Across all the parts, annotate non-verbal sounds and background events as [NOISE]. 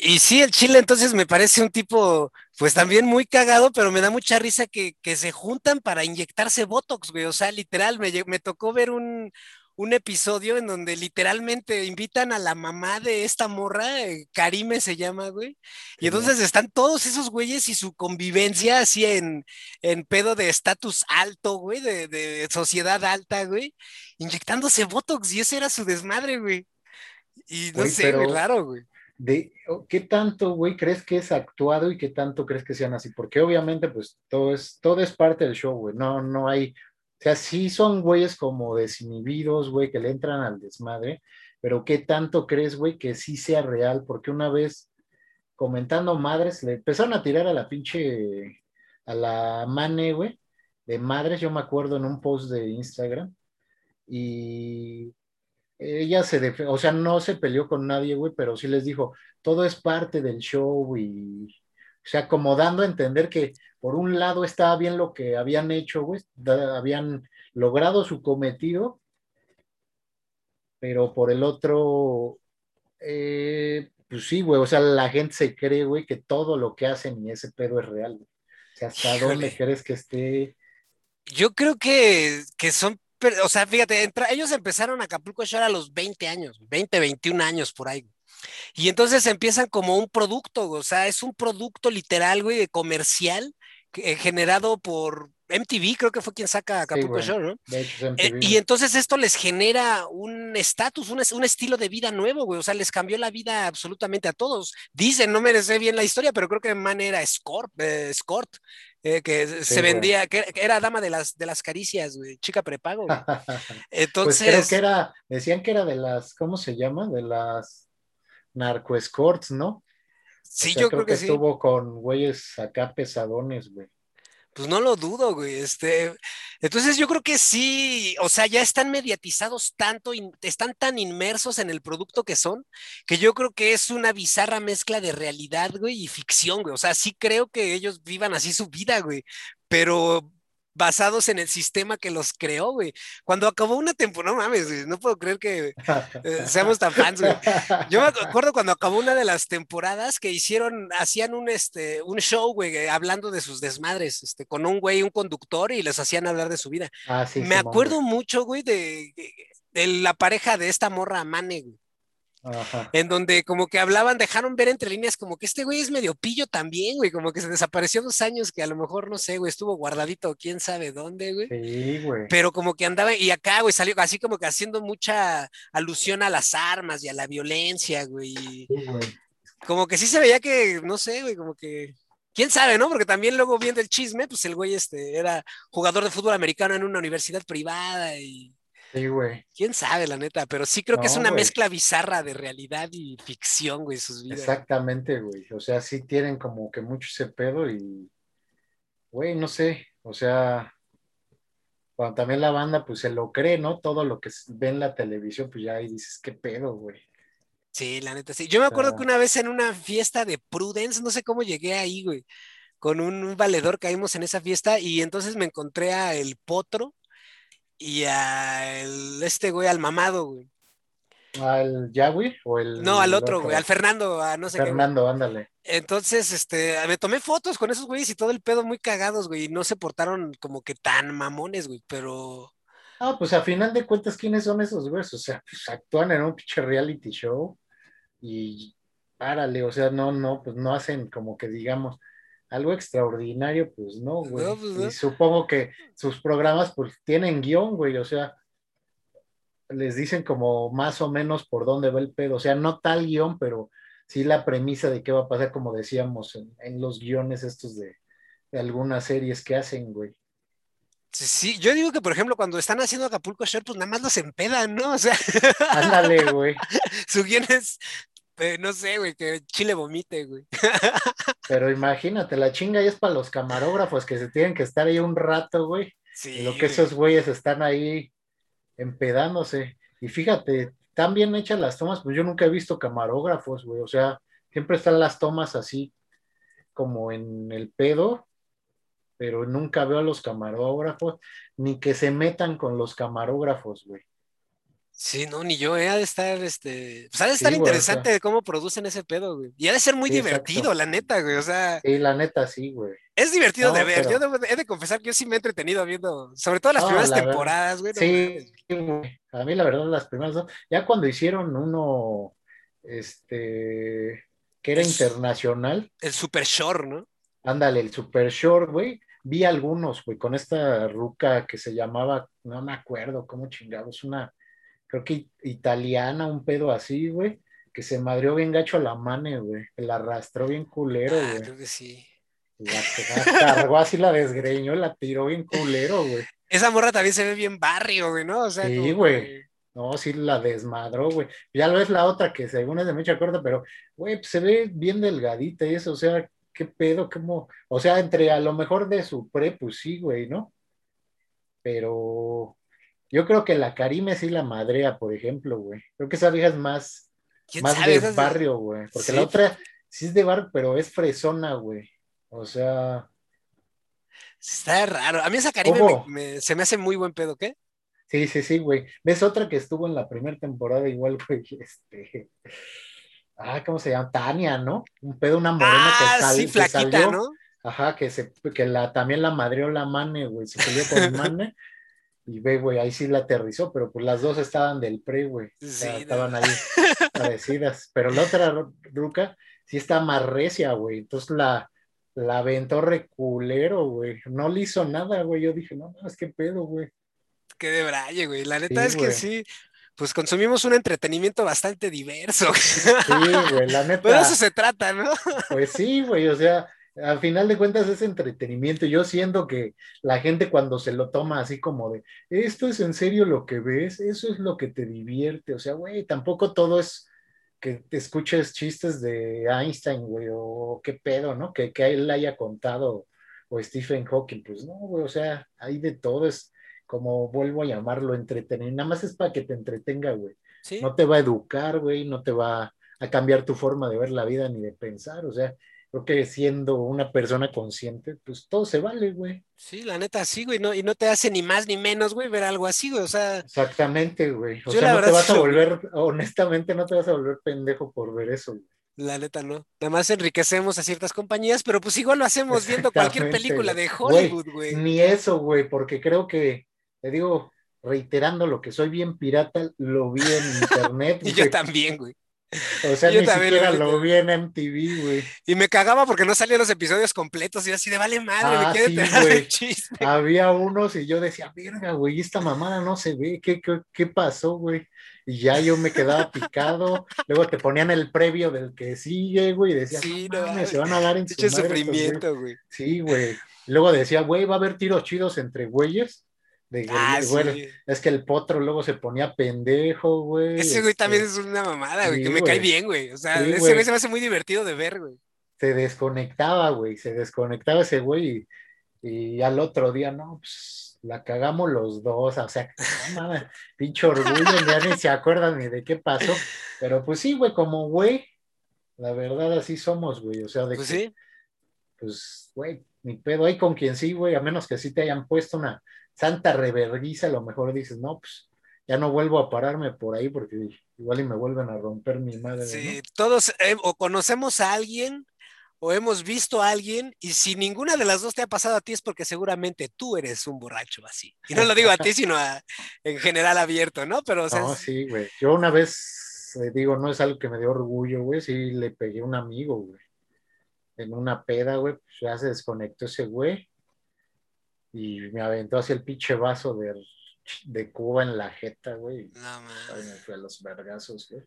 Y sí, el chile entonces me parece un tipo, pues también muy cagado, pero me da mucha risa que, que se juntan para inyectarse Botox, güey. O sea, literal, me, me tocó ver un, un episodio en donde literalmente invitan a la mamá de esta morra, eh, Karime se llama, güey. Y entonces están todos esos güeyes y su convivencia así en, en pedo de estatus alto, güey, de, de sociedad alta, güey, inyectándose Botox y ese era su desmadre, güey. Y no Güey, sé, pero raro, güey. De ¿qué tanto, güey, crees que es actuado y qué tanto crees que sean así? Porque obviamente, pues, todo es, todo es parte del show, güey. No, no hay, o sea, sí son güeyes como desinhibidos, güey, que le entran al desmadre, pero ¿qué tanto crees, güey, que sí sea real? Porque una vez comentando madres, le empezaron a tirar a la pinche, a la mane, güey, de madres, yo me acuerdo en un post de Instagram, y ella se, def- o sea, no se peleó con nadie, güey, pero sí les dijo, todo es parte del show y, o sea, como dando a entender que por un lado estaba bien lo que habían hecho, güey, habían logrado su cometido, pero por el otro, eh, pues sí, güey, o sea, la gente se cree, güey, que todo lo que hacen y ese pedo es real, güey. O sea, ¿hasta dónde crees que esté? Yo creo que, que son, o sea, fíjate, ellos empezaron Acapulco Shore a los 20 años, 20, 21 años por ahí. Y entonces empiezan como un producto, o sea, es un producto literal, güey, comercial eh, generado por MTV, creo que fue quien saca Sí, Acapulco güey, Shore, ¿no? Eh, y entonces esto les genera un estatus, un, es- un estilo de vida nuevo, güey. O sea, les cambió la vida absolutamente a todos. Dicen, no merece bien la historia, pero creo que Man era eh, escort eh, que Sí, se vendía, que, que era dama de las, de las caricias, güey, chica prepago, güey. [LAUGHS] Pues creo que Entonces, era, decían que era de las, ¿cómo se llama? De las narco escorts, ¿no? O sí, sea, yo creo creo que que sí. estuvo con güeyes acá pesadones, güey. Pues no lo dudo, güey. Este, entonces yo creo que sí, o sea, ya están mediatizados tanto, están tan inmersos en el producto que son, que yo creo que es una bizarra mezcla de realidad, güey, y ficción, güey. O sea, sí creo que ellos vivan así su vida, güey, pero basados en el sistema que los creó, güey. Cuando acabó una temporada, no mames, güey, no puedo creer que eh, seamos tan fans, güey. Yo me [LAUGHS] acuerdo cuando acabó una de las temporadas que hicieron, hacían un, este, un show, güey, eh, hablando de sus desmadres, este, con un güey, un conductor, y les hacían hablar de su vida. Ah, sí, Me acuerdo mucho, güey, de, de la pareja de esta morra Mane, güey, Ajá. en donde como que hablaban, dejaron ver entre líneas como que este güey es medio pillo también, güey, como que se desapareció dos años, que a lo mejor, no sé, güey, estuvo guardadito quién sabe dónde, güey Sí, güey. pero como que andaba, y acá, güey, salió así como que haciendo mucha alusión a las armas y a la violencia, güey. Sí, güey. Como que sí se veía que, no sé, güey, como que. ¿Quién sabe, no? Porque también luego viendo el chisme, pues el güey este era jugador de fútbol americano en una universidad privada y Sí, güey. quién sabe, la neta, pero sí creo que es una güey. mezcla bizarra de realidad y ficción, güey, sus vidas. Exactamente, güey. O sea, sí tienen como que mucho ese pedo y, güey, no sé. O sea, cuando también la banda, pues se lo cree, ¿no? Todo lo que ve en la televisión, pues ya ahí dices, ¿qué pedo, güey? Sí, la neta, sí. Yo me acuerdo que una vez en una fiesta de Prudence, no sé cómo llegué ahí, güey, con un, un valedor caímos en esa fiesta y entonces me encontré a el Potro y a el, este güey, al mamado, güey. ¿al Yahweh o No, al el otro, güey, al? Fernando, a no sé qué. Fernando, ándale. Entonces, este, me tomé fotos con esos güeyes y todo el pedo muy cagados, güey, y no se portaron como que tan mamones, güey, pero Ah, pues a final de cuentas, ¿quiénes son esos güeyes? O sea, pues actúan en un pinche reality show y párale, o sea, no, no, pues no hacen como que digamos algo extraordinario, pues no, no, güey. pues Y supongo que sus programas pues tienen guion, güey, o sea, les dicen como más o menos por dónde va el pedo, o sea, no tal guion, pero sí la premisa de qué va a pasar, como decíamos en, en los guiones estos de, de algunas series que hacen, güey. Sí, sí, yo digo que, por ejemplo, cuando están haciendo Acapulco Shore, pues nada más los empedan, ¿no? O sea, Ándale, güey. [LAUGHS] su guion es, eh, no sé, güey, que Chile vomite, güey. [LAUGHS] Pero imagínate, la chinga ya es para los camarógrafos que se tienen que estar ahí un rato, güey. Sí, lo que güey. esos güeyes están ahí empedándose. Y fíjate, tan bien hechas las tomas, pues yo nunca he visto camarógrafos, güey. O sea, siempre están las tomas así como en el pedo, pero nunca veo a los camarógrafos, ni que se metan con los camarógrafos, güey. Sí, no, ni yo, eh, ha de estar, este, pues ha de Sí, estar güey, o interesante sea, cómo producen ese pedo, güey. Y ha de ser muy sí, divertido, exacto. la neta, güey. O sea, Sí, la neta, sí, güey. es divertido de ver. Yo debo he de confesar que yo sí me he entretenido viendo, sobre todo las no, primeras la verdad, temporadas, güey, no sí, güey. A mí, la verdad, las primeras dos, ya cuando hicieron uno, este, que era El, internacional, el Super Shore, ¿no? ándale, el Super Short, güey, vi algunos, güey, con esta ruca que se llamaba, no me acuerdo cómo chingados, una, creo que it- italiana, un pedo así, güey, que se madrió bien gacho a la mane, güey, que la arrastró bien culero, Ah, güey. creo que sí. La, la cargó así, la desgreñó, la tiró bien culero, güey. Esa morra también se ve bien barrio, güey, ¿no? O sea, Sí, güey. No, sí la desmadró, güey. Ya lo es la otra que según es de mecha corta, pero, güey, pues se ve bien delgadita y eso, o sea, qué pedo, cómo, o sea, entre a lo mejor de su pre, pues sí, güey, ¿no? Pero yo creo que la Karime sí la madrea, por ejemplo, güey. Creo que esa vieja es más, ¿Quién más sabe? de Esas- barrio, güey. Porque la otra sí es de barrio, pero es fresona, güey. O sea, está raro. A mí esa Karime me- ¿cómo? me- se me hace muy buen pedo, ¿qué? Sí, sí, sí, güey. ¿Ves otra que estuvo en la primera temporada igual, [LAUGHS] güey? Este. Ah, ¿cómo se llama? Tania, ¿no? Un pedo, una morena que, Ah, sal- sí, que flaquita, salió. ¿no? Ajá, que se, que la, también la madreó la Mane, güey. Se peleó con [LAUGHS] Mane. Y ve, güey, ahí sí la aterrizó, pero pues las dos estaban del pre, güey. O sea, Sí, estaban ahí [LAUGHS] parecidas. Pero la otra ru- ruca sí está más recia, güey. Entonces la, la aventó reculero, güey. No le hizo nada, güey. Yo dije, no, no, es que pedo, güey. Qué de braille, güey. La neta Sí, es que sí, pues consumimos un entretenimiento bastante diverso. Sí, güey, la [LAUGHS] Pero de eso neta. se trata, ¿no? Pues sí, güey, o sea, al final de cuentas es entretenimiento. Yo siento que la gente cuando se lo toma así como de, esto es en serio lo que ves, eso es lo que te divierte. O sea, güey, tampoco todo es que te escuches chistes de Einstein, güey, o qué pedo, ¿no? Que, que él haya contado, o Stephen Hawking, pues no, güey, o sea, hay de todo, es como vuelvo a llamarlo, entretener, nada más es para que te entretenga, güey. Sí, No te va a educar, güey, no te va a cambiar tu forma de ver la vida ni de pensar, o sea, creo que siendo una persona consciente, pues todo se vale, güey. sí, la neta sí, güey, no, y no te hace ni más ni menos, güey, ver algo así, güey. O sea, Exactamente, güey. O sea, no te vas sí a volver, honestamente, no te vas a volver pendejo por ver eso, güey. la neta no. Nada más enriquecemos a ciertas compañías, pero pues igual lo hacemos viendo cualquier película de Hollywood, güey. Ni eso, güey, porque creo que, te digo, reiterando lo que soy bien pirata, lo vi en [LAUGHS] internet, Y yo también, güey. O sea, yo ni también siquiera lo vi en MTV, güey. Y me cagaba porque no salían los episodios completos y así de vale madre, me Ah, sí, güey. del chiste. Había unos y yo decía, verga, güey, esta mamada no se ve, ¿qué, qué, qué pasó, güey? Y ya yo me quedaba picado, luego te ponían el previo del que sigue, güey, y decías, Sí, no mames, se van a dar en su madre estos güeyes". sufrimiento, güey. Sí, güey. Luego decía, güey, va a haber tiros chidos entre güeyes. De, Ah, bueno, sí. es que el potro luego se ponía pendejo, güey. Ese güey este, también es una mamada, güey, sí, que me cae bien, güey. O sea, Sí, ese güey. güey se me hace muy divertido de ver, güey. Se desconectaba, güey, se desconectaba ese güey y, y al otro día, no, pues la cagamos los dos, o sea, mames, [LAUGHS] pinche orgullo, ya ni se acuerdan ni de qué pasó, pero pues sí, güey, como güey, la verdad así somos, güey, o sea, de Pues que, sí. pues, güey, ni pedo, hay con quien sí, güey, a menos que sí te hayan puesto una santa reverguiza, a lo mejor dices, no, pues, ya no vuelvo a pararme por ahí porque igual y me vuelven a romper mi madre, Sí, ¿no? todos eh, o conocemos a alguien o hemos visto a alguien y si ninguna de las dos te ha pasado a ti es porque seguramente tú eres un borracho así. Y no lo digo a ti, sino a, en general abierto, ¿no? Pero, o sea, No, sí, güey. Yo una vez, eh, digo, no es algo que me dio orgullo, güey, sí le pegué a un amigo, güey. En una peda, güey, pues ya se desconectó ese güey y me aventó hacia el pinche vaso de, de Cuba en la jeta, güey. no. Ay, me fui a los vergazos, güey.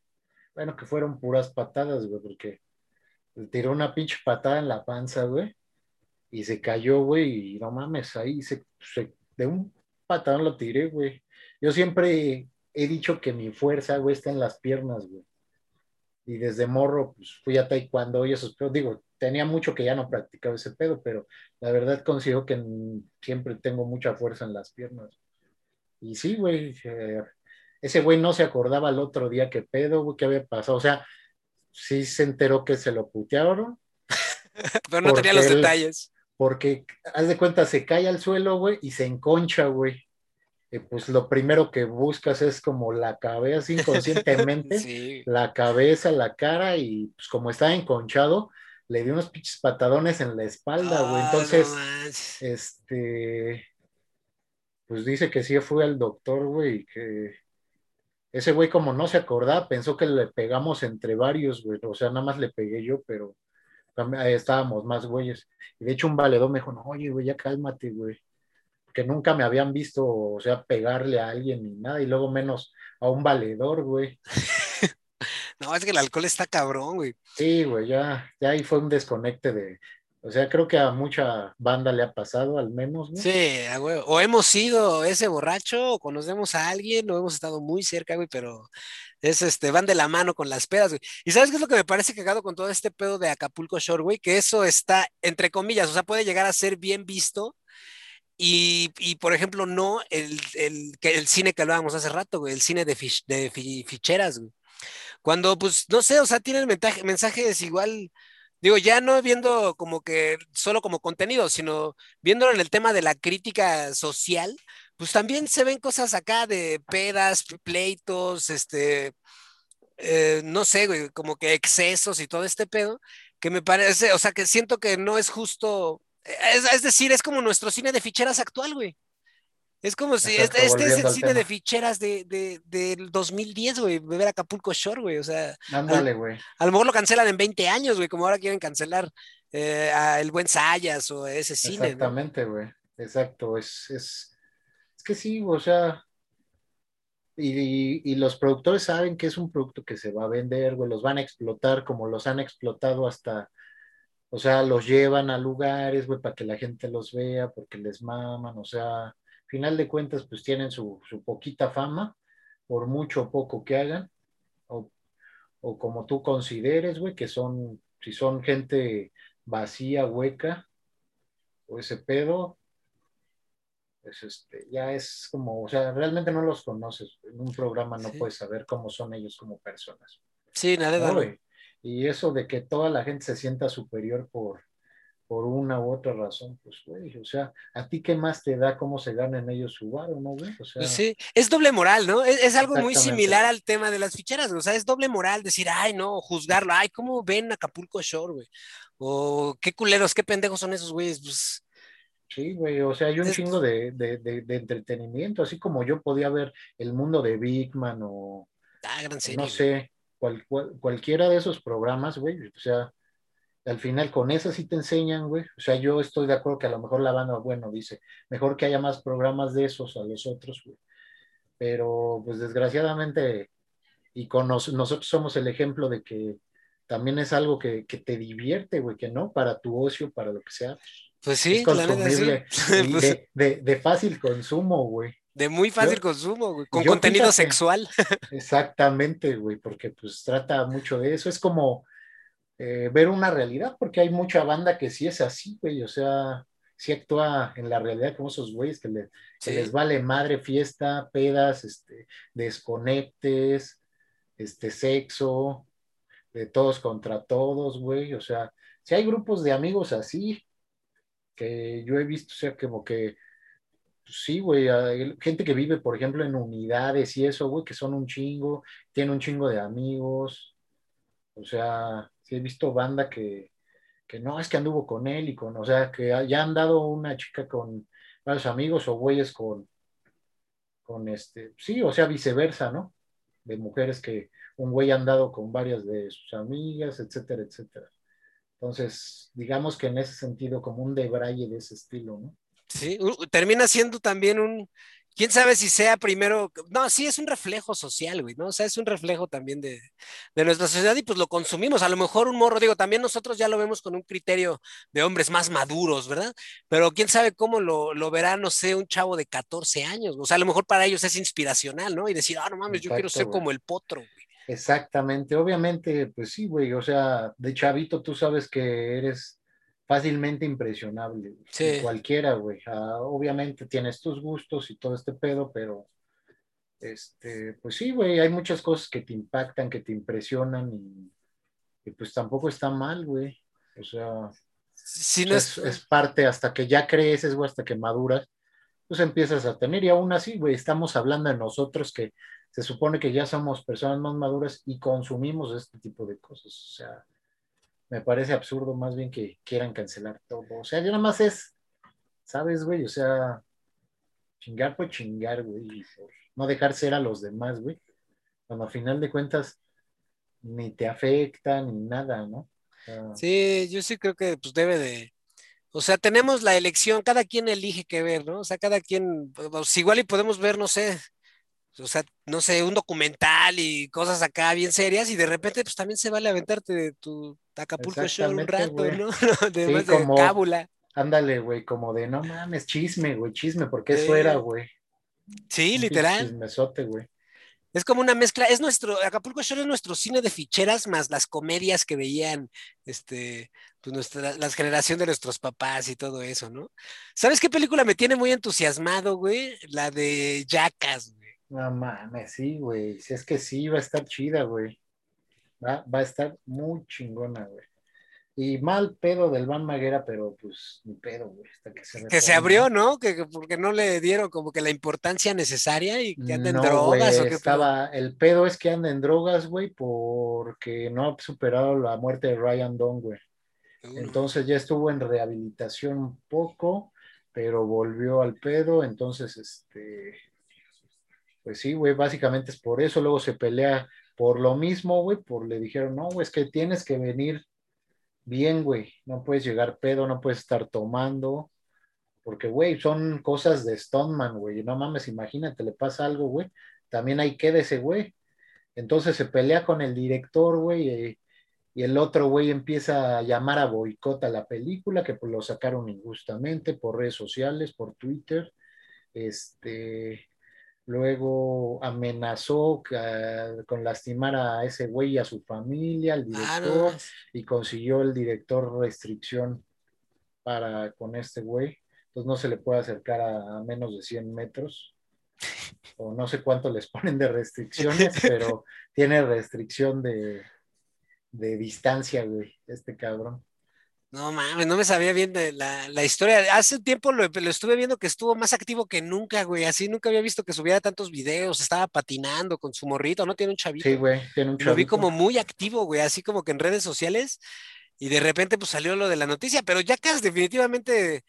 Bueno, que fueron puras patadas, güey, porque le tiró una pinche patada en la panza, güey, y se cayó, güey, y no mames, ahí se, se- de un patadón lo tiré, güey. Yo siempre he dicho que mi fuerza, güey, está en las piernas, güey. Y desde morro, pues fui a taekwondo y esos pedos. Digo, tenía mucho que ya no practicaba ese pedo, pero la verdad considero que siempre tengo mucha fuerza en las piernas. Y sí, güey, eh, ese güey no se acordaba el otro día qué pedo, güey, qué había pasado. O sea, sí se enteró que se lo putearon, [LAUGHS] Pero no tenía los él- detalles. porque haz de cuenta, se cae al suelo, güey, y se enconcha, güey. eh, pues lo primero que buscas es como la cabeza [LAUGHS] inconscientemente, Sí. la cabeza, la cara y pues como está enconchado, le dio unos pinches patadones en la espalda, güey. Ah, Entonces, no este, pues dice que sí fue al doctor, güey, que ese güey como no se acordaba, pensó que le pegamos entre varios, güey. O sea, nada más le pegué yo, pero también ahí estábamos más güeyes. Y de hecho un valedor me dijo, no, oye, güey, ya cálmate, güey. Que nunca me habían visto, o sea, pegarle a alguien ni nada, y luego menos a un valedor, güey. No, es que el alcohol está cabrón, güey. Sí, güey, ya, ya ahí fue un desconecte de, o sea, creo que a mucha banda le ha pasado, al menos, ¿no? Sí, huevo. O hemos sido ese borracho, o conocemos a alguien, o hemos estado muy cerca, güey, pero es este, van de la mano con las pedas, güey. ¿Y sabes qué es lo que me parece cagado con todo este pedo de Acapulco Shore, güey? Que eso está, entre comillas, o sea, puede llegar a ser bien visto. Y, y, por ejemplo, no el, el, el cine que hablábamos hace rato, güey, el cine de, fich, de fi- ficheras, güey. Cuando, pues, no sé, o sea, tienen mensaje- mensajes igual, digo, ya no viendo como que solo como contenido, sino viéndolo en el tema de la crítica social, pues también se ven cosas acá de pedas, pleitos, este, eh, no sé, güey, como que excesos y todo este pedo, que me parece, o sea, que siento que no es justo, es, es decir, es como nuestro cine de ficheras actual, güey. Es como si este, este es el cine de ficheras de, de, del 2010, güey, ver Acapulco Shore, güey. O sea, Ándale, güey. a lo mejor lo cancelan en 20 años, güey, como ahora quieren cancelar eh, a El Buen Sayas o ese cine. Exactamente, güey. Exacto, es, es, es que sí, o sea, y, y, y los productores saben que es un producto que se va a vender, güey, los van a explotar como los han explotado hasta, o sea, los llevan a lugares, güey, para que la gente los vea, porque les maman, o sea, final de cuentas, pues tienen su, su poquita fama, por mucho o poco que hagan, o, o como tú consideres, güey, que son, si son gente vacía, hueca, o ese pedo, pues este, ya es como, o sea, realmente no los conoces. En un programa no Sí. puedes saber cómo son ellos como personas. Sí, nada, ¿no, nada. Y eso de que toda la gente se sienta superior por, por una u otra razón, pues, güey, o sea, ¿a ti qué más te da cómo se ganan ellos su varo, no, güey? O sea, Pues sí, es doble moral, ¿no? Es, es algo muy similar al tema de las ficheras. O sea, es doble moral decir, ay, no, juzgarlo, ay, ¿cómo ven Acapulco Shore, güey? O qué culeros, qué pendejos son esos güeyes, pues. sí, güey, o sea, hay un Es- chingo de, de, de, de entretenimiento, así como yo podía ver el mundo de Big Man o, Ah, gran serie. no sé, cual- cual- cualquiera de esos programas, güey, o sea, al final con eso sí te enseñan, güey. O sea, yo estoy de acuerdo que a lo mejor la banda, bueno, dice, mejor que haya más programas de esos a los otros, güey. Pero, pues desgraciadamente, y con nos- nosotros somos el ejemplo de que también es algo que, que te divierte, güey, que no, para tu ocio, para lo que sea. Pues sí, es sí. consumible [LAUGHS] y Pues, de, de- de fácil consumo, güey. de muy fácil yo- consumo, güey. Con contenido fíjate. sexual. [LAUGHS] Exactamente, güey, porque pues trata mucho de eso. Es como eh, ver una realidad, porque hay mucha banda que sí es así, güey, o sea, sí actúa en la realidad como esos güeyes que, le- que Sí. les vale madre fiesta, pedas, este, desconectes, este, sexo, de todos contra todos, güey, o sea, si hay grupos de amigos así, que yo he visto, o sea, como que pues sí, güey, hay gente que vive, por ejemplo, en unidades y eso, güey, que son un chingo, tiene un chingo de amigos. O sea, he visto banda que, que no, es que anduvo con él y con, o sea, que ya han dado una chica con varios amigos o güeyes con, con este, sí, o sea, viceversa, ¿no? De mujeres que un güey ha andado con varias de sus amigas, etcétera, etcétera. Entonces, digamos que en ese sentido, como un debraye de ese estilo, ¿no? Sí, termina siendo también un, quién sabe si sea primero, no, sí es un reflejo social, güey, ¿no? O sea, es un reflejo también de, de nuestra sociedad y pues lo consumimos. A lo mejor un morro, digo, también nosotros ya lo vemos con un criterio de hombres más maduros, ¿verdad? Pero quién sabe cómo lo, lo verá, no sé, un chavo de 14 años. O sea, a lo mejor para ellos es inspiracional, ¿no? Y decir, ah, no mames, yo quiero ser güey. como el potro, güey. Exactamente, obviamente, pues sí, güey, o sea, de chavito tú sabes que eres fácilmente impresionable, Sí. cualquiera, güey, Ah, obviamente tienes tus gustos y todo este pedo, pero, este, pues sí, güey, hay muchas cosas que te impactan, que te impresionan y, y pues tampoco está mal, güey, o sea, Si no es parte hasta que ya creces, güey, hasta que maduras, pues empiezas a tener y aún así, güey, estamos hablando de nosotros que se supone que ya somos personas más maduras y consumimos este tipo de cosas. O sea, me parece absurdo más bien que quieran cancelar todo. O sea, ya nada más es, ¿sabes, güey? O sea, chingar pues chingar, güey. No dejar ser a los demás, güey. Cuando a final de cuentas ni te afecta ni nada, ¿no? sí, yo sí creo que pues debe de, o sea, tenemos la elección, cada quien elige qué ver, ¿no? O sea, cada quien, pues, igual y podemos ver, no sé, o sea, no sé, un documental y cosas acá bien serias y de repente pues también se vale aventarte de tu Acapulco Show un rato, [LAUGHS] ¿no? De, sí, como, cábula. Ándale, güey, como de no mames, chisme, güey, chisme, porque eso era, güey. Sí, literal. Chismesote, güey. Es como una mezcla, es nuestro, Acapulco Shore es nuestro cine de ficheras más las comedias que veían, este, pues nuestra, la generación de nuestros papás y todo eso, ¿no? ¿Sabes qué película me tiene muy entusiasmado, güey? La de Jackass, güey. No mames, sí, güey. Si es que sí, va a estar chida, güey. Va, va a estar muy chingona, güey. Y mal pedo del Van Maguera, pero pues ni pedo, güey. que se, que se abrió, ¿no? Que, porque no le dieron como que la importancia necesaria y que anda en drogas. o estaba, el pedo es que anda en drogas, güey, porque no ha superado la muerte de Ryan Don, güey. Entonces ya estuvo en rehabilitación un poco, pero volvió al pedo. Entonces, este, pues sí, güey, básicamente es por eso. Luego se pelea por lo mismo, güey, por le dijeron, no, güey, es que tienes que venir bien, güey, no puedes llegar pedo, no puedes estar tomando, porque, güey, son cosas de Stoneman, güey, no mames, imagínate, le pasa algo, güey, también ahí queda ese güey. Entonces se pelea con el director, güey, eh, y el otro güey empieza a llamar a boicot a la película, que pues lo sacaron injustamente por redes sociales, por Twitter, este, luego amenazó con lastimar a ese güey y a su familia, al ah, director, y consiguió el director restricción para con este güey. Entonces no se le puede acercar a, menos de 100 metros. [LAUGHS] O no sé cuánto les ponen de restricciones, [LAUGHS] pero tiene restricción de, de distancia, güey, este cabrón. No mames, no me sabía bien de la, historia. Hace tiempo lo, estuve viendo que estuvo más activo que nunca, güey. Así nunca había visto que subiera tantos videos. Estaba patinando con su morrito, ¿no? Tiene un chavito. Sí, güey, tiene un chavito. Lo vi como muy activo, güey, así como que en redes sociales. Y de repente, pues salió lo de la noticia. Pero ya casi definitivamente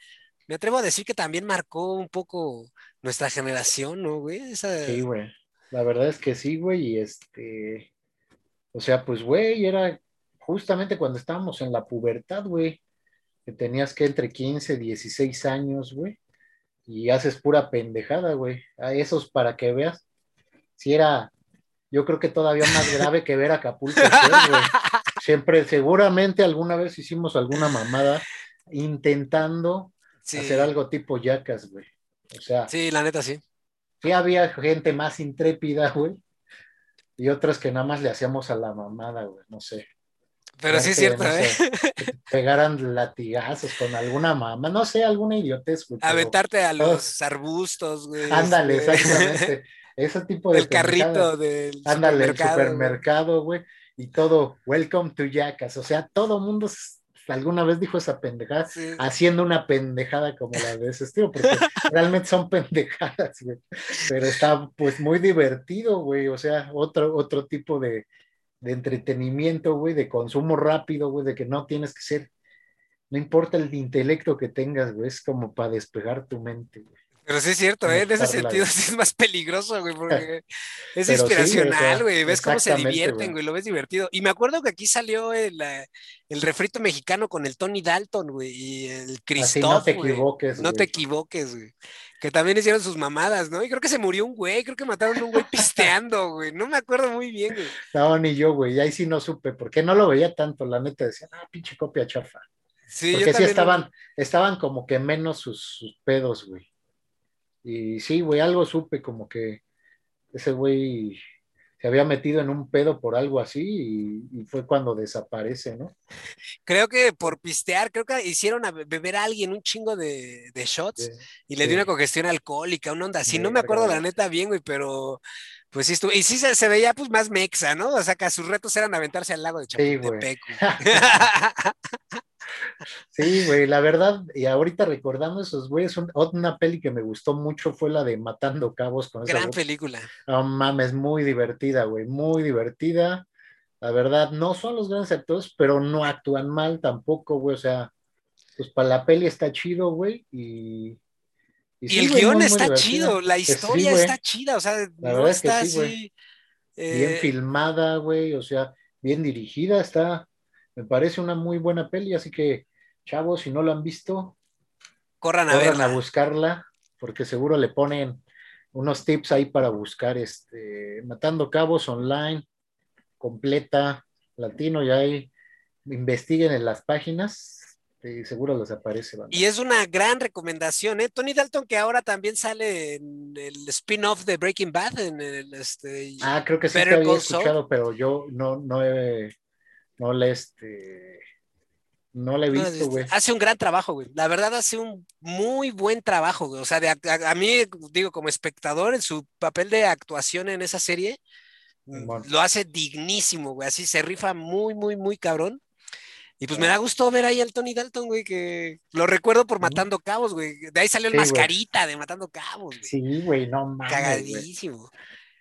me atrevo a decir que también marcó un poco nuestra generación, ¿no, güey? Sí, güey. La verdad es que sí, güey. Y este. O sea, pues, güey, era justamente cuando estábamos en la pubertad, güey, que tenías que entre 15, 16 años, güey, y haces pura pendejada, güey. A esos para que veas, si era, yo creo que todavía más [LAUGHS] grave que ver a Acapulco, güey. Siempre, seguramente alguna vez hicimos alguna mamada intentando hacer algo tipo yacas, güey. O sea. Sí, la neta, sí. Sí había gente más intrépida, güey. Y otras que nada más le hacíamos a la mamada, güey, no sé. Pero sí es cierto, ¿eh? [LAUGHS] pegaran latigazos con alguna mamá, no sé, alguna idiotez, güey. Aventarte a los arbustos, güey. Ándale, este, exactamente. [LAUGHS] Ese tipo de. El carrito del Ándale, el supermercado, güey. Y todo, welcome to Jackass. O sea, todo mundo alguna vez dijo esa pendejada, haciendo una pendejada como la de ese estilo, porque [LAUGHS] realmente son pendejadas, güey. Pero está pues muy divertido, güey. O sea, otro, otro tipo de, de entretenimiento, güey, de consumo rápido, güey, de que no tienes que ser, no importa el intelecto que tengas, güey, es como para despegar tu mente, güey. Pero sí es cierto, ¿eh? en ese sentido sí es más peligroso, güey, porque [LAUGHS] es inspiracional, güey, ves cómo se divierten, güey, lo ves divertido. Y me acuerdo que aquí salió el, eh, el refrito mexicano con el Tony Dalton, güey, y el Christoph, No te equivoques, No te equivoques, güey que también hicieron sus mamadas, ¿no? Y creo que se murió un güey, creo que mataron a un güey [LAUGHS] pisteando, güey. No me acuerdo muy bien, güey. No, ni yo, güey. Ahí sí no supe, porque no lo veía tanto, la neta decía, ah, pinche copia chafa. Sí, porque sí estaban, estaban como que menos sus, pedos, güey. Y sí, güey, algo supe como que ese güey se había metido en un pedo por algo así y, fue cuando desaparece, ¿no? Creo que por pistear, creo que hicieron a beber a alguien un chingo de, shots y le dio una congestión alcohólica, una onda así. No me acuerdo la neta bien, güey, pero pues sí estuvo. Y sí se, veía pues más mexa, ¿no? O sea, que sus retos eran aventarse al lago de Chapultepec. Sí, [LAUGHS] Sí, güey, la verdad, y ahorita recordando esos güeyes, una peli que me gustó mucho fue la de Matando Cabos con Gran película. No mames, muy divertida, güey, muy divertida. La verdad, no son los grandes actores, pero no actúan mal tampoco, güey. O sea, pues para la peli está chido, güey. Y, y, el guion está chido, la pues historia está chida, o sea, no está así. Bien eh, filmada, güey, o sea, bien dirigida, está, me parece una muy buena peli, así que, chavos, si no lo han visto, corran a, corran a buscarla, porque seguro le ponen unos tips ahí para buscar, este, Matando Cabos online, completa, latino, y ahí investiguen en las páginas, y seguro les aparece. Y es una gran recomendación, ¿eh? Tony Dalton, que ahora también sale en el spin-off de Breaking Bad, en el este. Ah, creo que sí te había escuchado, pero yo no, no he, no le este. No le he visto, güey. hace un gran trabajo, güey. La verdad, hace un muy buen trabajo, güey. O sea, a, mí, digo, como espectador, en su papel de actuación en esa serie, lo hace dignísimo, güey. Así se rifa muy, muy, muy cabrón. Y pues me da gusto ver ahí al Tony Dalton, güey, que lo recuerdo por Matando Cabos, güey. De ahí salió el mascarita de Matando Cabos, güey. Sí, güey, no mames. Cagadísimo.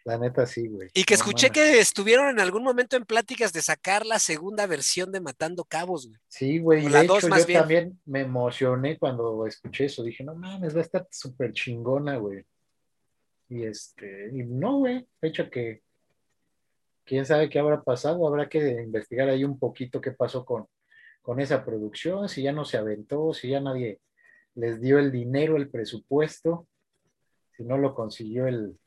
La neta sí, güey. Y que escuché que estuvieron en algún momento en pláticas de sacar la segunda versión de Matando Cabos, güey. Sí, güey. De hecho, yo también me emocioné cuando escuché eso. Dije, no mames, va a estar súper chingona, güey. Y este, y no, güey. De hecho que quién sabe qué habrá pasado. Habrá que investigar ahí un poquito qué pasó con, con esa producción, si ya no se aventó, si ya nadie les dio el dinero, el presupuesto, si no lo consiguió el,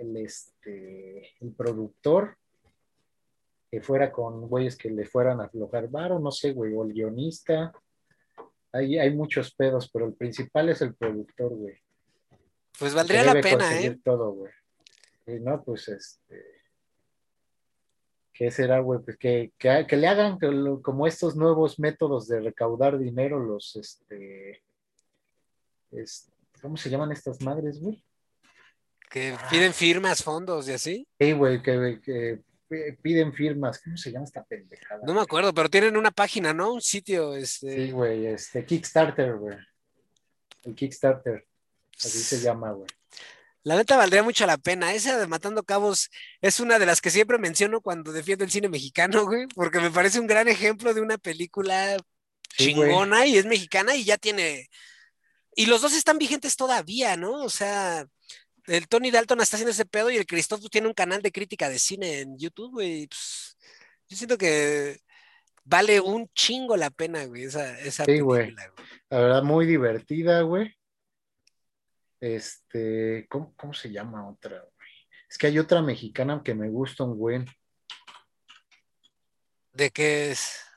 el, este, el productor, que fuera con güeyes que le fueran a aflojar varo, no sé, güey, o el guionista. Hay, hay muchos pedos, pero el principal es el productor, güey. Pues valdría la pena, ¿eh? Todo, güey. Y no, pues este ¿Qué será, güey? Pues que, que, le hagan como estos nuevos métodos de recaudar dinero, los, este, ¿cómo se llaman estas madres, güey? Que piden firmas, fondos y así. Sí, güey, que, piden firmas. ¿Cómo se llama esta pendejada? No me acuerdo, pero tienen una página, ¿no? Un sitio, este. Sí, güey, este, Kickstarter, güey. El Kickstarter. Así se llama, güey. La neta valdría mucho la pena. Esa de Matando Cabos es una de las que siempre menciono cuando defiendo el cine mexicano, güey, porque me parece un gran ejemplo de una película chingona y es mexicana y ya tiene. Y los dos están vigentes todavía, ¿no? O sea, el Tony Dalton está haciendo ese pedo y el Christoph tiene un canal de crítica de cine en YouTube, güey. Pues, yo siento que vale un chingo la pena, güey, esa, esa sí, güey. La verdad, muy divertida, güey. Este, ¿cómo, se llama otra? Es que hay otra mexicana que me gusta un güey. ¿De qué es?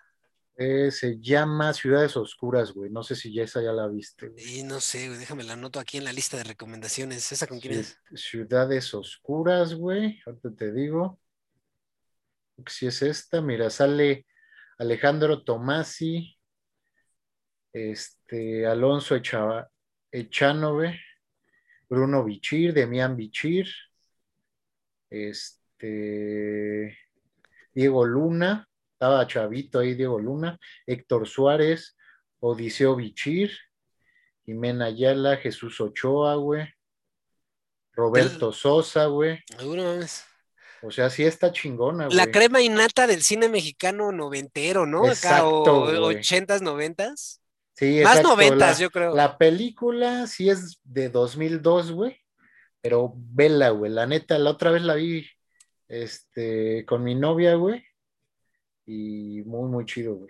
Eh, se llama Ciudades Oscuras, güey. No sé si ya esa ya la viste. Y no sé, güey. Déjame la anoto aquí en la lista de recomendaciones. ¿Esa con quién es? Ciudades Oscuras, güey. Ahorita te digo. Si es esta, mira, sale Alejandro Tomasi, este, Alonso Echanove, Bruno Bichir, Demián Bichir, este, Diego Luna, estaba chavito ahí Diego Luna, Héctor Suárez, Odiseo Bichir, Jimena Ayala, Jesús Ochoa, güey, Roberto Sosa, güey. O sea, sí está chingona, güey. La crema innata del cine mexicano noventero, ¿no? Exacto, Acá, ochentas, noventas. Sí, Más noventas, yo creo. La película sí es de 2002, güey, pero vela, güey. La neta, la otra vez la vi este, con mi novia, güey, y muy, muy chido, güey.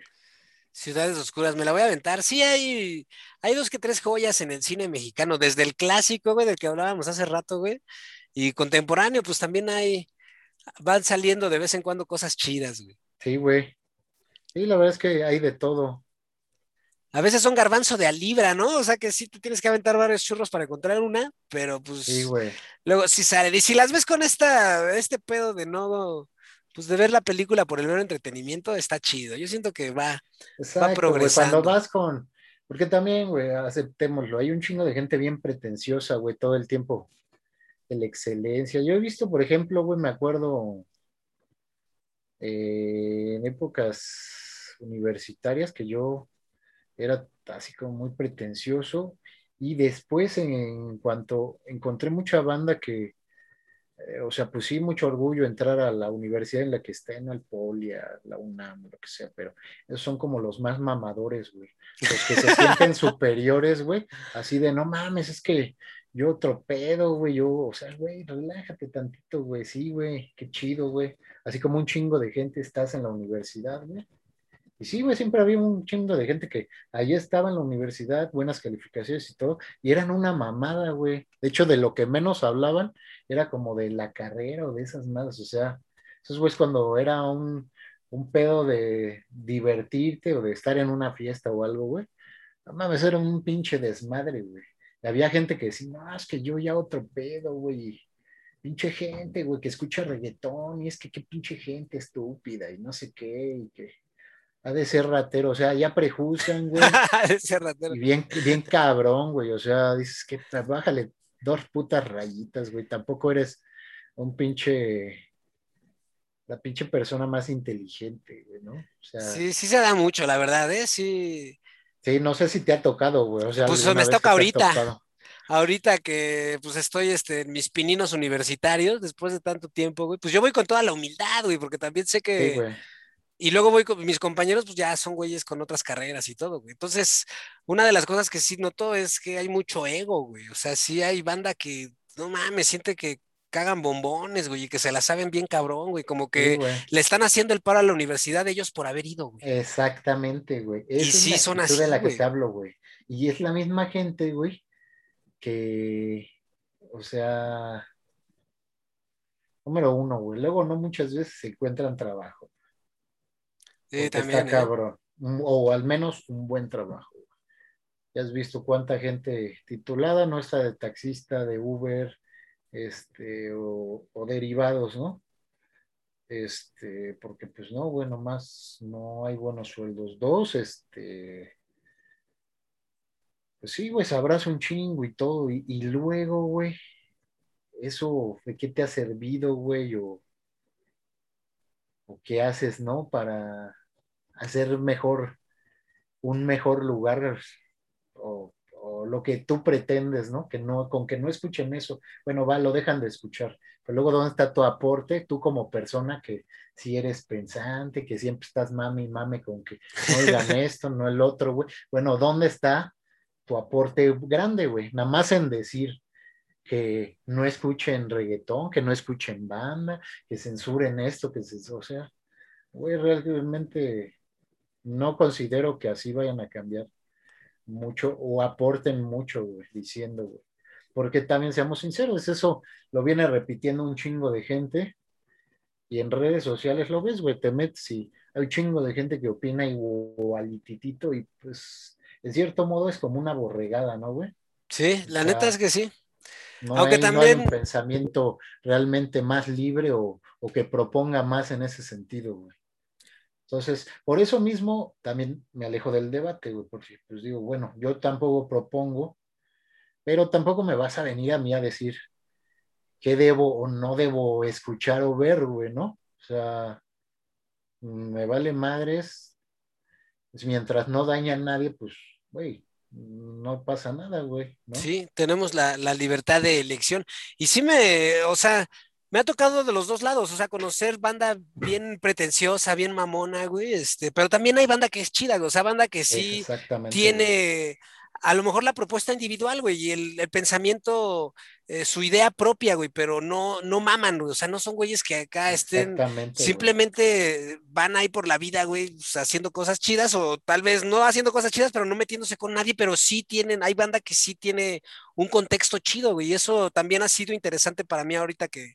Ciudades Oscuras, me la voy a aventar. Sí, hay, hay dos que tres joyas en el cine mexicano, desde el clásico, güey, del que hablábamos hace rato, güey, y contemporáneo, pues también hay, van saliendo de vez en cuando cosas chidas, güey. Sí, güey. Sí, la verdad es que hay de todo a veces son garbanzo de a libra, ¿no? O sea que sí te tienes que aventar varios churros para encontrar una, pero pues. Sí, güey. Luego sí sale. Y si las ves con esta, este pedo de no, pues de ver la película por el mero entretenimiento, está chido. Yo siento que va, va progresando. cuando vas con. Porque también, güey, aceptémoslo, hay un chingo de gente bien pretenciosa, güey, todo el tiempo. De la excelencia. Yo he visto, por ejemplo, güey, me acuerdo eh, en épocas universitarias que yo era así como muy pretencioso y después en, cuanto encontré mucha banda que, eh, o sea, pues sí, mucho orgullo entrar a la universidad en la que está, en el Poli, a la UNAM, lo que sea, pero esos son como los más mamadores, güey. Los que se sienten [LAUGHS] superiores, güey, así de no mames, es que yo otro pedo, güey, yo, o sea, güey, relájate tantito, güey, sí, güey, qué chido, güey. Así como un chingo de gente estás en la universidad, güey. Y sí, güey, siempre había un chingo de gente que allí estaba en la universidad, buenas calificaciones y todo, y eran una mamada, güey. De hecho, de lo que menos hablaban era como de la carrera o de esas malas, o sea, esos güeyes cuando era un, un pedo de divertirte o de estar en una fiesta o algo, güey, no mames, era un pinche desmadre, güey había gente que decía, no, es que yo ya otro pedo, güey. Pinche gente, güey, que escucha reggaetón y es que qué pinche gente estúpida y no sé qué, y que ha de ser ratero, o sea, ya prejuzgan, güey. [LAUGHS] de ser ratero. Y bien, bien cabrón, güey, o sea, dices que bájale dos putas rayitas, güey, tampoco eres un pinche la pinche persona más inteligente, güey, ¿no? O sea, sí, sí se da mucho, la verdad, ¿eh? Sí, Sí, no sé si te ha tocado, güey. O sea, pues me toca ahorita. Ahorita que pues estoy este, en mis pininos universitarios, después de tanto tiempo, güey, pues yo voy con toda la humildad, güey, porque también sé que... Sí, güey. Y luego voy con mis compañeros, pues ya son güeyes con otras carreras y todo, güey. Entonces, una de las cosas que sí noto es que hay mucho ego, güey. O sea, sí hay banda que, no mames, siente que cagan bombones, güey, y que se la saben bien cabrón, güey, como que le están haciendo el paro a la universidad de ellos por haber ido, güey. Exactamente, güey. y sí son así, de la que te hablo, güey. Y es la misma gente, güey, que, o sea, número uno, güey, luego no muchas veces se encuentran trabajo. Sí, también. Está ¿eh? cabrón. O al menos un buen trabajo. Ya has visto cuánta gente titulada no está de taxista, de Uber, este, o, derivados, ¿no? Este, porque pues no, bueno, más no hay buenos sueldos. Dos, este, pues sí, güey, sabrás un chingo y todo, y, luego, güey, eso, ¿de qué te ha servido, güey? O, o qué haces, ¿no? Para hacer mejor, un mejor lugar o lo que tú pretendes, ¿no? Que no, con que no escuchen eso, bueno, va, lo dejan de escuchar. Pero luego, ¿dónde está tu aporte? Tú como persona que si eres pensante, que siempre estás mami, mame con que no oigan [LAUGHS] esto, no el otro, güey. Bueno, ¿dónde está tu aporte grande, güey? Nada más en decir que no escuchen reggaetón, que no escuchen banda, que censuren esto, que se, o sea, güey, realmente no considero que así vayan a cambiar mucho o aporten mucho, güey, diciendo, güey. Porque también seamos sinceros, eso lo viene repitiendo un chingo de gente y en redes sociales lo ves, güey, te metes y hay un chingo de gente que opina igualititito y pues en cierto modo es como una borregada, ¿no, güey? Sí, la neta es que sí. No Aunque también... un pensamiento realmente más libre o, o que proponga más en ese sentido, güey. Entonces, por eso mismo también me alejo del debate, güey, porque pues digo, bueno, yo tampoco propongo, pero tampoco me vas a venir a mí a decir qué debo o no debo escuchar o ver, güey, ¿no? O sea, me vale madres, pues, mientras no daña a nadie, pues, güey, no pasa nada, güey. ¿no? Sí, tenemos la, la, libertad de elección. Y sí me, o sea, me ha tocado de los dos lados, o sea, conocer banda bien pretenciosa, bien mamona, güey, este, pero también hay banda que es chida, o sea, banda que sí tiene a lo mejor la propuesta individual, güey, y el, pensamiento, eh, su idea propia, güey, pero no, no maman, güey, o sea, no son güeyes que acá estén, simplemente van ahí por la vida, güey, haciendo cosas chidas, o tal vez no haciendo cosas chidas, pero no metiéndose con nadie, pero sí tienen, hay banda que sí tiene un contexto chido, güey, y eso también ha sido interesante para mí ahorita que,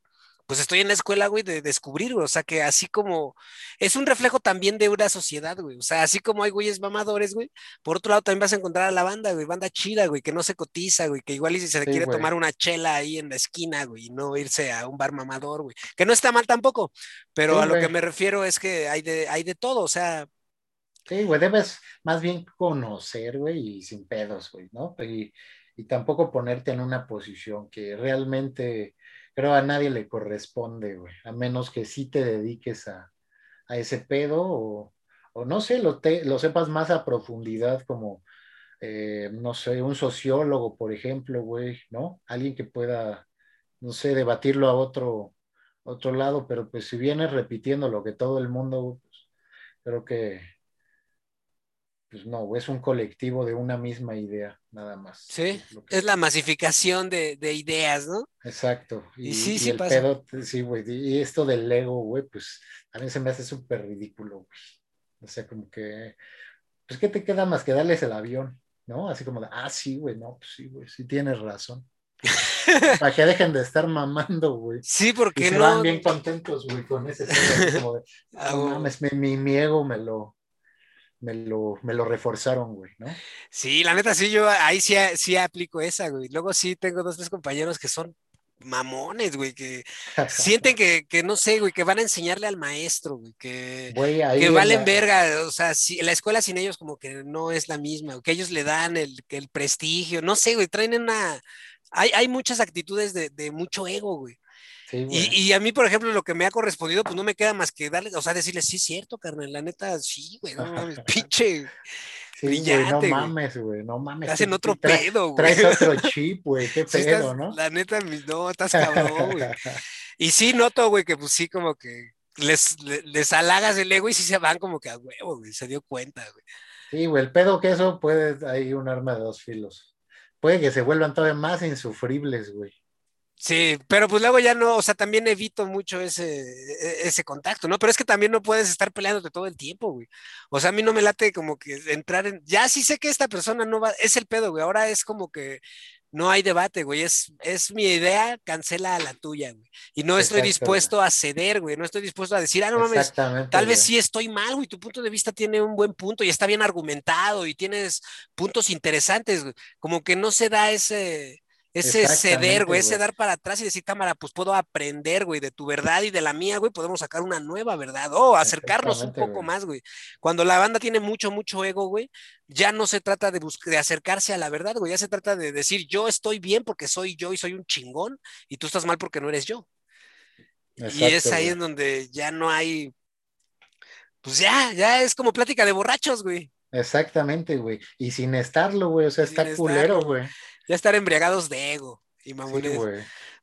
pues estoy en la escuela, güey, de descubrir, güey. O sea, que así como es un reflejo también de una sociedad, güey. O sea, así como hay güeyes mamadores, güey, por otro lado también vas a encontrar a la banda, güey, banda chida, güey, que no se cotiza, güey, que igual y si se quiere tomar una chela ahí en la esquina, güey, y no irse a un bar mamador, güey. Que no está mal tampoco, pero a lo que me refiero es que hay de, hay de todo, o sea. Sí, güey, debes más bien conocer, güey, y sin pedos, güey, ¿no? Y, y tampoco ponerte en una posición que realmente pero a nadie le corresponde, güey, a menos que sí te dediques a, ese pedo o, o no sé, lo, lo sepas más a profundidad como, eh, no sé, un sociólogo, por ejemplo, güey, ¿no? Alguien que pueda, no sé, debatirlo a otro, otro lado, pero pues si vienes repitiendo lo que todo el mundo, pues, creo que pues no, es un colectivo de una misma idea, nada más. Sí, es, la masificación de, ideas, ¿no? Exacto. Y, sí, sí el Pedo, sí, güey. Y esto del ego, güey, pues a mí se me hace súper ridículo, güey. O sea, como que, pues, ¿qué te queda más que darles el avión? ¿No? Así como de, ah, sí, güey, no, pues sí, güey, sí tienes razón. [LAUGHS] Para que dejen de estar mamando, güey. Sí, porque y se Van bien contentos, güey, con ese. Como de, [LAUGHS] ah, no mames, mi, mi ego me lo, me lo, me lo reforzaron, güey, ¿no? Sí, la neta, sí, yo ahí sí, sí aplico esa, güey. Luego sí tengo dos, tres compañeros que son mamones, güey, que sienten que, que, no sé, güey, que van a enseñarle al maestro, güey, que, que valen verga, o sea, si, la escuela sin ellos como que no es la misma, que ellos le dan el, el prestigio, no sé, güey, traen una, hay, hay muchas actitudes de, de mucho ego, güey y, a mí, por ejemplo, lo que me ha correspondido, pues no me queda más que darle, o sea, decirle, sí, cierto, carnal, la neta, sí, güey, no mames, [LAUGHS] pinche. Sí, brillante, no mames, güey, no mames. Hacen otro pedo, güey. Traes otro [LAUGHS] chip, güey, qué pedo, ¿no? La neta, no, estás cabrón, güey. [LAUGHS] Y sí noto, güey, que pues sí, como que les, les, halagas el ego y sí se van como que a huevo, güey, se dio cuenta, güey. Sí, güey, el pedo que eso puede, hay un arma de dos filos. Puede que se vuelvan todavía más insufribles, güey. Sí, pero pues luego ya no, o sea, también evito mucho ese, e, ese contacto, ¿no? Pero es que también no puedes estar peleándote todo el tiempo, güey. O sea, a mí no me late como que entrar en, ya sí sé que esta persona no va, es el pedo, güey. Ahora es como que no hay debate, güey. Es, es mi idea, cancela a la tuya, güey. Y no estoy dispuesto a ceder, güey. No estoy dispuesto a decir, ah, no mames, tal vez sí estoy mal, güey. Tu punto de vista tiene un buen punto y está bien argumentado y tienes puntos interesantes, güey. Como que no se da ese ese ceder, güey, ese dar para atrás y decir, cámara, pues puedo aprender, güey, de tu verdad y de la mía, güey, podemos sacar una nueva verdad, o acercarnos un poco más, güey. Cuando la banda tiene mucho, mucho ego, güey, ya no se trata de, de acercarse a la verdad, güey, ya se trata de decir, yo estoy bien porque soy yo y soy un chingón, y tú estás mal porque no eres yo. y es ahí en donde ya no hay, pues ya, ya es como plática de borrachos, güey. Exactamente, güey. Y sin estarlo, güey. O sea, está culero, güey ya estar embriagados de ego y mamones.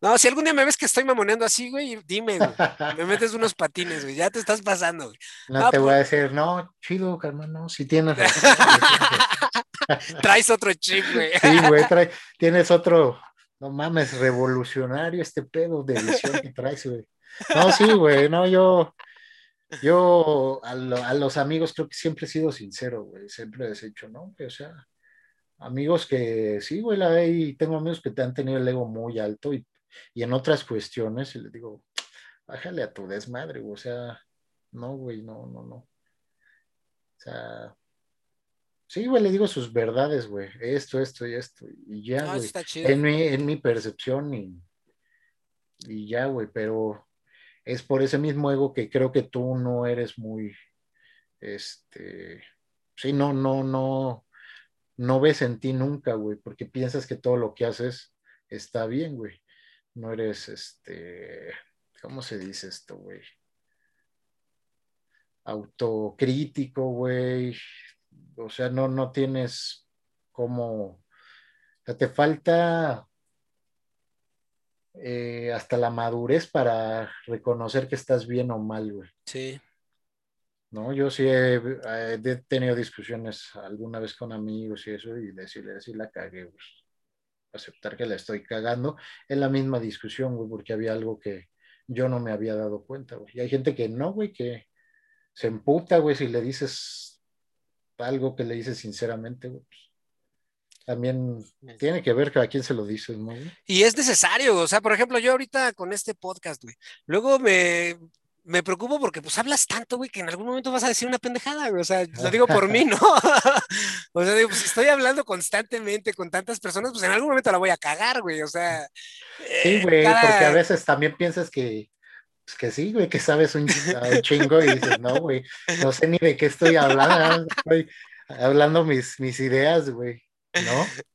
no, si algún día me ves que estoy mamoneando así, güey, dime, güey. Me [LAUGHS] metes unos patines, güey. Ya te estás pasando, güey. No, te voy a pues decir, no, chido, carnal, no, si [LAUGHS] tienes Traes otro chip, güey. sí, güey, tienes otro, no mames, revolucionario este pedo de visión que traes, güey. No, sí, güey, no, yo, yo a, a, los amigos creo que siempre he sido sincero, güey, siempre he dicho, ¿no? O sea, amigos que sí, güey, la y tengo amigos que te han tenido el ego muy alto y, en otras cuestiones, y les digo, bájale a tu desmadre, güey, o sea, no, güey, no, no, no. O sea, sí, güey, le digo sus verdades, güey, esto, esto y esto, y ya, güey, en mi, en mi percepción y, y ya, güey, pero es por ese mismo ego que creo que tú no eres muy, este, sí, no, no, no, no ves en ti nunca, güey, porque piensas que todo lo que haces está bien, güey. No eres, este, ¿cómo se dice esto, güey? Autocrítico, güey. O sea, no, no tienes como, o sea, te falta eh, hasta la madurez para reconocer que estás bien o mal, güey. Sí. ¿No? Yo sí he, tenido discusiones alguna vez con amigos y eso, y decirle, decir la cagué, pues, aceptar que la estoy cagando, es la misma discusión, güey, porque había algo que yo no me había dado cuenta, güey. Y hay gente que no, güey, que se emputa, güey, si le dices algo que le dices sinceramente, güey. Pues, también tiene que ver a quién se lo dices, ¿no? Y es necesario, o sea, por ejemplo, yo ahorita con este podcast, güey, luego me me preocupo porque pues hablas tanto, güey, que en algún momento vas a decir una pendejada, güey. O sea, lo digo por mí, [LAUGHS] ¿no? [LAUGHS] o sea, digo, pues estoy hablando constantemente con tantas personas, pues en algún momento la voy a cagar, güey. O sea. Sí, eh, güey, porque a veces también piensas que, pues que sí, güey, que sabes un, chingo y dices, no, güey, no sé ni de qué estoy hablando, [LAUGHS] estoy hablando mis, mis ideas, güey. ¿No? [LAUGHS]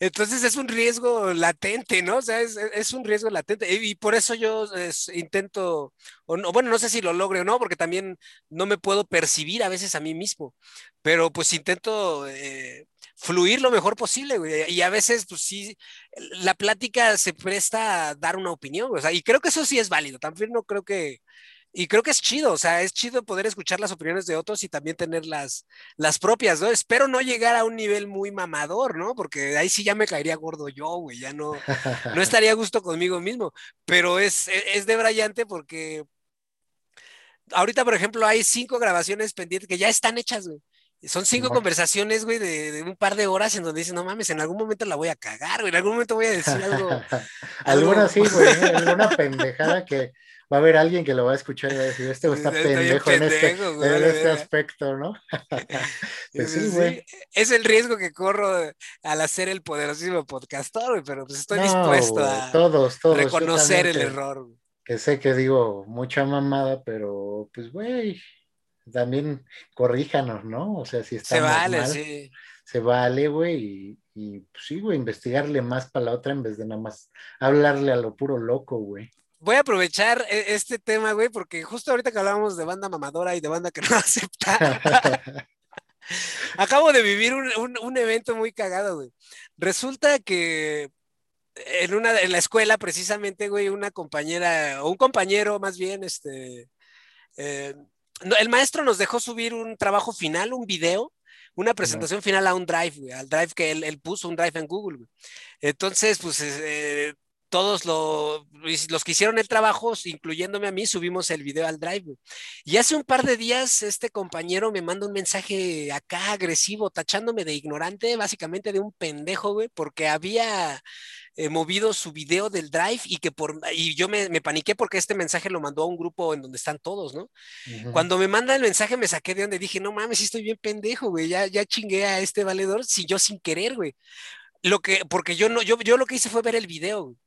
Entonces es un riesgo latente, ¿no? O sea, es, un riesgo latente. Y, por eso yo intento, o no, bueno, no sé si lo logre o no, porque también no me puedo percibir a veces a mí mismo, pero pues intento eh, fluir lo mejor posible. Y a veces, pues sí, la plática se presta a dar una opinión, o sea, y creo que eso sí es válido. También no creo que y creo que es chido, o sea, es chido poder escuchar las opiniones de otros y también tener las, las propias, ¿no? Espero no llegar a un nivel muy mamador, ¿no? Porque ahí sí ya me caería gordo yo, güey, ya no, no [LAUGHS] estaría a gusto conmigo mismo, pero es, e, es de brillante porque ahorita, por ejemplo, hay cinco grabaciones pendientes que ya están hechas, güey. Son cinco conversaciones, güey, de, un par de horas en donde dicen, no mames, en algún momento la voy a cagar, güey, en algún momento voy a decir algo. [LAUGHS] Alguna sí, güey, alguna pendejada que va a haber alguien que lo va a escuchar y va a decir, este está pendejo, en, este, en este aspecto, ¿no? [LAUGHS] pues sí, güey. Es el riesgo que corro al hacer el poderosísimo podcastor, güey, pero pues estoy dispuesto a todos, todos, reconocer el error. Que sé que digo mucha mamada, pero pues, güey, también corríjanos, ¿no? O sea, si está Se vale, sí. Se vale, güey, y, y pues, sí, güey, investigarle más para la otra en vez de nada más hablarle a lo puro loco, güey voy a aprovechar e, este tema, güey, porque justo ahorita que hablábamos de banda mamadora y de banda que [LAUGHS] no acepta. [LAUGHS] Acabo de vivir un, evento muy cagado, güey. Resulta que en una en la escuela, precisamente, güey, una compañera, o un compañero más bien, este. Eh, el maestro nos dejó subir un trabajo final, un video, una presentación final a un drive, güey, al drive que él, puso, un drive en Google, güey. Entonces, pues eh, todos los que hicieron el trabajo, incluyéndome a mí, subimos el video al Drive. Y hace un par de días este compañero me manda un mensaje acá agresivo, tachándome de ignorante, básicamente de un pendejo, güey, porque había eh, movido su video del Drive y que por y yo me, paniqué porque este mensaje lo mandó a un grupo en donde están todos, ¿no? Cuando me manda el mensaje me saqué de donde dije, no mames, estoy bien pendejo, güey, ya, ya chingué a este valedor, si yo sin querer, güey. Lo que, porque yo no, yo, yo lo que hice fue ver el video, güey.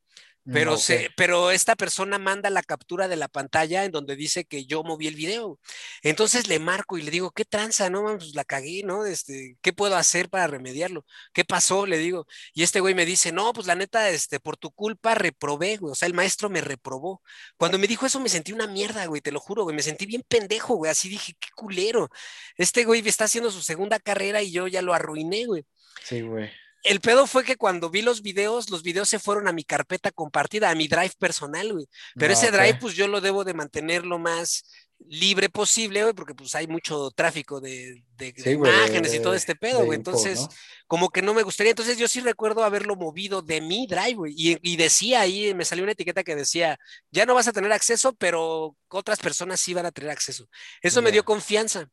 Pero, se, pero esta persona manda la captura de la pantalla en donde dice que yo moví el video. Entonces le marco y le digo, ¿qué tranza? No, pues la cagué, ¿no? Este, ¿Qué puedo hacer para remediarlo? ¿Qué pasó? Le digo. Y este güey me dice, no, pues la neta, este, por tu culpa reprobé, güey. O sea, el maestro me reprobó. Cuando me dijo eso me sentí una mierda, güey, te lo juro, güey. Me sentí bien pendejo, güey. Así dije, qué culero. Este güey está haciendo su segunda carrera y yo ya lo arruiné, güey. Sí, güey el pedo fue que cuando vi los videos, los videos se fueron a mi carpeta compartida, a mi drive personal, güey. Pero ese drive, pues yo lo debo de mantener lo más libre posible, güey, porque pues hay mucho tráfico de, imágenes y todo este pedo, güey. Entonces, como que no me gustaría. Entonces, yo sí recuerdo haberlo movido de mi drive, güey. Y, decía ahí, me salió una etiqueta que decía, ya no vas a tener acceso, pero otras personas sí van a tener acceso. Eso me dio confianza.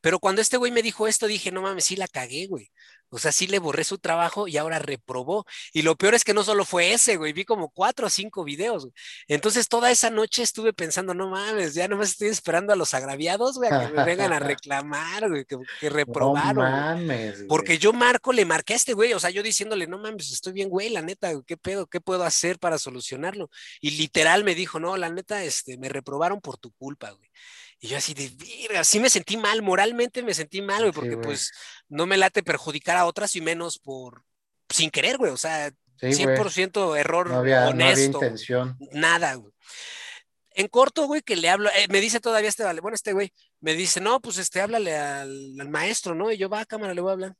Pero cuando este güey me dijo esto, dije, no mames, sí la cagué, güey. O sea, sí le borré su trabajo y ahora reprobó. Y lo peor es que no solo fue ese, güey, vi como cuatro o cinco videos. Entonces toda esa noche estuve pensando, no mames, ya nomás estoy esperando a los agraviados, güey, a que me vengan a [LAUGHS] reclamar, güey, que, reprobaron. No mames, Porque yo marco, le marqué a este güey, o sea, yo diciéndole, no mames, estoy bien, güey, la neta, ¿qué pedo? ¿Qué puedo hacer para solucionarlo? Y literal me dijo, no, la neta, este, me reprobaron por tu culpa, güey. Y yo así de, virga, sí me sentí mal, moralmente me sentí mal, güey, porque pues no me late perjudicar a otras y menos por, sin querer, güey, o sea, 100% error no había, honesto. intención. Nada, güey. En corto, güey, que le hablo, eh, me dice todavía este, vale, bueno, este güey, me dice, no, pues este, háblale al, al, maestro, ¿no? Y yo, va, cámara, le voy a hablar.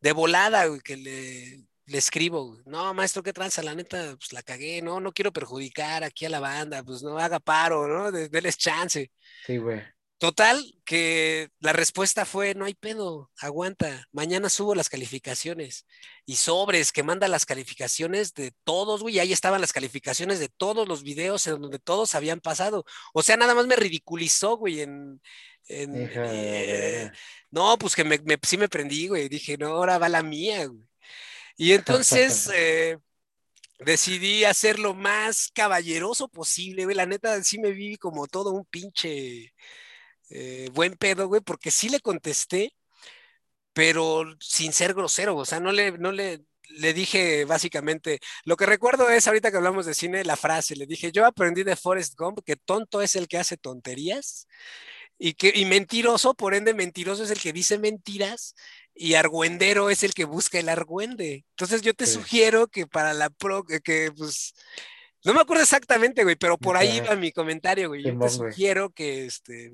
De volada, güey, que le, le escribo, no, maestro, qué tranza, la neta, pues la cagué, no, no quiero perjudicar aquí a la banda, pues no haga paro, ¿no? Deles chance. Sí, güey. Total, que la respuesta fue, no hay pedo, aguanta, mañana subo las calificaciones. Y sobres, que manda las calificaciones de todos, güey, ahí estaban las calificaciones de todos los videos en donde todos habían pasado. O sea, nada más me ridiculizó, güey, en... Eh, no, pues que me, sí me prendí, güey, dije, no, ahora va la mía, güey. Y entonces eh, decidí hacer lo más caballeroso posible, güey. La neta, sí me vi como todo un pinche eh, buen pedo, güey, porque sí le contesté, pero sin ser grosero, o sea, no le, no le, le dije básicamente, lo que recuerdo es ahorita que hablamos de cine, la frase, le dije, yo aprendí de Forrest Gump que tonto es el que hace tonterías y, que, y mentiroso, por ende, mentiroso es el que dice mentiras y argüendero es el que busca el argüende. Entonces yo te sugiero que para la pro, que pues, no me acuerdo exactamente, güey, pero por ahí va mi comentario, güey. Yo te sugiero que, este,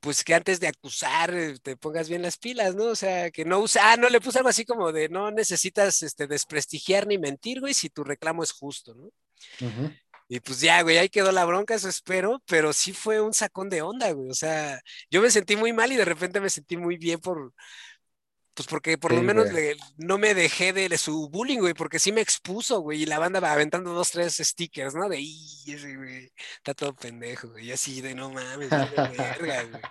pues que antes de acusar eh, te pongas bien las pilas, ¿no? O sea, que no usa, ah, no le puse algo así como de no necesitas este, desprestigiar ni mentir, güey, si tu reclamo es justo, ¿no? Y pues ya, güey, ahí quedó la bronca, eso espero, pero sí fue un sacón de onda, güey. O sea, yo me sentí muy mal y de repente me sentí muy bien por, pues porque por lo menos no me dejé de, su bullying, güey, porque sí me expuso, güey, y la banda va aventando dos, tres stickers, ¿no? De, ese, güey, está todo pendejo, güey, y así de, no mames, verga, güey.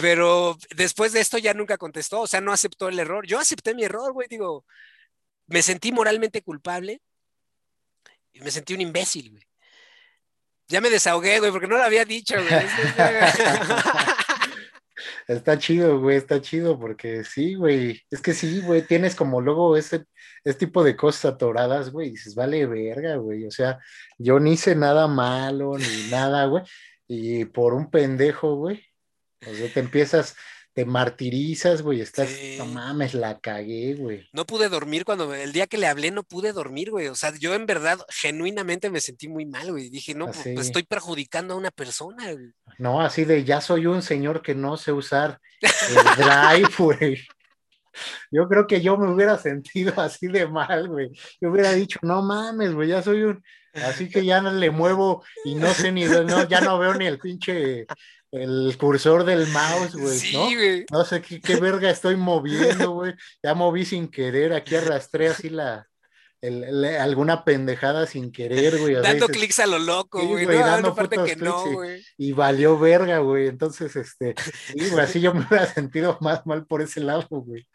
Pero después de esto ya nunca contestó, o sea, no aceptó el error. Yo acepté mi error, güey, digo, me sentí moralmente culpable y me sentí un imbécil, güey. Ya me desahogué, güey, porque no lo había dicho, güey. [LAUGHS] Está chido, güey, está chido, porque sí, güey, es que sí, güey, tienes como luego ese, este tipo de cosas atoradas, güey, y dices, vale verga, güey, o sea, yo ni hice nada malo, ni nada, güey, y por un pendejo, güey, o sea, te empiezas, te martirizas, güey, estás, no mames, la cagué, güey. No pude dormir cuando, el día que le hablé no pude dormir, güey, o sea, yo en verdad genuinamente me sentí muy mal, güey, dije, no, pues, pues estoy perjudicando a una persona, güey. No, así de, ya soy un señor que no sé usar [LAUGHS] el drive, güey. Yo creo que yo me hubiera sentido [LAUGHS] así de mal, güey. Yo hubiera dicho, no mames, güey, ya soy un, así que ya no le muevo y no sé ni, no, ya no veo ni el pinche el cursor del mouse, güey, sí, ¿no? Güey. No sé qué, qué verga estoy moviendo, güey. Ya moví sin querer, aquí arrastré así la, el, alguna pendejada sin querer, güey. Dando clics a lo loco, güey. no, dando que no, güey. Y, valió verga, güey. Entonces, este, sí, güey, así yo me hubiera sentido más mal por ese lado, güey.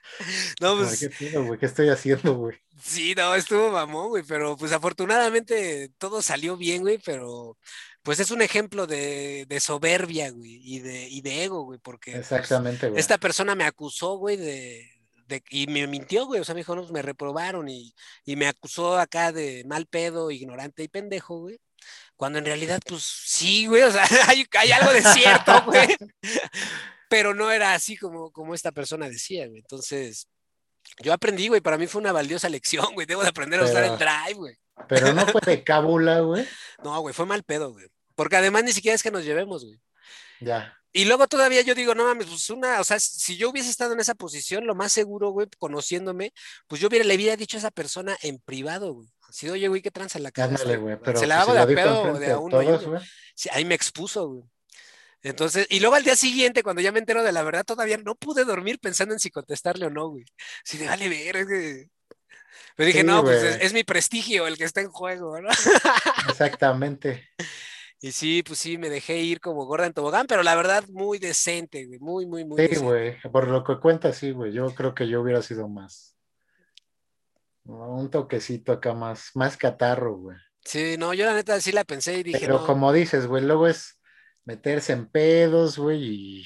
No, pues. ¿Qué, güey? ¿Qué estoy haciendo, güey? Sí, no, estuvo mamón, güey, pero pues afortunadamente todo salió bien, güey, pero pues es un ejemplo de, soberbia, güey, y de, y de ego, güey, porque pues, Exactamente, güey. esta persona me acusó, güey, de, de, y me mintió, güey, o sea, me dijo, no, pues, me reprobaron y, y, me acusó acá de mal pedo, ignorante y pendejo, güey, cuando en realidad, pues sí, güey, o sea, [LAUGHS] hay, hay algo de cierto, güey, [LAUGHS] pero no era así como, como esta persona decía, güey, entonces... Yo aprendí, güey, para mí fue una valiosa lección, [LAUGHS] güey. Debo de aprender a usar el drive, güey. Pero no fue de cábula, güey. No, güey, fue mal pedo, güey. Porque además ni siquiera es que nos llevemos, güey. Ya. Y luego todavía yo digo, no mames, pues una, o sea, si yo hubiese estado en esa posición, lo más seguro, güey, conociéndome, pues yo hubiera, le hubiera dicho a esa persona en privado, güey. Si oye, güey, ¿qué tranza la cara? güey, pero se la hago de pedo de a uno. sí, ahí me expuso, güey. Entonces, y luego al día siguiente, cuando ya me entero de la verdad, todavía no pude dormir pensando en si contestarle o no, güey. Si de vale ver, es que... Pero dije, no, pues es, es, mi prestigio el que está en juego, ¿no? Exactamente. [LAUGHS] Y sí, pues sí, me dejé ir como gorda en tobogán, pero la verdad, muy decente, güey, muy, muy, muy. Sí, güey, por lo que cuenta, sí, güey, yo creo que yo hubiera sido más. Un toquecito acá más, más catarro, güey. Sí, no, yo la neta sí la pensé y dije. Pero como dices, güey, luego es meterse en pedos, güey, y,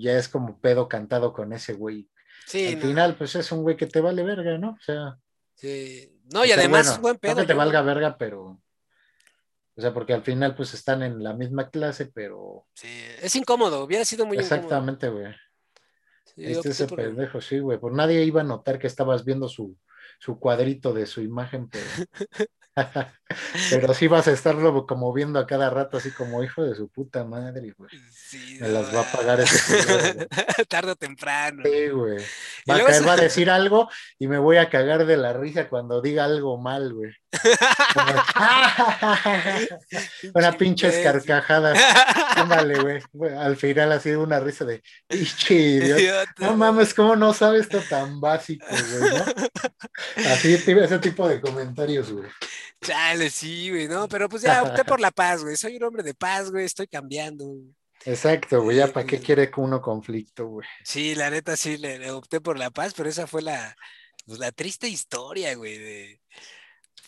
ya es como pedo cantado con ese güey. Sí. Al final, pues es un güey que te vale verga, ¿no? O sea. Sí. No, y además, buen pedo. No que te valga verga, pero o sea, porque al final pues están en la misma clase, pero... Sí, es incómodo, hubiera sido muy Exactamente, güey. Sí, este ese pendejo, sí, güey. Por nadie iba a notar que estabas viendo su, su cuadrito de su imagen, pero... [LAUGHS] [LAUGHS] Pero sí vas a estarlo como viendo a cada rato, así como hijo de su puta madre, güey. Sí, Me las va a pagar ese [LAUGHS] Tarde o temprano. Sí, güey. Va, a va a decir algo y me voy a cagar de la risa cuando diga algo mal, güey. [LAUGHS] [LAUGHS] una pinche escarcajada. Ándale, güey. Al final ha sido una risa de idiota. No mames, ¿cómo no sabes esto tan básico, güey? ¿no? Así, ese tipo de comentarios, güey. Chale, sí, güey, no, pero pues ya opté por [LAUGHS] la paz, güey. Soy un hombre de paz, güey, estoy cambiando. Exacto, güey, ya para qué quiere uno conflicto, güey. Sí, la neta sí, le, opté por la paz, pero esa fue la, pues, la triste historia, güey, de,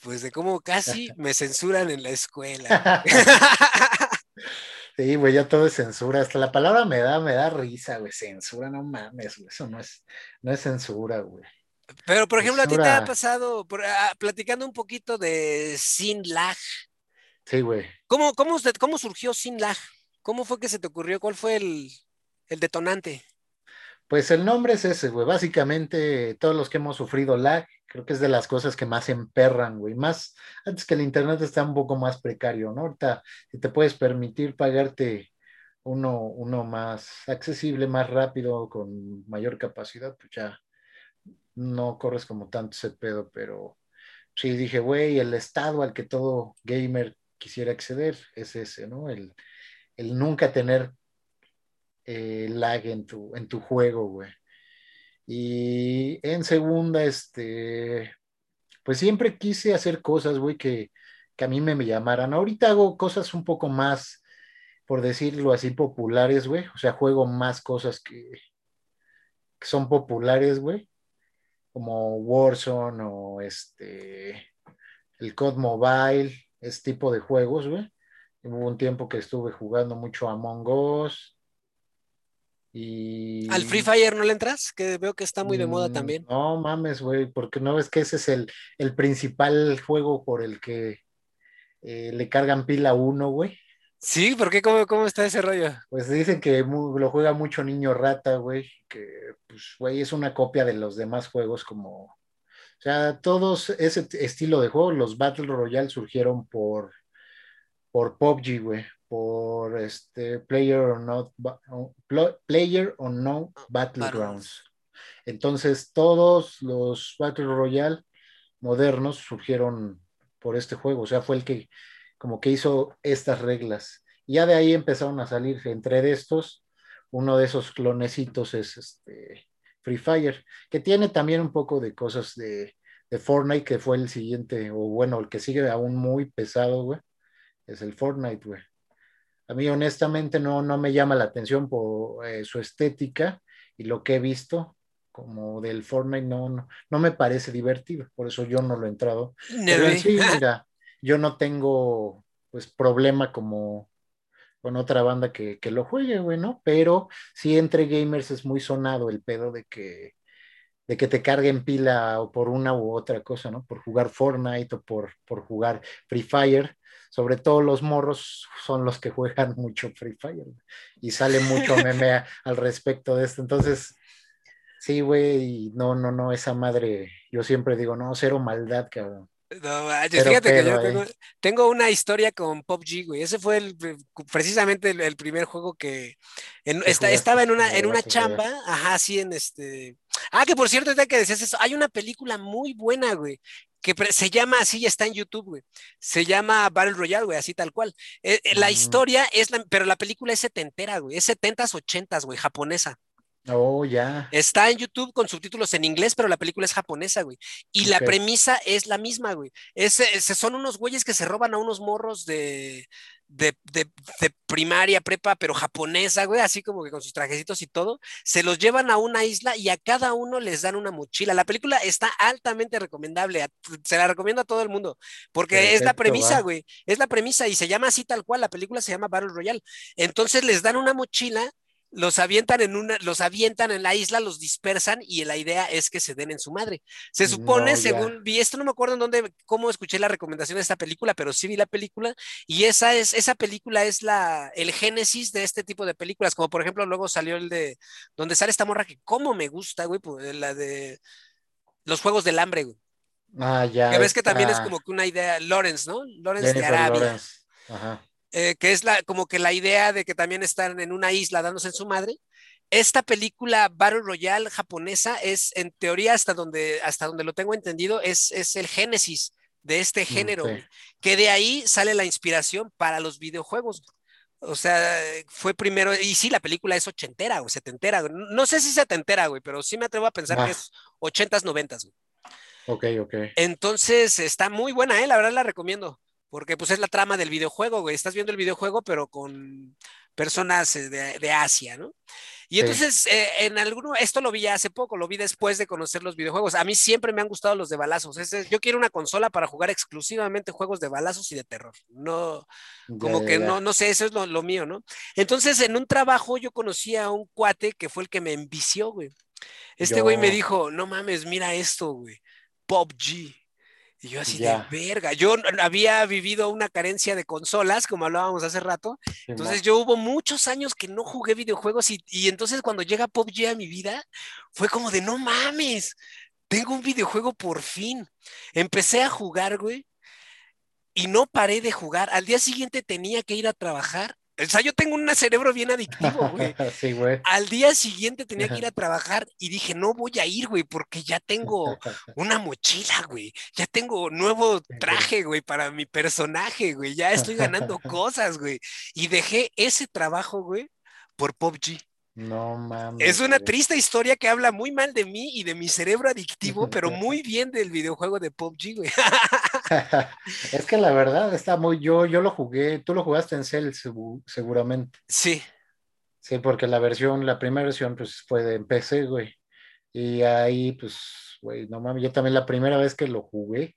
pues de cómo casi [LAUGHS] me censuran en la escuela. [LAUGHS] Sí, güey, ya todo es censura. Hasta la palabra me da, me da risa, güey. Censura, no mames, güey. Eso no es, no es censura, güey. Pero, por ejemplo, a ti te ha pasado, ah, platicando un poquito de Sin Lag. Sí, güey. ¿Cómo, cómo, cómo surgió Sin Lag? ¿Cómo fue que se te ocurrió? ¿Cuál fue el, el detonante? Pues el nombre es ese, güey. Básicamente, todos los que hemos sufrido lag, creo que es de las cosas que más emperran, güey. Más antes que el internet está un poco más precario, ¿no? Ahorita, si te puedes permitir pagarte uno, uno más accesible, más rápido, con mayor capacidad, pues ya no corres como tanto ese pedo, pero sí dije, güey, el estado al que todo gamer quisiera acceder es ese, ¿no? El, el nunca tener eh, lag en tu, en tu juego, güey. Y en segunda, este, pues siempre quise hacer cosas, güey, que, que a mí me, me llamaran. Ahorita hago cosas un poco más, por decirlo así, populares, güey. O sea, juego más cosas que, que son populares, güey. Como Warzone o este, el COD Mobile, ese tipo de juegos, güey. Hubo un tiempo que estuve jugando mucho Among Us, y... ¿Al Free Fire no le entras? Que veo que está muy de moda Mm, también. No mames, güey, porque no ves que ese es el, el principal juego por el que eh, le cargan pila a uno, güey. Sí, ¿por qué? ¿Cómo, cómo está ese rollo? Pues dicen que lo juega mucho niño rata, güey, que pues, güey, es una copia de los demás juegos como... O sea, todos ese estilo de juego, los Battle Royale surgieron por, por PUBG, güey, por este Player or Not, Player or No Battlegrounds. Entonces, todos los Battle Royale modernos surgieron por este juego, o sea, fue el que como que hizo estas reglas. Y ya de ahí empezaron a salir entre estos, uno de esos clonecitos es este Free Fire, que tiene también un poco de cosas de, de Fortnite, que fue el siguiente, o bueno, el que sigue aún muy pesado, güey, es el Fortnite, güey. A mí honestamente no, no me llama la atención por eh, su estética y lo que he visto como del Fortnite no, no, no me parece divertido, por eso yo no lo he entrado. Pero en sí, mira, yo no tengo pues problema como con otra banda que, que lo juegue, güey, ¿no? Pero sí entre gamers es muy sonado el pedo de que de que te carguen pila o por una u otra cosa, ¿no? Por jugar Fortnite o por, por jugar Free Fire. Sobre todo los morros son los que juegan [LAUGHS] mucho Free Fire. güey. Y sale mucho [LAUGHS] meme al respecto de esto. Entonces, sí, güey, y no, no, no, esa madre, yo siempre digo, no, cero maldad, cabrón. No manches, Pero fíjate que yo ahí. tengo, tengo una historia con PUBG, güey. Ese fue el, precisamente el, el primer juego que en- estaba en una, en una chamba, ajá, así en este. Ah, que por cierto, ahorita que decías eso, hay una película muy buena, güey, que se llama así, ya está en YouTube, güey. Se llama Battle Royale, güey, así tal cual. Eh, eh, la Mm. historia es la, pero la película es setentera, güey, es setentas, ochentas, güey, japonesa. Oh, ya. Está en YouTube con subtítulos en inglés, pero la película es japonesa, güey. Y la premisa es la misma, güey. Es, eh, se- son unos güeyes que se roban a unos morros de, de, de- de primaria, prepa, pero japonesa, güey, así como que con sus trajecitos y todo. Se los llevan a una isla y a cada uno les dan una mochila. La película está altamente recomendable. a- Se la recomiendo a todo el mundo, porque es la premisa, va. güey. Es la premisa y se llama así tal cual. La película se llama Battle Royale. Entonces les dan una mochila los avientan en una, los avientan en la isla, los dispersan y la idea es que se den en su madre. Se supone, No, ya. según vi, esto no me acuerdo en dónde, cómo escuché la recomendación de esta película, pero sí vi la película y esa es, esa película es la, el génesis de este tipo de películas, como por ejemplo luego salió el de, donde sale esta morra que cómo me gusta, güey, pues, la de los Juegos del Hambre, güey. Ah, ya. Que ves que también es como que una idea, Lawrence, ¿no? Lawrence de Arabia. Lawrence. Ajá. Eh, que es la, como que la idea de que también están en una isla dándose en su madre. Esta película Battle Royale japonesa es, en teoría, hasta donde, hasta donde lo tengo entendido, es, es el génesis de este género, sí. güey, que de ahí sale la inspiración para los videojuegos. O sea, fue primero, y sí, la película es ochentera o setentera. No sé si setentera, güey, pero sí me atrevo a pensar Ah. que es ochentas, noventas, güey. Ok, ok. Entonces, está muy buena, ¿eh? La verdad la recomiendo. Porque pues es la trama del videojuego, güey. Estás viendo el videojuego, pero con personas eh, de, de Asia, ¿no? Y Sí. entonces, eh, en alguno, esto lo vi ya hace poco, lo vi después de conocer los videojuegos. A mí siempre me han gustado los de balazos. Ese- yo quiero una consola para jugar exclusivamente juegos de balazos y de terror. No, como que no, no sé, eso es lo, lo mío, ¿no? Entonces, en un trabajo yo conocí a un cuate que fue el que me envició, güey. Este güey me dijo, no mames, mira esto, güey. PUBG. Y yo así Ya. de verga. Yo había vivido una carencia de consolas, como hablábamos hace rato. Entonces yo hubo muchos años que no jugué videojuegos y, y entonces cuando llega PUBG a mi vida, fue como de no mames, tengo un videojuego por fin. Empecé a jugar, güey, y no paré de jugar. Al día siguiente tenía que ir a trabajar. O sea, yo tengo un cerebro bien adictivo, güey. [LAUGHS] sí, güey. Al día siguiente tenía que ir a trabajar y dije, no voy a ir, güey, porque ya tengo [LAUGHS] una mochila, güey. Ya tengo nuevo traje, güey, para mi personaje, güey. Ya estoy ganando [LAUGHS] cosas, güey. Y dejé ese trabajo, güey, por PUBG. No mames. Es una triste historia que habla muy mal de mí y de mi cerebro adictivo, pero muy bien del videojuego de PUBG, güey. [LAUGHS] es que la verdad está muy. Yo, yo lo jugué. Tú lo jugaste en Cell, segu- seguramente. Sí, Sí, porque la versión, la primera versión, pues fue de PC, güey. Y ahí, pues, güey, no mames, yo también la primera vez que lo jugué,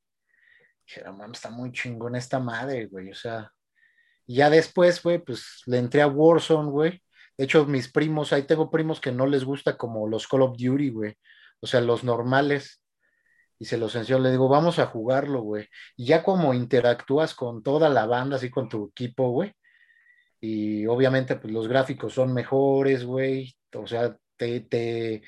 dije, no mames, está muy chingón esta madre, güey. O sea, ya después, güey, pues le entré a Warzone, güey. De hecho, mis primos, ahí tengo primos que no les gusta como los Call of Duty, güey. O sea, los normales. Y se los enseño, le digo, vamos a jugarlo, güey. Y ya como interactúas con toda la banda, así con tu equipo, güey. Y obviamente, pues los gráficos son mejores, güey. O sea, te, te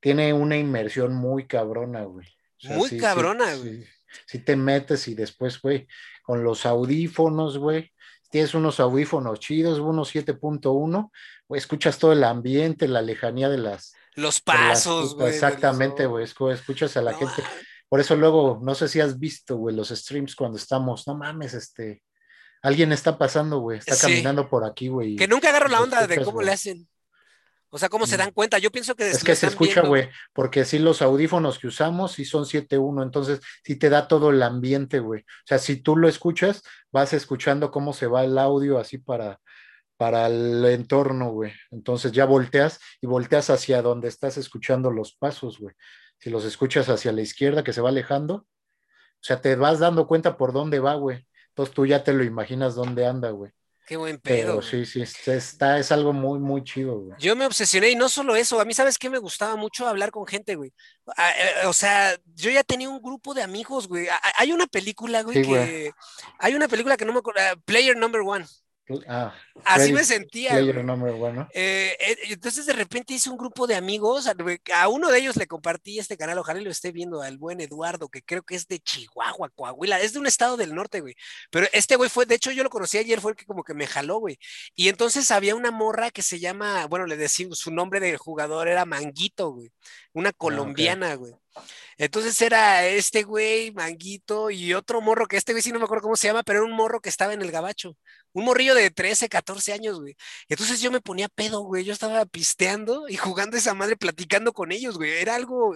tiene una inmersión muy cabrona, güey. O sea, Muy sí, cabrona, sí, güey. sí te metes y después, güey, con los audífonos, güey. Tienes unos audífonos chidos, unos 7.1, güey, escuchas todo el ambiente, la lejanía de las, los pasos, güey. Exactamente, güey, escu- escuchas a la No, gente. Por eso luego, no sé si has visto, güey, los streams cuando estamos, no mames, este, alguien está pasando, güey, está Sí. caminando por aquí, güey. Que nunca agarro la onda de cómo le hacen. O sea, cómo se Mm. dan cuenta. Yo pienso que Es que se escucha, güey, porque sí los audífonos que usamos sí son 7.1, entonces sí te da todo el ambiente, güey. O sea, si tú lo escuchas, vas escuchando cómo se va el audio así para, para el entorno, güey. Entonces ya volteas y volteas hacia donde estás escuchando los pasos, güey. Si los escuchas hacia la izquierda que se va alejando, o sea, te vas dando cuenta por dónde va, güey. Entonces tú ya te lo imaginas dónde anda, güey. Qué buen pedo. Pero sí, sí, es- está, es algo muy, muy chido, güey. Yo me obsesioné y no solo eso, a mí sabes qué me gustaba mucho hablar con gente, güey. Eh, O sea, yo ya tenía un grupo de amigos, güey. Hay una película, güey, Sí, que güey. hay una película que no me acuerdo, ah, Player Number One. Ah, Así me sentía, one. Eh, eh, entonces de repente hice un grupo de amigos, a, uno de ellos le compartí este canal, ojalá lo esté viendo, al buen Eduardo, que creo que es de Chihuahua, Coahuila, es de un estado del norte, güey. Pero este güey fue, de hecho yo lo conocí ayer, fue el que como que me jaló, güey. Y entonces había una morra que se llama, bueno, le decimos, su nombre de jugador era Manguito, güey, una colombiana, güey. Entonces era este güey, Manguito, y otro morro, que este güey sí no me acuerdo cómo se llama, pero era un morro que estaba en el gabacho. Un morrillo de 13, 14 años, güey. Entonces yo me ponía pedo, güey. Yo estaba pisteando y jugando esa madre, platicando con ellos, güey. Era algo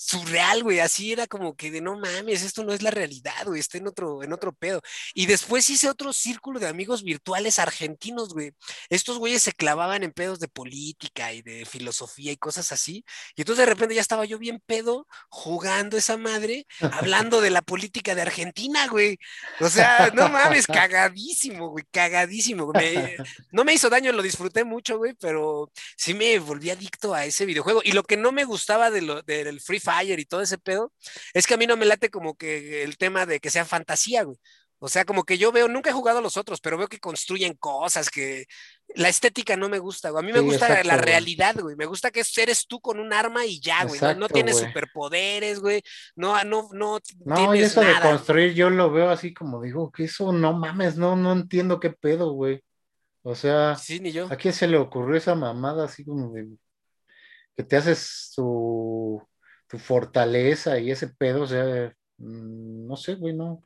surreal, güey. Así era como que de no mames, esto no es la realidad, güey. Está en otro, en otro pedo. Y después hice otro círculo de amigos virtuales argentinos, güey. Estos güeyes se clavaban en pedos de política y de filosofía y cosas así. Y entonces de repente ya estaba yo bien pedo jugando esa madre, [LAUGHS] hablando de la política de Argentina, güey. O sea, no mames, cagadísimo, güey, cagadísimo. güey. Me- no me hizo daño, lo disfruté mucho, güey, pero sí me volví adicto a ese videojuego. Y lo que no me gustaba de lo, del Free Fire y todo ese pedo, es que a mí no me late como que el tema de que sea fantasía, güey. O sea, como que yo veo, nunca he jugado a los otros, pero veo que construyen cosas, que la estética no me gusta, güey. A mí me Sí, gusta exacto, la güey. realidad, güey. Me gusta que eres tú con un arma y ya, güey. No, no Exacto, tienes güey. superpoderes, güey. No, no, no, No, y tienes eso de nada. construir yo lo veo así como digo, que eso no mames, no, no entiendo qué pedo, güey. O sea, Sí, ni yo. ¿a quién se le ocurrió esa mamada así como de que te haces tu, tu fortaleza y ese pedo? O sea, mm, no sé, güey, no.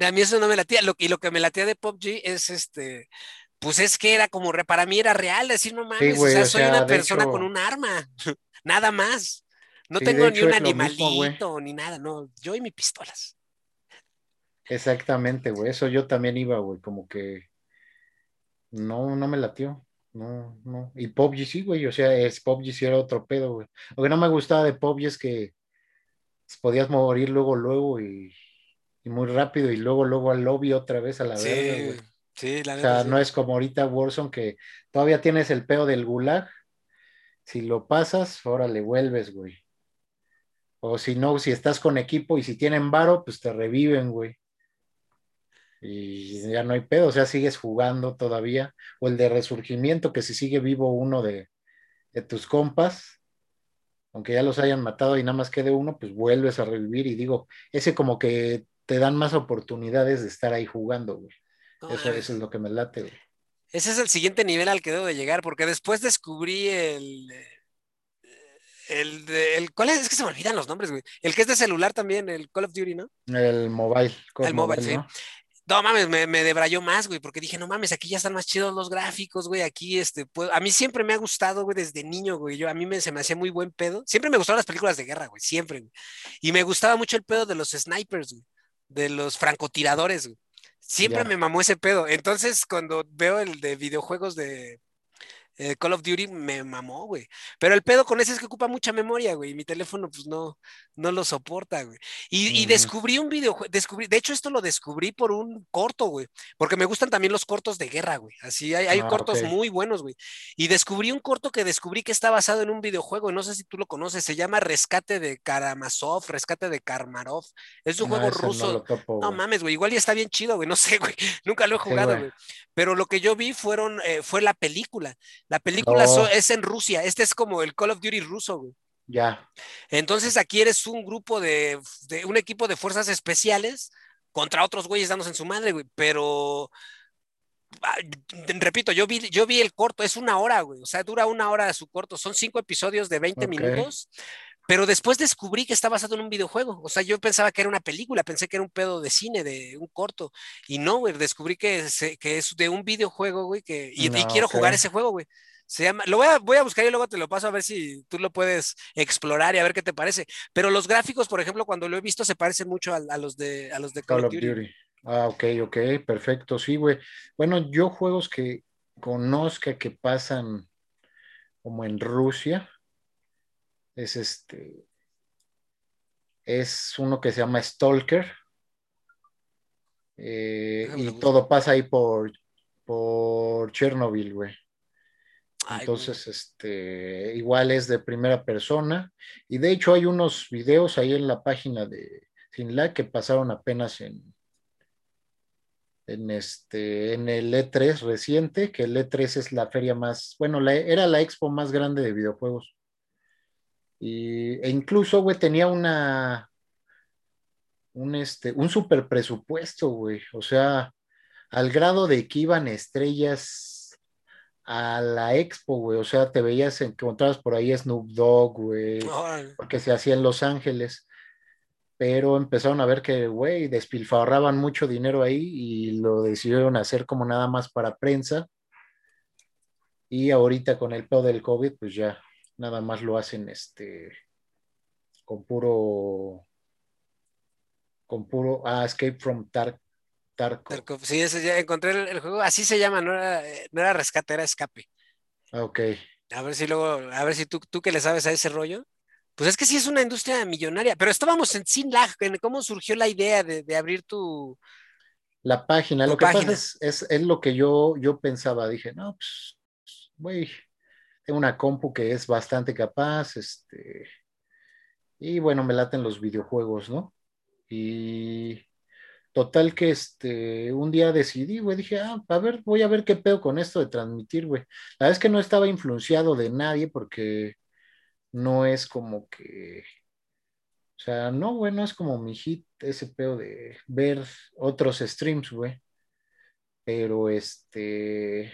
A mí eso no me latía. Lo, y lo que me latía de PUBG es este, pues es que era como, para mí era real, decir, no mames, güey, o sea, o soy sea, una persona hecho- con un arma, [LAUGHS] nada más. No Sí, tengo ni un mismo, animalito, ni nada, no, yo y mis pistolas. Exactamente, güey. Eso yo también iba, güey, como que no, no me latió. No, no. Y PUBG sí, güey. O sea, es PUBG sí era otro pedo, güey. Lo que no me gustaba de PUBG es que podías morir luego, luego y, y muy rápido y luego, luego al lobby otra vez a la Sí, verga, güey. sí, la O sea, sí. no es como ahorita Warzone que todavía tienes el pedo del gulag. Si lo pasas, ahora le vuelves, güey. O si no, si estás con equipo y si tienen varo, pues te reviven, güey. Y ya no hay pedo, o sea, sigues jugando todavía. O el de resurgimiento, que si sigue vivo uno de, de tus compas, aunque ya los hayan matado y nada más quede uno, pues vuelves a revivir. Y digo, ese como que te dan más oportunidades de estar ahí jugando, güey. No, Eso, es lo que me late, güey. Ese es el siguiente nivel al que debo de llegar, porque después descubrí el, el, de- el ¿cuál es? Es que se me olvidan los nombres, güey. El que es de celular también, el Call of Duty, ¿no? El mobile, El mobile, sí. ¿no? No mames, me, me debrayó más, güey, porque dije, no mames, aquí ya están más chidos los gráficos, güey, aquí, este, puedo- a mí siempre me ha gustado, güey, desde niño, güey, yo, a mí me, se me hacía muy buen pedo, siempre me gustaron las películas de guerra, güey, siempre, güey, y me gustaba mucho el pedo de los snipers, güey, de los francotiradores, güey, siempre me mamó ese pedo, entonces cuando veo el de videojuegos de eh, Call of Duty, me mamó, güey, pero el pedo con ese es que ocupa mucha memoria, güey, y mi teléfono, pues, no, no lo soporta, güey. Y, descubrí un videojuego, descubrí, de hecho esto lo descubrí por un corto, güey, porque me gustan también los cortos de guerra, güey. Así hay, hay Ah, cortos muy buenos, güey. Y descubrí un corto que descubrí que está basado en un videojuego, y no sé si tú lo conoces, se llama Rescate de Karamazov, Rescate de Karmarov. Es un No, juego no ruso. lo topo, No mames, güey, igual ya está bien chido, güey, [LAUGHS] no sé, güey, nunca lo he Sí, jugado, güey. güey. Pero lo que yo vi fueron, eh, fue la película. La película No. so- es en Rusia, este es como el Call of Duty ruso, güey. Ya. Entonces aquí eres un grupo de, de un equipo de fuerzas especiales contra otros güeyes dándose en su madre, güey. Pero ah, repito, yo vi, yo vi el corto, es una hora, güey. O sea, dura una hora su corto. Son cinco episodios de 20 Ok. minutos. Pero después descubrí que está basado en un videojuego. O sea, yo pensaba que era una película, pensé que era un pedo de cine, de un corto. Y no, güey, descubrí que, se- que es de un videojuego, güey, que, y, quiero jugar ese juego, güey. Se llama, lo voy a, voy a buscar y luego te lo paso a ver si tú lo puedes explorar y a ver qué te parece. Pero los gráficos, por ejemplo, cuando lo he visto, se parecen mucho a, a los de a los de Call, Call of Duty. Duty. Ah, ok, ok, perfecto, sí, güey. Bueno, yo juegos que conozca que pasan como en Rusia, es este, es uno que se llama Stalker, eh, Déjame y todo pasa ahí por, por Chernobyl, güey. Ay, Entonces, este, igual es de primera persona. Y de hecho hay unos videos ahí en la página de Sinla que pasaron apenas en, en, este, en el E3 reciente, que el E3 es la feria más, bueno, la- era la expo más grande de videojuegos. Y, e incluso, güey, tenía una, un, este, un super presupuesto, güey. O sea, al grado de que iban estrellas a la expo, güey. O sea, te veías, encontrabas por ahí Snoop Dogg, güey, porque se hacía en Los Ángeles. Pero empezaron a ver que, güey, despilfarraban mucho dinero ahí y lo decidieron hacer como nada más para prensa. Y ahorita con el pedo del COVID, pues ya nada más lo hacen este con puro con puro ah, Escape from Tar- Tarkov. Tarkov. Sí, ese ya encontré el, el juego, así se llama, no era, eh, no era rescate, era escape. Ah, Ok. A ver si luego, a ver si tú, tú que le sabes a ese rollo. Pues es que sí es una industria millonaria, pero estábamos en Sin Lag, en cómo surgió la idea de, de abrir tu. La página, Tu lo que página. pasa es, es, es lo que yo, yo pensaba, dije, no, pues, güey, una compu que es bastante capaz, este, y bueno, me laten los videojuegos, ¿no? Y total que este, un día decidí, güey, dije, ah, a ver, voy a ver qué pedo con esto de transmitir, güey. La verdad es que no estaba influenciado de nadie porque no es como que, o sea, no, güey, no es como mi hit ese pedo de ver otros streams, güey. Pero este,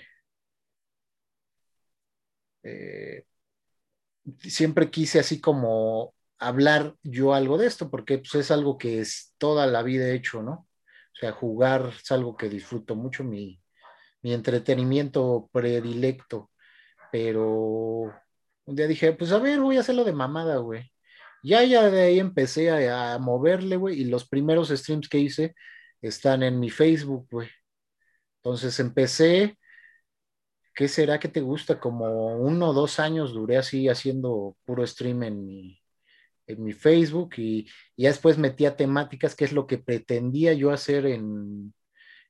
eh, siempre quise así como hablar yo algo de esto, porque pues, es algo que es toda la vida he hecho, ¿no? O sea, jugar es algo que disfruto mucho, mi, mi entretenimiento predilecto, pero un día dije, pues a ver, voy a hacerlo de mamada, güey. Ya, ya de ahí empecé a, a moverle, güey, y los primeros streams que hice están en mi Facebook, güey. Entonces empecé, ¿qué será que te gusta? Como uno o dos años duré así haciendo puro stream en mi, en mi Facebook y, ya después metía temáticas, que es lo que pretendía yo hacer en,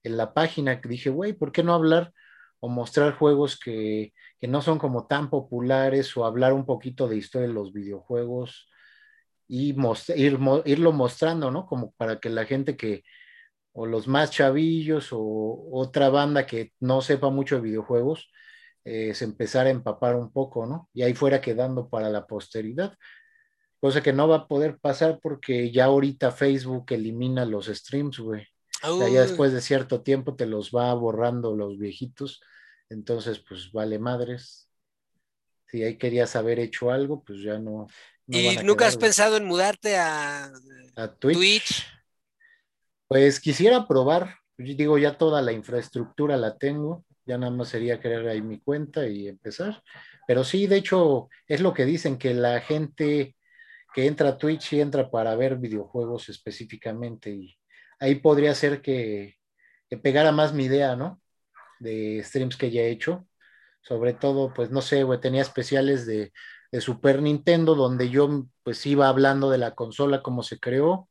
en la página, que dije, güey, ¿por qué no hablar o mostrar juegos que, que no son como tan populares o hablar un poquito de historia de los videojuegos? y ir, irlo mostrando, ¿no? Como para que la gente que, o los más chavillos o otra banda que no sepa mucho de videojuegos, eh, se empezara a empapar un poco, ¿no? Y ahí fuera quedando para la posteridad. Cosa que no va a poder pasar porque ya ahorita Facebook elimina los streams, güey. ya después de cierto tiempo te los va borrando los viejitos. Entonces, pues vale madres. Si ahí querías haber hecho algo, pues ya no. ¿Y nunca has pensado en mudarte a, Twitch? Pues quisiera probar. Digo, ya toda la infraestructura la tengo. Ya nada más sería crear ahí mi cuenta y empezar. Pero sí, de hecho, es lo que dicen, que la gente que entra a Twitch y entra para ver videojuegos específicamente. Y ahí podría ser que, que pegara más mi idea, ¿no? De streams que ya he hecho. Sobre todo, pues no sé, güey, tenía especiales de, de Super Nintendo donde yo pues iba hablando de la consola, cómo se creó,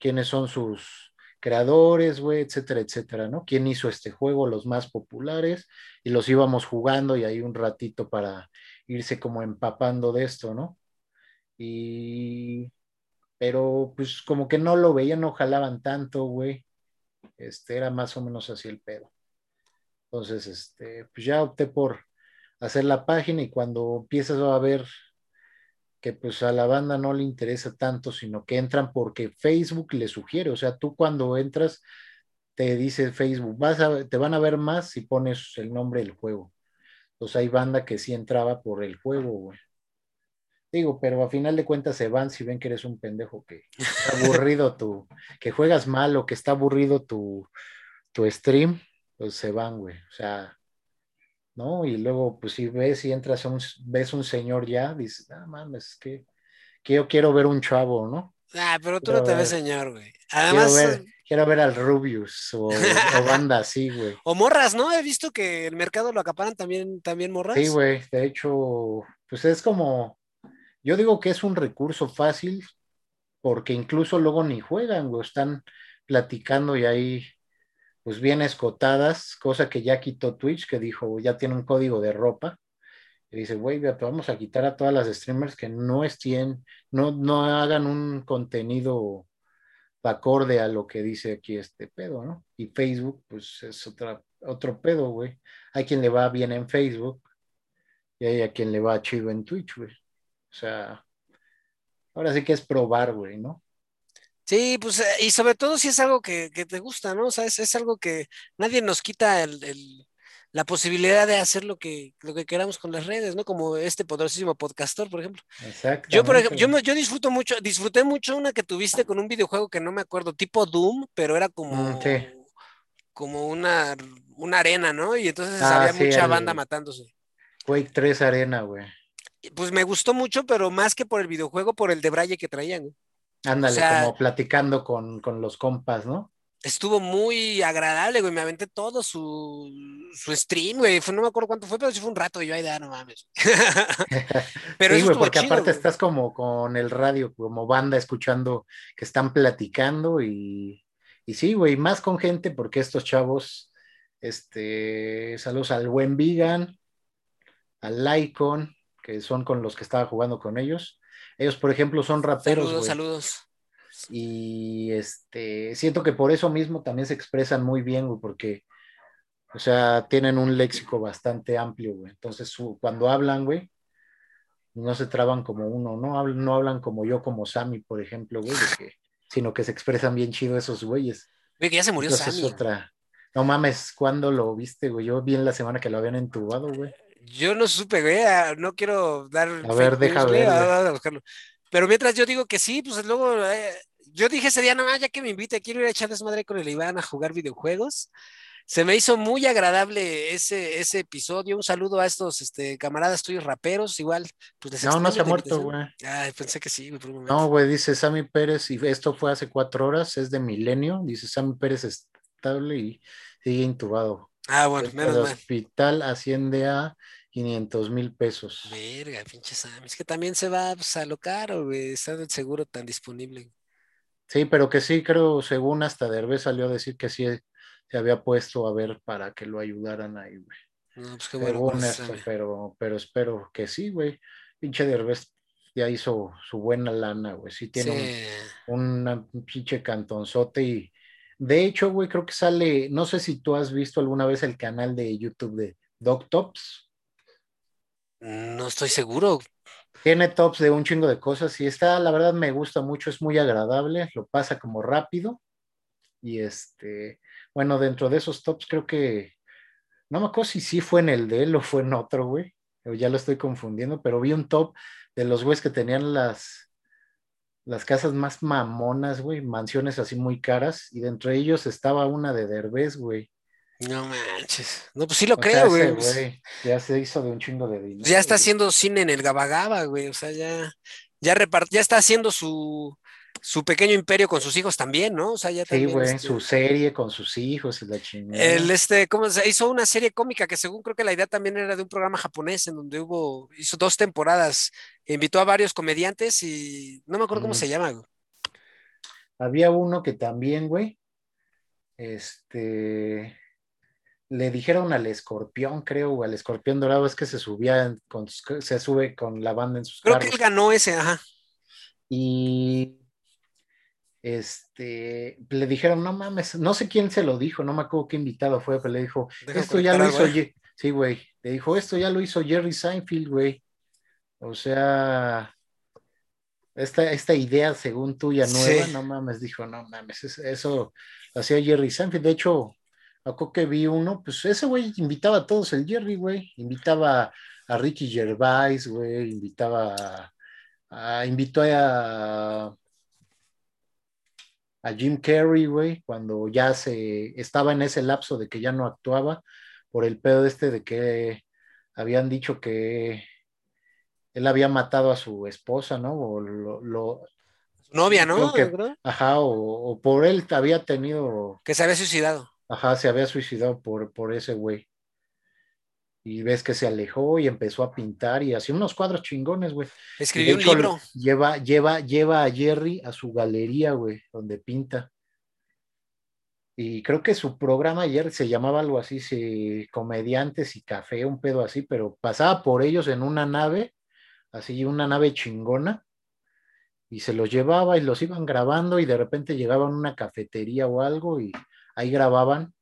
quiénes son sus, creadores, güey, etcétera, etcétera, ¿no? ¿Quién hizo este juego? Los más populares, y los íbamos jugando y ahí un ratito para irse como empapando de esto, ¿no? Y, pero pues como que no lo veían, no jalaban tanto, güey. Este era más o menos así el pedo. Entonces, este, pues ya opté por hacer la página y cuando empiezas a ver que pues a la banda no le interesa tanto, sino que entran porque Facebook le sugiere, o sea, tú cuando entras te dice Facebook, vas a, te van a ver más si pones el nombre del juego. Entonces hay banda que sí entraba por el juego, güey. Digo, pero a final de cuentas se van si ven que eres un pendejo que está aburrido tu, que juegas mal o que está aburrido tu, tu stream, pues se van, güey. O sea, ¿no? Y luego, pues si ves y entras a un, ves un señor ya, dices, ah, mames, que, que yo quiero ver un chavo, ¿no? Ah, pero tú no te ves señor, güey. Además. Quiero ver, al Rubius o, o, [LAUGHS] banda así, güey. O morras, ¿no? He visto que el mercado lo acaparan también, también morras. Sí, güey. De hecho, pues es como. Yo digo que es un recurso fácil porque incluso luego ni juegan, güey. Están platicando y ahí pues bien escotadas, cosa que ya quitó Twitch, que dijo, ya tiene un código de ropa. Y dice, güey, vamos a quitar a todas las streamers que no estén, no, no hagan un contenido acorde a lo que dice aquí este pedo, ¿no? Y Facebook, pues es otra, otro pedo, güey. Hay quien le va bien en Facebook y hay a quien le va chido en Twitch, güey. O sea, ahora sí que es probar, güey, ¿no? Sí, pues, eh, y sobre todo si es algo que, te gusta, ¿no? O sea, es, algo que nadie nos quita la posibilidad de hacer lo que, lo que queramos con las redes, ¿no? Como este poderosísimo podcastor, por ejemplo. Exacto. Yo, por ejemplo, yo, yo, disfruto mucho, disfruté mucho una que tuviste con un videojuego que no me acuerdo, tipo Doom, pero era como, mm, como una, una arena, ¿no? Y entonces ah, había mucha banda matándose. Quake 3 Arena, güey. Pues me gustó mucho, pero más que por el videojuego, por el de Braille que traían, Ándale, como platicando con, los compas, ¿no? Estuvo muy agradable, güey. Me aventé todo su, su stream, güey. no me acuerdo cuánto fue, pero sí fue un rato. Y yo, ahí, da, no mames. [LAUGHS] [LAUGHS] pero sí, güey, porque aparte estás como con el radio, como banda, escuchando que están platicando. Y, y sí, güey, más con gente, porque estos chavos, este, saludos al buen Vegan, al Lycon, que son con los que estaba jugando con ellos ellos, por ejemplo, son raperos. Saludos, saludos. Y este, siento que por eso mismo también se expresan muy bien, güey, porque, o sea, tienen un léxico bastante amplio, güey. Entonces, cuando hablan, güey, no se traban como uno, no hablan, no hablan como yo, como Sammy, por ejemplo, güey, sino que se expresan bien chido esos güeyes. Güey, que ya se murió Sammy. otra. No mames, ¿cuándo lo viste, güey? Yo vi en la semana que lo habían entubado, güey. Yo no supe, güey, no quiero dar. A ver, deja ver. Pero mientras yo digo que sí, pues luego. Eh, yo dije ese día, no, ya que me invite, quiero ir a echar desmadre con el Iván a jugar videojuegos. Se me hizo muy agradable ese, ese episodio. Un saludo a estos este, camaradas tuyos raperos, igual. Pues no, no se ha muerto, güey. Ay, pensé que sí, güey, No, güey, dice Sammy Pérez, y esto fue hace cuatro horas, es de Milenio. Dice Sammy Pérez estable y sigue intubado. Ah, bueno, menos El hospital asciende a 500 mil pesos. Verga, pinche Sam. Es que también se va pues, a lo caro, güey. Está el seguro tan disponible. Sí, pero que sí, creo, según hasta Derbez salió a decir que sí se había puesto a ver para que lo ayudaran ahí, güey. No, pues qué bueno. Según esto, pero, pero espero que sí, güey. Pinche Derbez ya hizo su buena lana, güey. Sí tiene un, un, pinche cantonzote y de hecho, güey, creo que sale, no sé si tú has visto alguna vez el canal de YouTube de Doc Tops. No estoy seguro. Tiene tops de un chingo de cosas y está, la verdad me gusta mucho, es muy agradable, lo pasa como rápido y este, bueno, dentro de esos tops creo que, no me acuerdo si sí fue en el de él o fue en otro, güey, ya lo estoy confundiendo, pero vi un top de los güeyes que tenían las, las casas más mamonas, güey, mansiones así muy caras, y dentro de ellos estaba una de Derbez, güey. No manches. No, pues sí lo creo, güey. Ya se hizo de un chingo de dinero. Ya está haciendo cine en el Gabagaba, güey. O sea, ya, ya, ya está haciendo su, su pequeño imperio con sus hijos también, ¿no? O sea, ya Sí, güey, este su serie con sus hijos y la chingada. El, este, ¿cómo se hizo una serie cómica que según creo que la idea también era de un programa japonés en donde hubo, hizo dos temporadas, invitó a varios comediantes y no me acuerdo cómo se llama, güey. Había uno que también, güey, este, le dijeron al escorpión, creo, o al escorpión dorado, es que se subía, con, se sube con la banda en sus Creo que él ganó ese, ajá. Y este, le dijeron, no mames, no sé quién se lo dijo, no me acuerdo qué invitado fue, pero le dijo, esto ya lo hizo, sí, güey, le dijo, esto ya lo hizo Jerry Seinfeld, güey. O sea, esta, esta idea, según tuya nueva, no mames, dijo, no mames, eso, hacía Jerry Seinfeld. De hecho, acuerdo que vi uno, pues ese güey invitaba a todos, el Jerry, güey, invitaba a Ricky Gervais, güey, invitaba a, a invitó a a Jim Carrey, güey, cuando ya se estaba en ese lapso de que ya no actuaba por el pedo este de que habían dicho que él había matado a su esposa, ¿no? O lo, novia, ¿no? ajá, o, por él había tenido que se había suicidado. Ajá, se había suicidado por, por ese güey y ves que se alejó y empezó a pintar y hacía unos cuadros chingones, güey. Escribió un libro. Lleva, lleva, lleva a Jerry a su galería, güey, donde pinta. Y creo que su programa ayer se llamaba algo así, si comediantes y café, un pedo así, pero pasaba por ellos en una nave, así una nave chingona, y se los llevaba y los iban grabando y de repente llegaban a una cafetería o algo y ahí grababan.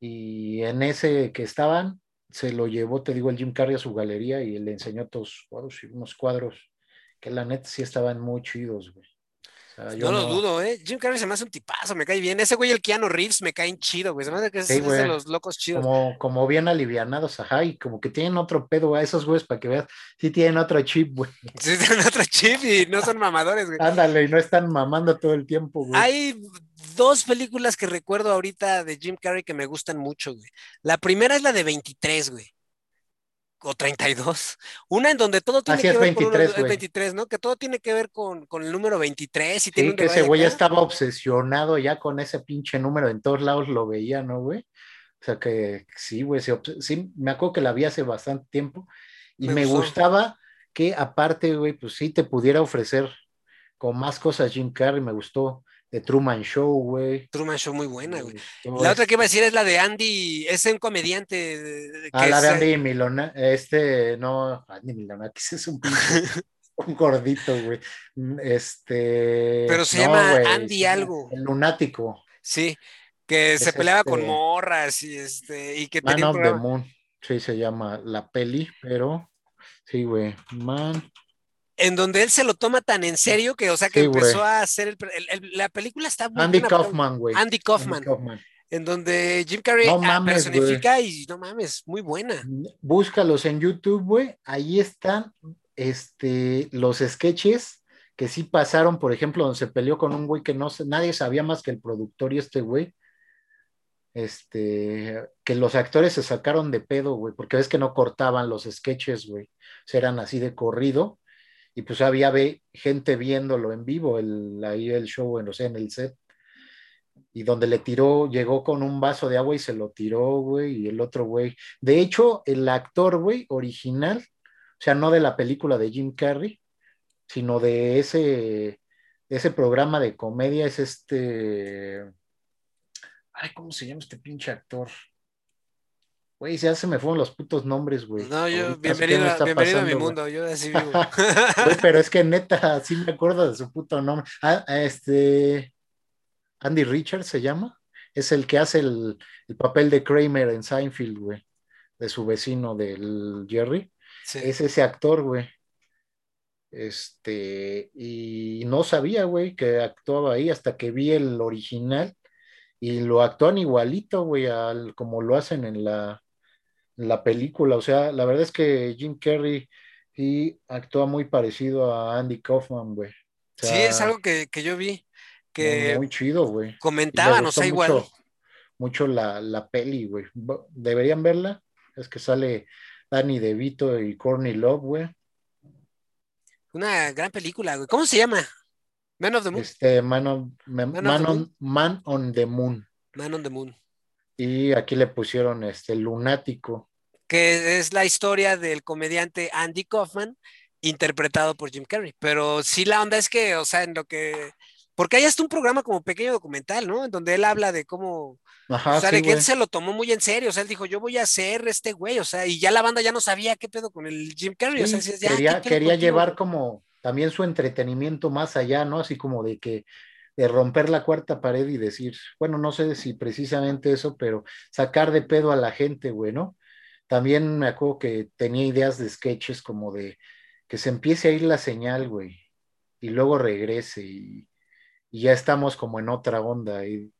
Y en ese que estaban, se lo llevó, te digo, el Jim Carrey a su galería y le enseñó todos cuadros, unos cuadros que la neta sí estaban muy chidos, güey. no lo dudo, ¿eh? Jim Carrey se me hace un tipazo, me cae bien. Ese güey, el Keanu Reeves, me caen chido, güey. Se me hace que es, de los locos chidos. Como, como bien alivianados, ajá, y como que tienen otro pedo a esos güeyes para que veas, sí tienen otro chip, güey. Sí tienen otro chip y no son mamadores, güey. Ándale, y no están mamando todo el tiempo, güey. Hay dos películas que recuerdo ahorita de Jim Carrey que me gustan mucho, güey. La primera es la de 23, güey. O 32. Una en donde todo tiene que ver 23, con el 23, ¿no? Que todo tiene que ver con, el número 23. Y sí, que ese güey estaba obsesionado ya con ese pinche número. En todos lados lo veía, ¿no, güey? O sea que sí, güey. Sí, me acuerdo que la vi hace bastante tiempo. Y me, gustaba que aparte, güey, pues sí te pudiera ofrecer con más cosas Jim Carrey. Me gustó de Truman Show, güey. Truman Show muy buena, güey. La otra que iba a decir es la de Andy, es un comediante. ah, la de Andy Milona, este, no, Andy Milona, que es un [LAUGHS] un gordito, güey. Este. Pero se llama Andy algo. El lunático. Sí, que se peleaba con este morras y este, y que Man of the Moon, sí, se llama la peli, pero sí, güey, Man en donde él se lo toma tan en serio que, o sea, que empezó a hacer el, la película está muy Andy Kaufman, güey. Andy Kaufman. En donde Jim Carrey personifica y no mames, muy buena. Búscalos en YouTube, güey. Ahí están este, los sketches que sí pasaron, por ejemplo, donde se peleó con un güey que no nadie sabía más que el productor y este güey. Este, que los actores se sacaron de pedo, güey, porque ves que no cortaban los sketches, güey. O eran así de corrido y pues había gente viéndolo en vivo, el, ahí el show, en, en el set, y donde le tiró, llegó con un vaso de agua y se lo tiró, güey, y el otro güey. De hecho, el actor, güey, original, o sea, no de la película de Jim Carrey, sino de ese, ese programa de comedia, es este... Ay, ¿cómo se llama este pinche actor? Güey, ya se me fueron los putos nombres, güey. No, yo, Ahorita, bienvenido, ¿qué me a- mi pasando, mundo, yo así vivo. [LAUGHS] Güey, pero es que neta, sí me acuerdo de su puto nombre. Ah, este. Andy Richards se llama. Es el que hace el, el papel de Kramer en Seinfeld, güey. De su vecino, del Jerry. Sí. Es ese actor, güey. Este, y no sabía, güey, que actuaba ahí hasta que vi el original y lo actúan igualito, güey, al, como lo hacen en la, la película. O sea, la verdad es que Jim Carrey sí actúa muy parecido a Andy Kaufman, güey. O Sí, es algo que, que yo vi, que muy chido, güey. Comentaban, o sea, igual. mucho, mucho la, la peli, güey. Deberían verla. Es que sale Danny DeVito y Courtney Love, güey. Una gran película, güey. ¿Cómo se llama? Man of the Moon. Este, Man on, Man, the on- Man on the Moon. Man on the Moon. Y aquí le pusieron este lunático. Que es la historia del comediante Andy Kaufman, interpretado por Jim Carrey. Pero sí, la onda es que, o sea, en lo que. Porque hay hasta un programa como pequeño documental, ¿no? En donde él habla de cómo. Ajá, o sea, sí, de que él se lo tomó muy en serio. O sea, él dijo, yo voy a ser este güey. O sea, y ya la banda ya no sabía qué pedo con el Jim Carrey. o sea, Sí, decías, ya, quería, ¿qué pedo quería llevar como también su entretenimiento más allá, ¿no? Así como de que de romper la cuarta pared y decir, bueno, no sé si precisamente eso, pero sacar de pedo a la gente, güey, ¿no? También me acuerdo que tenía ideas de sketches como de que se empiece a ir la señal, güey, y luego regrese y, ya estamos como en otra onda. Y,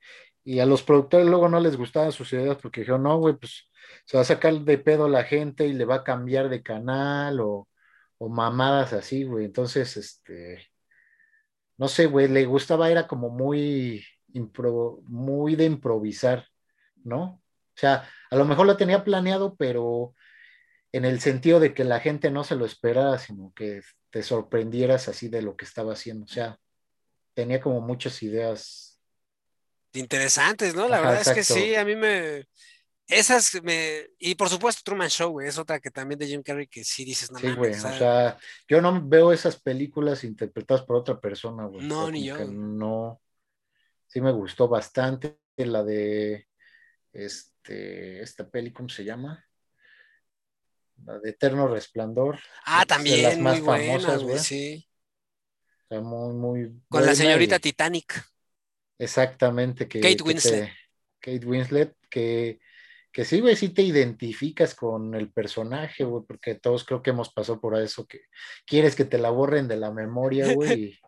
y a los productores luego no les gustaban sus ideas porque dijeron, no, güey, pues se va a sacar de pedo a la gente y le va a cambiar de canal o, o mamadas así, güey. Entonces, este, no sé, güey, le gustaba, era como muy, impro- muy de improvisar, ¿no? O sea, a lo mejor lo tenía planeado, pero en el sentido de que la gente no se lo esperara, sino que te sorprendieras así de lo que estaba haciendo. O sea, tenía como muchas ideas. Interesantes, ¿no? La Ajá, verdad es que sí, a mí me. Esas me. Y por supuesto, Truman Show, güey, es otra que también de Jim Carrey que sí dices, no Sí, güey, o sea, yo no veo esas películas interpretadas por otra persona, güey. No, ni yo. No, sí me gustó bastante la de este, esta peli, ¿cómo se llama? La de Eterno Resplandor. Ah, es de las también, más muy famosas, güey, güey. sí. O sea, muy, muy Con la señorita y- Titanic. Exactamente, que, Kate que Winslet. te- Kate Winslet, que, que sí, güey, sí te identificas con el personaje, güey, porque todos creo que hemos pasado por eso, que quieres que te la borren de la memoria, [LAUGHS] güey,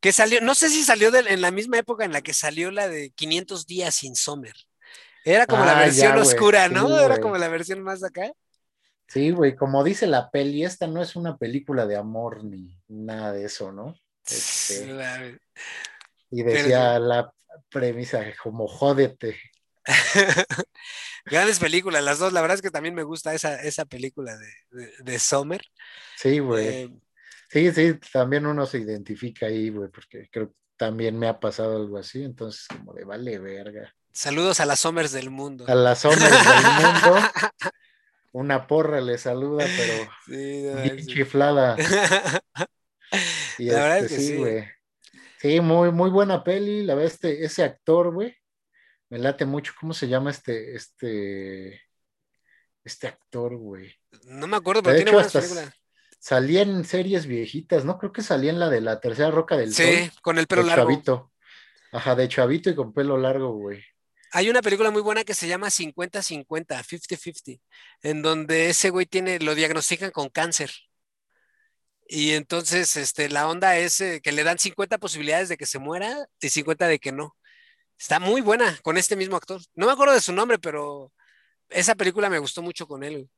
Que salió, no sé si salió de- en la misma época en la que salió la de 500 días sin Summer. Era como la Ah, versión oscura, sí, ¿no? Era como la versión más acá. Sí, güey, como dice la peli, esta no es una película de amor ni nada de eso, ¿no? Este, La- y Pero decía la premisa como jódete. [LAUGHS] Grandes películas, las dos. La verdad es que también me gusta esa, esa película de, de, de Summer. Sí, güey. Eh, Sí, sí, también uno se identifica ahí, güey, porque creo que también me ha pasado algo así, entonces como de vale verga. saludos a las Summers del mundo. A las Somers del mundo, [LAUGHS] una porra le saluda, pero Sí, no, bien sí. chiflada. [LAUGHS] Y La verdad este, es que sí, sí. güey. Sí, muy, muy buena peli. La verdad, este, ese actor, güey, me late mucho. ¿Cómo se llama este, este, este actor, güey? No me acuerdo, pero De tiene hecho, hasta películas. salía en series viejitas, ¿no? Creo que salía en la de la tercera roca del Sí, sol. con el pelo de largo. chavito. Ajá, de chavito y con pelo largo, güey. Hay una película muy buena que se llama 50-50, 50-50, en donde ese güey tiene, lo diagnostican con cáncer. Y entonces, este, la onda es eh, que le dan 50 posibilidades de que se muera y 50 de que no. Está muy buena con este mismo actor. No me acuerdo de su nombre, pero esa película me gustó mucho con él.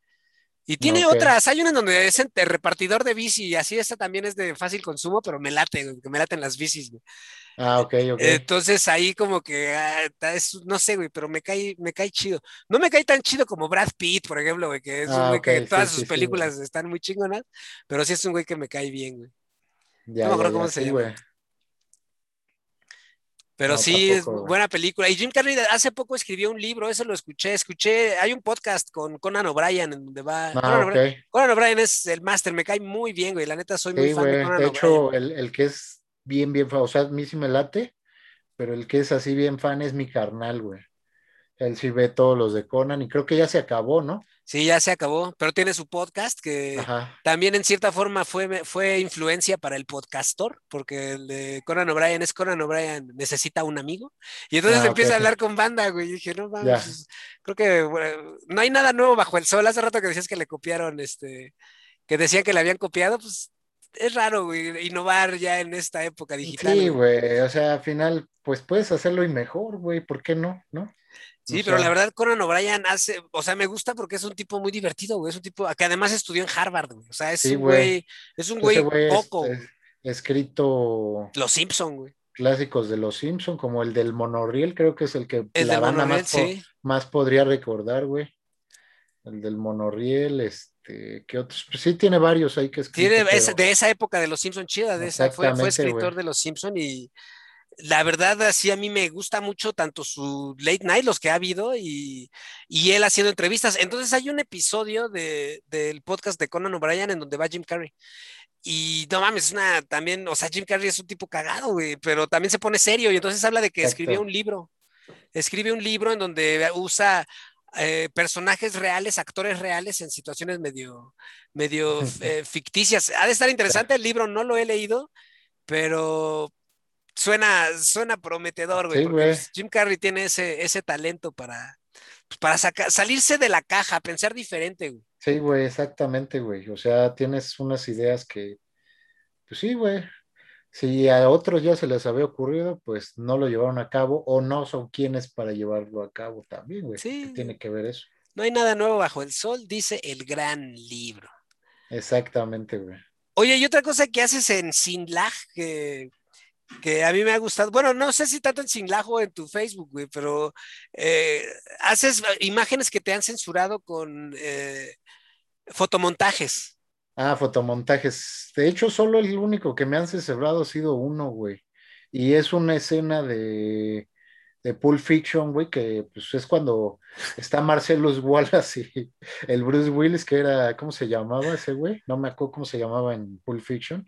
Y tiene otras, hay una en donde es repartidor de bici y así esta también es de fácil consumo, pero me late, que me laten las bicis. güey. Ah, ok, ok. Entonces ahí como que ah, es, no sé, güey, pero me cae, me cae chido. No me cae tan chido como Brad Pitt, por ejemplo, güey, que es un Ah, güey que todas sí, sus sí, películas están muy chingonas, pero sí es un güey que me cae bien, güey. ya, no me acuerdo ya, cómo ya, se llama. güey. Pero No, sí, es buena película. Y Jim Carrey hace poco escribió un libro, eso lo escuché. Escuché, hay un podcast con Conan O'Brien en donde va. Ah, Conan. O'Brien- Conan O'Brien es el máster, me cae muy bien, güey. La neta, soy muy fan de. Conan De hecho, el, el que es bien, bien fan, o sea, a mí sí me late, pero el que es así bien fan es mi carnal, güey. Él sí ve todos los de Conan y creo que ya se acabó, ¿no? Sí, ya se acabó, pero tiene su podcast que Ajá. también en cierta forma fue, fue influencia para el podcastor, porque el de Conan O'Brien es Conan O'Brien necesita un amigo. Y entonces Ah, empieza a hablar con banda, güey. Y dije, no pues, creo que bueno, no hay nada nuevo bajo el sol. Hace rato que decías que le copiaron, este, que decían que le habían copiado, pues es raro, güey, innovar ya en esta época digital. Sí, güey, o sea, al final, pues puedes hacerlo y mejor, güey, ¿por qué no? ¿No? Sí, O pero la verdad Conan O'Brien hace, o sea, me gusta porque es un tipo muy divertido, güey, es un tipo que además estudió en Harvard, güey, o sea, es Sí, un güey. es un güey poco, es- escrito Los Simpson, güey. clásicos de los Simpson, como el del monorriel, creo que es el que El la banda más, po- más podría recordar, güey. El del monorriel, este, ¿qué otros? Pues sí, tiene varios ahí que escrito, Tiene pero- esa- de esa época de los Simpson chida, de esa, fue, escritor de los Simpson y la verdad así a mí me gusta mucho tanto su late night, los que ha habido y, y él haciendo entrevistas. Entonces hay un episodio de, del podcast de Conan O'Brien en donde va Jim Carrey. Y no mames, es una también, o sea, Jim Carrey es un tipo cagado, güey, pero también se pone serio y entonces habla de que Exacto. escribió un libro. Escribe un libro en donde usa eh, personajes reales, actores reales en situaciones medio, medio [LAUGHS] eh, ficticias. Ha de estar interesante el libro, no lo he leído, pero suena, suena prometedor, güey, Sí, güey. Jim Carrey tiene ese, ese talento para, pues, para sacar, salirse de la caja, pensar diferente, güey. Sí, güey, exactamente, güey. O sea, tienes unas ideas que, pues sí, güey. Si a otros ya se les había ocurrido, pues no lo llevaron a cabo o no son quienes para llevarlo a cabo también, güey. Sí. ¿Qué tiene que ver eso? No hay nada nuevo bajo el sol, dice el gran libro. Exactamente, güey. Oye, y otra cosa que haces en Sinlag, que, que a mí me ha gustado, bueno, no sé si tanto en Sinlag o en tu Facebook, güey, pero eh, haces imágenes que te han censurado con eh, fotomontajes. Ah, fotomontajes. De hecho, solo el único que me han celebrado ha sido uno, güey. Y es una escena de, de Pulp Fiction, güey, que pues es cuando está Marcellus Wallace y el Bruce Willis, que era, ¿cómo se llamaba ese güey? No me acuerdo cómo se llamaba en Pulp Fiction,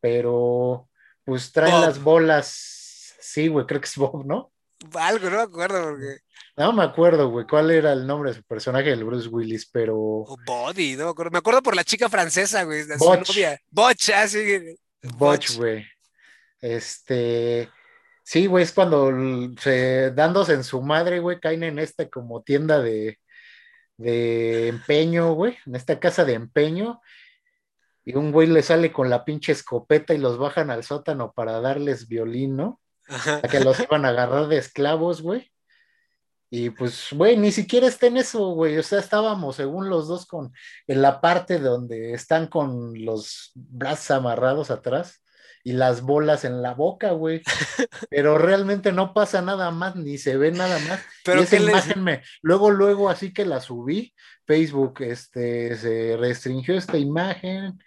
pero pues traen Bob. las bolas. Sí, güey, creo que es Bob, ¿no? Algo, no me acuerdo, porque. No me acuerdo, güey, cuál era el nombre de su personaje del Bruce Willis, pero O Body, no me acuerdo. Me acuerdo por la chica francesa, güey, de su Botch. novia. Botch, así. Botch, güey. Este, sí, güey, es cuando se, dándose en su madre, güey, caen en esta como tienda de, de empeño, güey, en esta casa de empeño, y un güey le sale con la pinche escopeta y los bajan al sótano para darles violín, ¿no? Ajá. A que los iban a agarrar de esclavos, güey. Y pues, güey, ni siquiera está en eso, güey. O sea, estábamos, según los dos, con en la parte donde están con los brazos amarrados atrás y las bolas en la boca, güey. [LAUGHS] Pero realmente no pasa nada más, ni se ve nada más. Pero y esa ¿qué les- imagen me, luego, luego, así que la subí, Facebook, este, se restringió esta imagen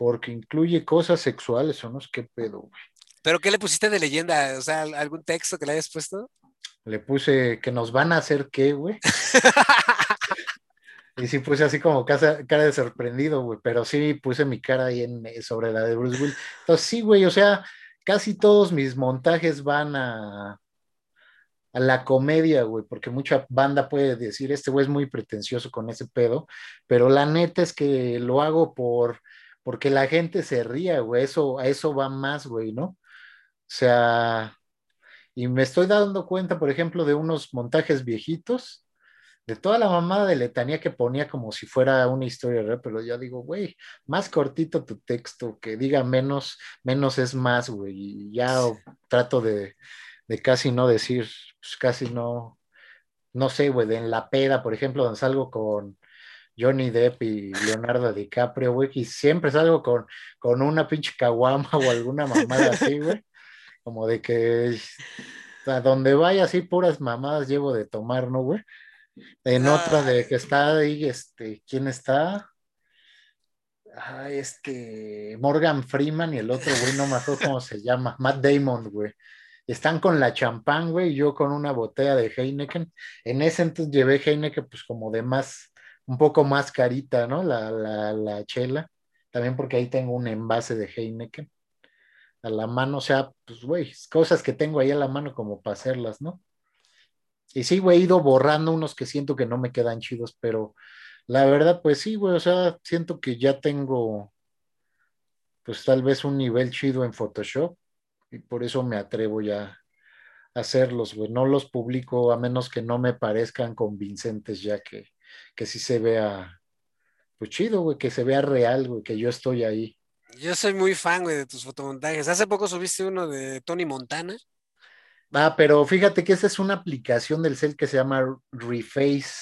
porque incluye cosas sexuales, o no sé qué pedo, güey. ¿Pero qué le pusiste de leyenda? O sea, algún texto que le hayas puesto. Le puse que nos van a hacer qué, güey. [LAUGHS] Y sí puse así como casa- cara de sorprendido, güey, pero sí puse mi cara ahí en, eh, sobre la de Bruce Willis. Entonces sí, güey, o sea, casi todos mis montajes van a, a la comedia, güey, porque mucha banda puede decir, este güey es muy pretencioso con ese pedo, pero la neta es que lo hago por, porque la gente se ría, güey, eso, a eso va más, güey, ¿no? O sea, y me estoy dando cuenta, por ejemplo, de unos montajes viejitos, de toda la mamada de letanía que ponía como si fuera una historia real, pero ya digo, güey, más cortito tu texto, que diga menos, menos es más, güey, y ya trato de, de casi no decir, pues casi no, no sé, güey, de en la peda, por ejemplo, donde salgo con Johnny Depp y Leonardo DiCaprio, güey, y siempre salgo con, con una pinche caguama o alguna mamada así, güey, como de que a donde vaya así puras mamadas llevo de tomar, ¿no, güey? En otra de que está ahí, este, ¿quién está? Ah, este, Morgan Freeman y el otro, güey, no me acuerdo cómo se llama, Matt Damon, güey. Están con la champán, güey, y yo con una botella de Heineken. En ese entonces llevé Heineken, pues como de más, un poco más carita, ¿no? La, la, la chela. También porque ahí tengo un envase de Heineken a la mano, o sea, pues, güey, cosas que tengo ahí a la mano como para hacerlas, ¿no? Y sí, güey, he ido borrando unos que siento que no me quedan chidos, pero la verdad, pues sí, güey, o sea, siento que ya tengo, pues tal vez un nivel chido en Photoshop y por eso me atrevo ya a hacerlos, güey. No los publico a menos que no me parezcan convincentes ya que, que sí se vea, pues chido, güey, que se vea real, güey, que yo estoy ahí. Yo soy muy fan, güey, de tus fotomontajes. Hace poco subiste uno de Tony Montana. Ah, pero fíjate que esa es una aplicación del cel que se llama Reface.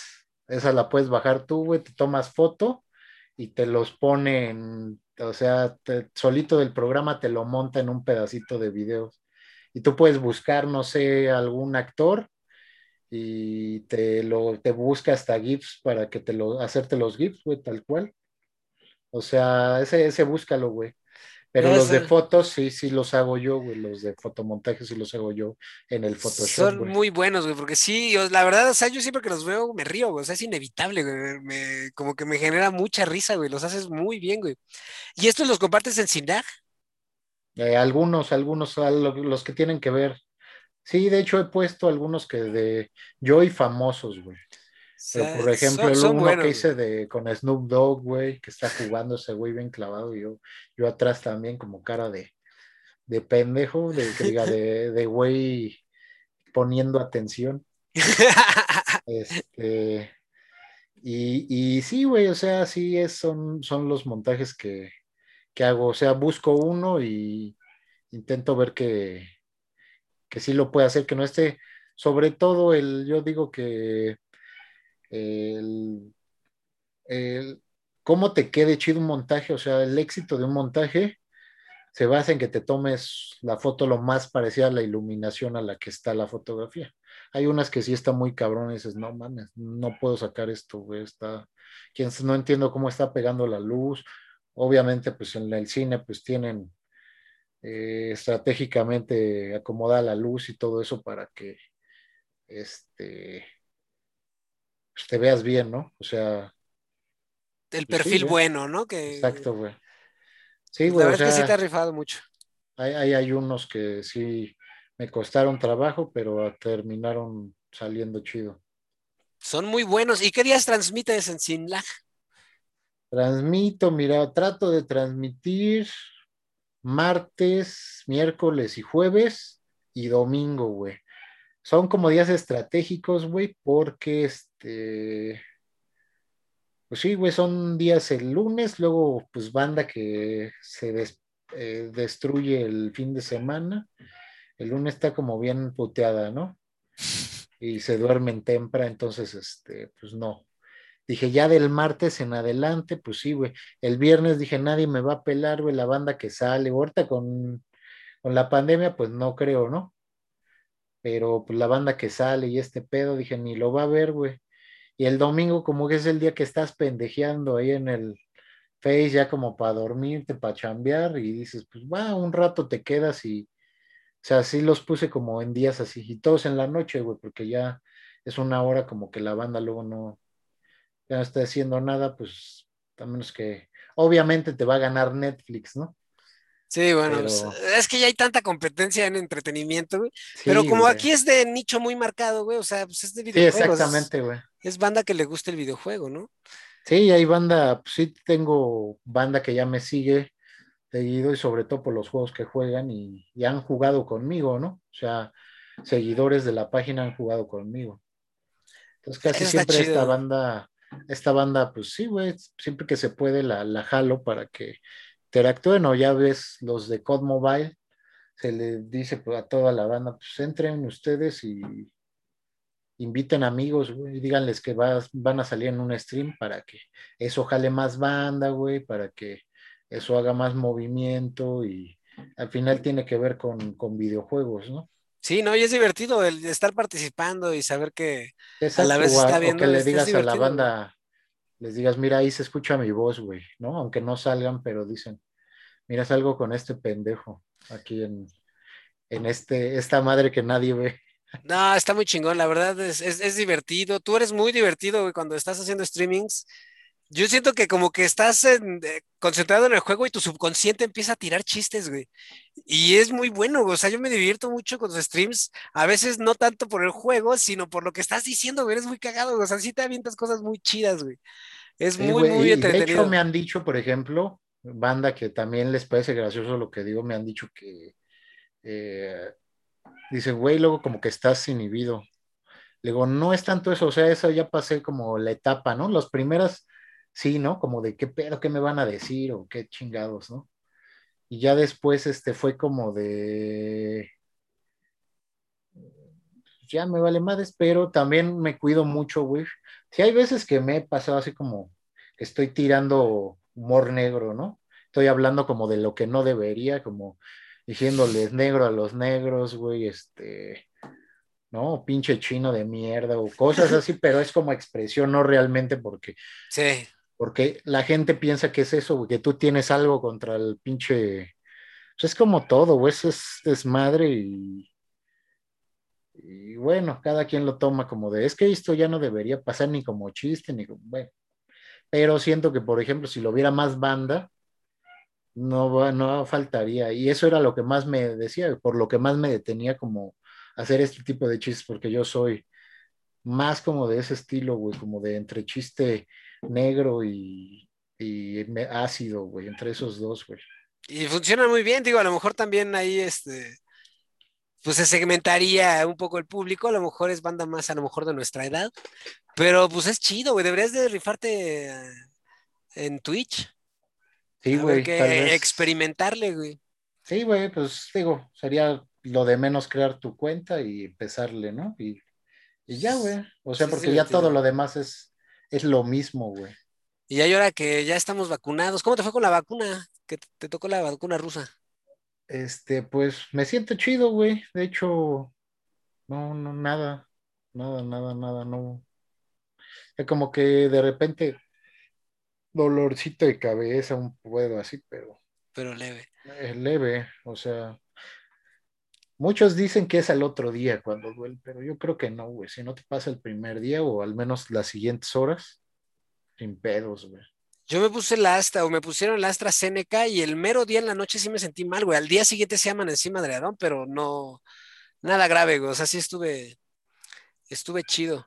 Esa la puedes bajar tú, güey, te tomas foto y te los pone en, o sea, te- solito del programa te lo monta en un pedacito de videos. Y tú puedes buscar, no sé, algún actor y te lo, te busca hasta GIFs para que te lo, hacerte los GIFs, güey, tal cual. O sea, ese, ese búscalo, güey. Pero los de fotos sí, sí los hago yo, güey. Los de fotomontaje sí los hago yo en el Photoshop, Son güey. muy buenos, güey, porque sí, yo- la verdad, o sea, yo siempre que los veo me río, güey, o sea, es inevitable, güey, me, como que me genera mucha risa, güey, los haces muy bien, güey. ¿Y estos los compartes en Sinag? Eh, algunos, algunos, los que tienen que ver. Sí, de hecho he puesto algunos que de yo y famosos, güey. Pero por ejemplo, son, el uno buenos, que hice de con Snoop Dogg, güey, que está jugando ese güey bien clavado, y yo, yo atrás también como cara de, de pendejo, de que diga, de, de güey poniendo atención. [LAUGHS] Este, y, y sí, güey, o sea, sí es, son, son los montajes que, que hago. O sea, busco uno y intento ver que, que sí lo puede hacer, que no esté, sobre todo el, yo digo que el, el cómo te quede chido un montaje, o sea, el éxito de un montaje se basa en que te tomes la foto lo más parecida a la iluminación a la que está la fotografía. Hay unas que sí está muy cabrón y dices, no mames, no puedo sacar esto, güey, está, no entiendo cómo está pegando la luz. Obviamente, pues en el cine, pues tienen eh, estratégicamente acomodada la luz y todo eso para que este, pues, te veas bien, ¿no? O sea, El pues sí, perfil bueno, ¿no? Que Exacto, güey. Sí, güey, la o verdad es que sí te has rifado mucho. hay, hay, hay unos que sí me costaron trabajo, pero terminaron saliendo chido. Son muy buenos. ¿Y qué días transmites en Sinlag? Transmito, mira, trato de transmitir martes, miércoles y jueves y domingo, güey. Son como días estratégicos, güey, porque este, pues sí, güey, son días el lunes, luego pues banda que se eh, destruye el fin de semana. El lunes está como bien puteada, ¿no? Y se duermen temprano, entonces, este, pues no. Dije, ya del martes en adelante, pues sí, güey. El viernes dije, nadie me va a pelar, güey, la banda que sale. Ahorita con, con la pandemia, pues no creo, ¿no? Pero pues la banda que sale y este pedo, dije, ni lo va a ver, güey. Y el domingo, como que es el día que estás pendejeando ahí en el Face, ya como para dormirte, para chambear, y dices, pues va, un rato te quedas y, o sea, sí los puse como en días así, y todos en la noche, güey, porque ya es una hora como que la banda luego no, ya no está haciendo nada, pues a menos que, obviamente te va a ganar Netflix, ¿no? Sí, bueno, pues, es que ya hay tanta competencia en entretenimiento, güey. Pero sí, como güey. aquí es de nicho muy marcado, güey, o sea, pues es de Sí, videojuegos. es- exactamente, güey. Es, banda que le gusta el videojuego, ¿no? Sí, hay banda, pues sí tengo banda que ya me sigue seguido y sobre todo por los juegos que juegan y, y han jugado conmigo, ¿no? O sea, seguidores de la página han jugado conmigo. Entonces casi siempre esta banda, esta banda, pues sí, güey, siempre que se puede la, la jalo para que interactúen o ya ves los de COD Mobile, se le dice pues, a toda la banda, pues entren ustedes y inviten amigos, güey, díganles que van a salir en un stream para que eso jale más banda, güey, para que eso haga más movimiento y al final tiene que ver con, con videojuegos, ¿no? Sí, no, y es divertido el estar participando y saber que a la Exacto, vez está o viendo, que le digas a la banda, les digas, mira, ahí se escucha mi voz, güey, ¿no? Aunque no salgan, pero dicen, mira, salgo con este pendejo aquí en, en este, esta madre que nadie ve. No, está muy chingón, la verdad es, es, es divertido. Tú eres muy divertido, güey, cuando estás haciendo streamings. Yo siento que como que estás en, eh, concentrado en el juego y tu subconsciente empieza a tirar chistes, güey. Y es muy bueno, güey. O sea, yo me divierto mucho con los streams. A veces no tanto por el juego, sino por lo que estás diciendo, güey. Eres muy cagado, güey. O sea, sí te avientas cosas muy chidas, güey. Es Sí, muy, güey, muy y de entretenido. hecho me han dicho, por ejemplo, banda que también les parece gracioso lo que digo, me han dicho que eh, dice, güey, luego como que estás inhibido. Le digo, no es tanto eso, o sea, eso ya pasé como la etapa, ¿no? Las primeras, sí, ¿no? Como de qué pedo, qué me van a decir o qué chingados, ¿no? Y ya después, este, fue como de, ya me vale madres, pero también me cuido mucho, güey. Sí, hay veces que me he pasado así como que estoy tirando humor negro, ¿no? Estoy hablando como de lo que no debería, como diciéndoles negro a los negros, güey, este, ¿no? Pinche chino de mierda o cosas así, pero es como expresión, no realmente porque, Sí. Porque la gente piensa que es eso, que tú tienes algo contra el pinche... Pues es como todo, güey, eso es desmadre y, y bueno, cada quien lo toma como de, es que esto ya no debería pasar ni como chiste, ni como, bueno. Pero siento que, por ejemplo, si lo hubiera más banda, no, no faltaría. Y eso era lo que más me decía, por lo que más me detenía como hacer este tipo de chistes, porque yo soy más como de ese estilo, güey, como de entre chiste negro y, y ácido, güey, entre esos dos, güey. Y funciona muy bien, digo, a lo mejor también ahí, este, pues se segmentaría un poco el público, a lo mejor es banda más, a lo mejor de nuestra edad, pero pues es chido, güey, deberías de rifarte eh, en Twitch, Sí, güey, vez. experimentarle, güey. Sí, güey, pues digo, sería lo de menos crear tu cuenta y empezarle, ¿no? Y, y ya, güey. O sea, Sí, porque ya todo lo demás es, es lo mismo, güey. Y hay ahora que ya estamos vacunados, ¿cómo te fue con la vacuna? Que te te tocó la vacuna rusa. Este, pues me siento chido, güey. De hecho, no, no, nada, nada, nada, nada, no. Es como que de repente dolorcito de cabeza, un puedo así, pero pero leve. es leve, o sea. Muchos dicen que es al otro día cuando duele, pero yo creo que no, güey. Si no te pasa el primer día o al menos las siguientes horas, sin pedos, güey. Yo me puse la Astra o me pusieron la AstraZeneca y el mero día en la noche sí me sentí mal, güey. Al día siguiente se amanecí madreadón, pero no, nada grave, güey. O sea, sí estuve, estuve chido.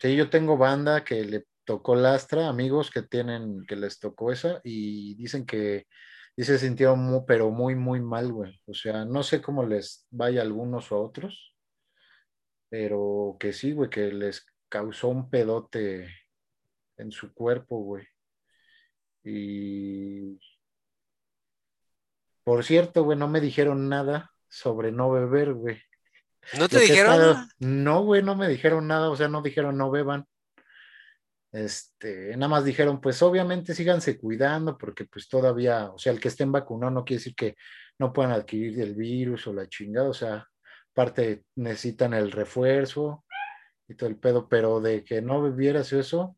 Sí, yo tengo banda que le tocó lastra, amigos que tienen, que les tocó esa y dicen que sí se sintieron muy, pero muy, muy mal, güey. O sea, no sé cómo les vaya a algunos o a otros, pero que sí, güey, que les causó un pedote en su cuerpo, güey. Y por cierto, güey, no me dijeron nada sobre no beber, güey. ¿No te Lo dijeron? estado- No, güey, no me dijeron nada, o sea, no dijeron no beban. Este, nada más dijeron, pues obviamente síganse cuidando, porque pues todavía, o sea, el que estén vacunado no quiere decir que no puedan adquirir el virus o la chingada, o sea, aparte necesitan el refuerzo y todo el pedo, pero de que no bebieras eso,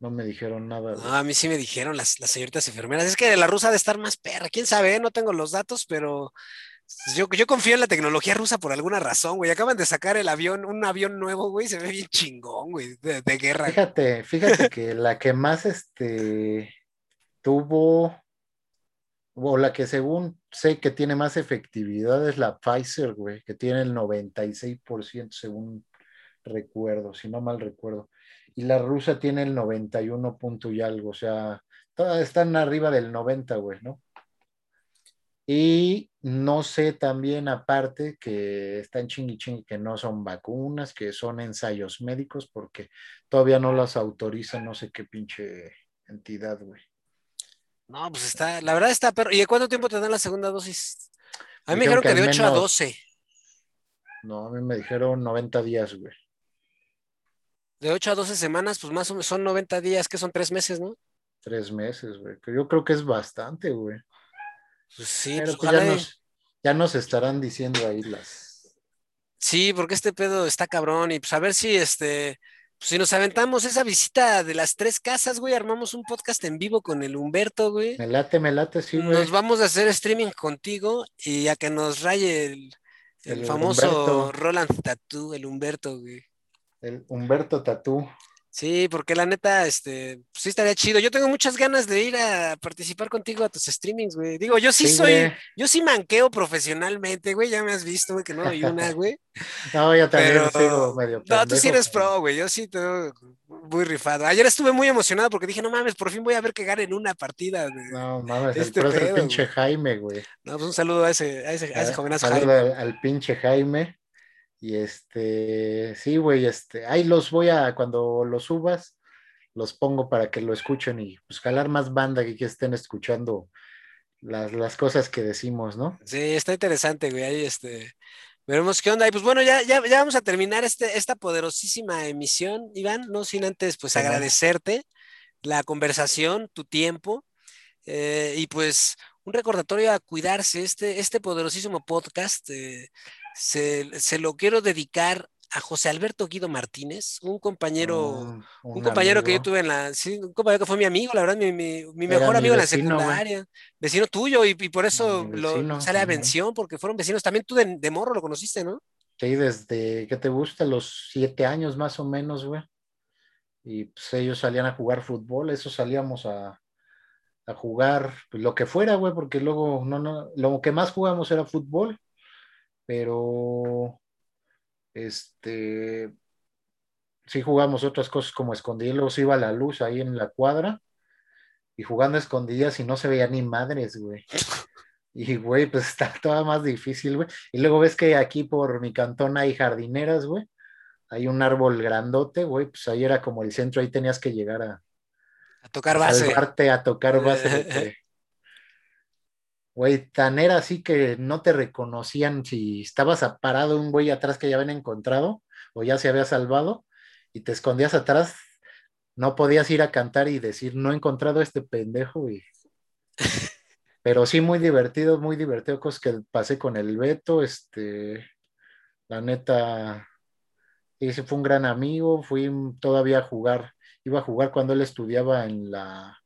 no me dijeron nada. No, a mí sí me dijeron las, las señoritas enfermeras. Es que la rusa ha de estar más perra. Quién sabe, eh? no tengo los datos, pero yo, yo confío en la tecnología rusa por alguna razón, güey. Acaban de sacar el avión, un avión nuevo, güey. Se ve bien chingón, güey, de, guerra. Fíjate, fíjate que la que más este tuvo, o la que según sé que tiene más efectividad es la Pfizer, güey, que tiene el 96% según recuerdo, si no mal recuerdo. Y la rusa tiene el 91 punto y algo, o sea, están arriba del 90, güey, ¿no? Y no sé también aparte que están chingui chingui que no son vacunas, que son ensayos médicos, porque todavía no las autoriza no sé qué pinche entidad, güey. No, pues está, la verdad está perro. ¿Y de cuánto tiempo te dan la segunda dosis? A mí me Dijeron que que de al 8 a menos- 12. No, a mí me dijeron 90 días, güey. De 8 a 12 semanas, pues más o menos son 90 días, que son 3 meses, ¿no? Tres meses, güey. Yo creo que es bastante, güey. Pues sí, Pero pues pues ya nos, ya nos estarán diciendo ahí las. Sí, porque este pedo está cabrón y pues a ver si este, pues si nos aventamos esa visita de las tres casas, güey, armamos un podcast en vivo con el Humberto, güey. Me late, me late, sí, güey. Nos vamos a hacer streaming contigo y a que nos raye el, el El famoso Humberto. Roland Tattoo, el Humberto, güey. El Humberto Tatú. Sí, porque la neta, este, pues sí estaría chido. Yo tengo muchas ganas de ir a participar contigo a tus streamings, güey. Digo, yo sí, Sí, soy, güey. yo sí manqueo profesionalmente, güey. Ya me has visto, güey, que no doy una, güey. [LAUGHS] No, yo también Pero, sigo medio no, tú sí pendejo, eres pro, güey. Yo sí te muy rifado. Ayer estuve muy emocionado porque dije, no mames, por fin voy a ver que gane en una partida. de- No, mames, el Este pro es el pedo, pinche güey. Jaime, güey. No, pues un saludo a ese, a ese, a ese jovenazo saludo Jaime. al, al pinche Jaime. Y este, sí, güey, este, ahí los voy a, cuando los subas, los pongo para que lo escuchen y pues jalar más banda que, que estén escuchando las, las cosas que decimos, ¿no? Sí, está interesante, güey. Ahí este. Veremos qué onda. Y pues bueno, ya, ya, ya vamos a terminar este, esta poderosísima emisión, Iván. No sin antes, pues agradecerte la conversación, tu tiempo. eh, y pues un recordatorio a cuidarse. Este, este poderosísimo podcast eh, se, se lo quiero dedicar a José Alberto Guido Martínez, un compañero. Un, Un compañero que yo tuve en la, sí, un compañero que fue mi amigo, la verdad, mi, mi- mejor mi amigo en la secundaria, vecino tuyo, y, y por eso lo, sale a mención, porque fueron vecinos. También tú de, de morro lo conociste, ¿no? Sí, desde, ¿qué te gusta? Los siete años más o menos, güey. Y pues ellos salían a jugar fútbol, eso salíamos a, a jugar pues, lo que fuera, güey, porque luego no, no, lo que más jugamos era fútbol, pero este, sí jugamos otras cosas como se iba la luz ahí en la cuadra y jugando a escondidas y no se veía ni madres, güey. [LAUGHS] Y, güey, pues está toda más difícil, güey. Y luego ves que aquí por mi cantón hay jardineras, güey. Hay un árbol grandote, güey. Pues ahí era como el centro, ahí tenías que llegar a, A tocar a base. salvarte, a tocar base. [LAUGHS] Güey, tan era así que no te reconocían si estabas parado un güey atrás que ya habían encontrado o ya se había salvado y te escondías atrás, no podías ir a cantar y decir, no he encontrado a este pendejo. Y... [LAUGHS] Pero sí, muy divertido, muy divertido, cosas que pasé con el Beto, este, la neta, ese fue un gran amigo, fui todavía a jugar, iba a jugar cuando él estudiaba en la,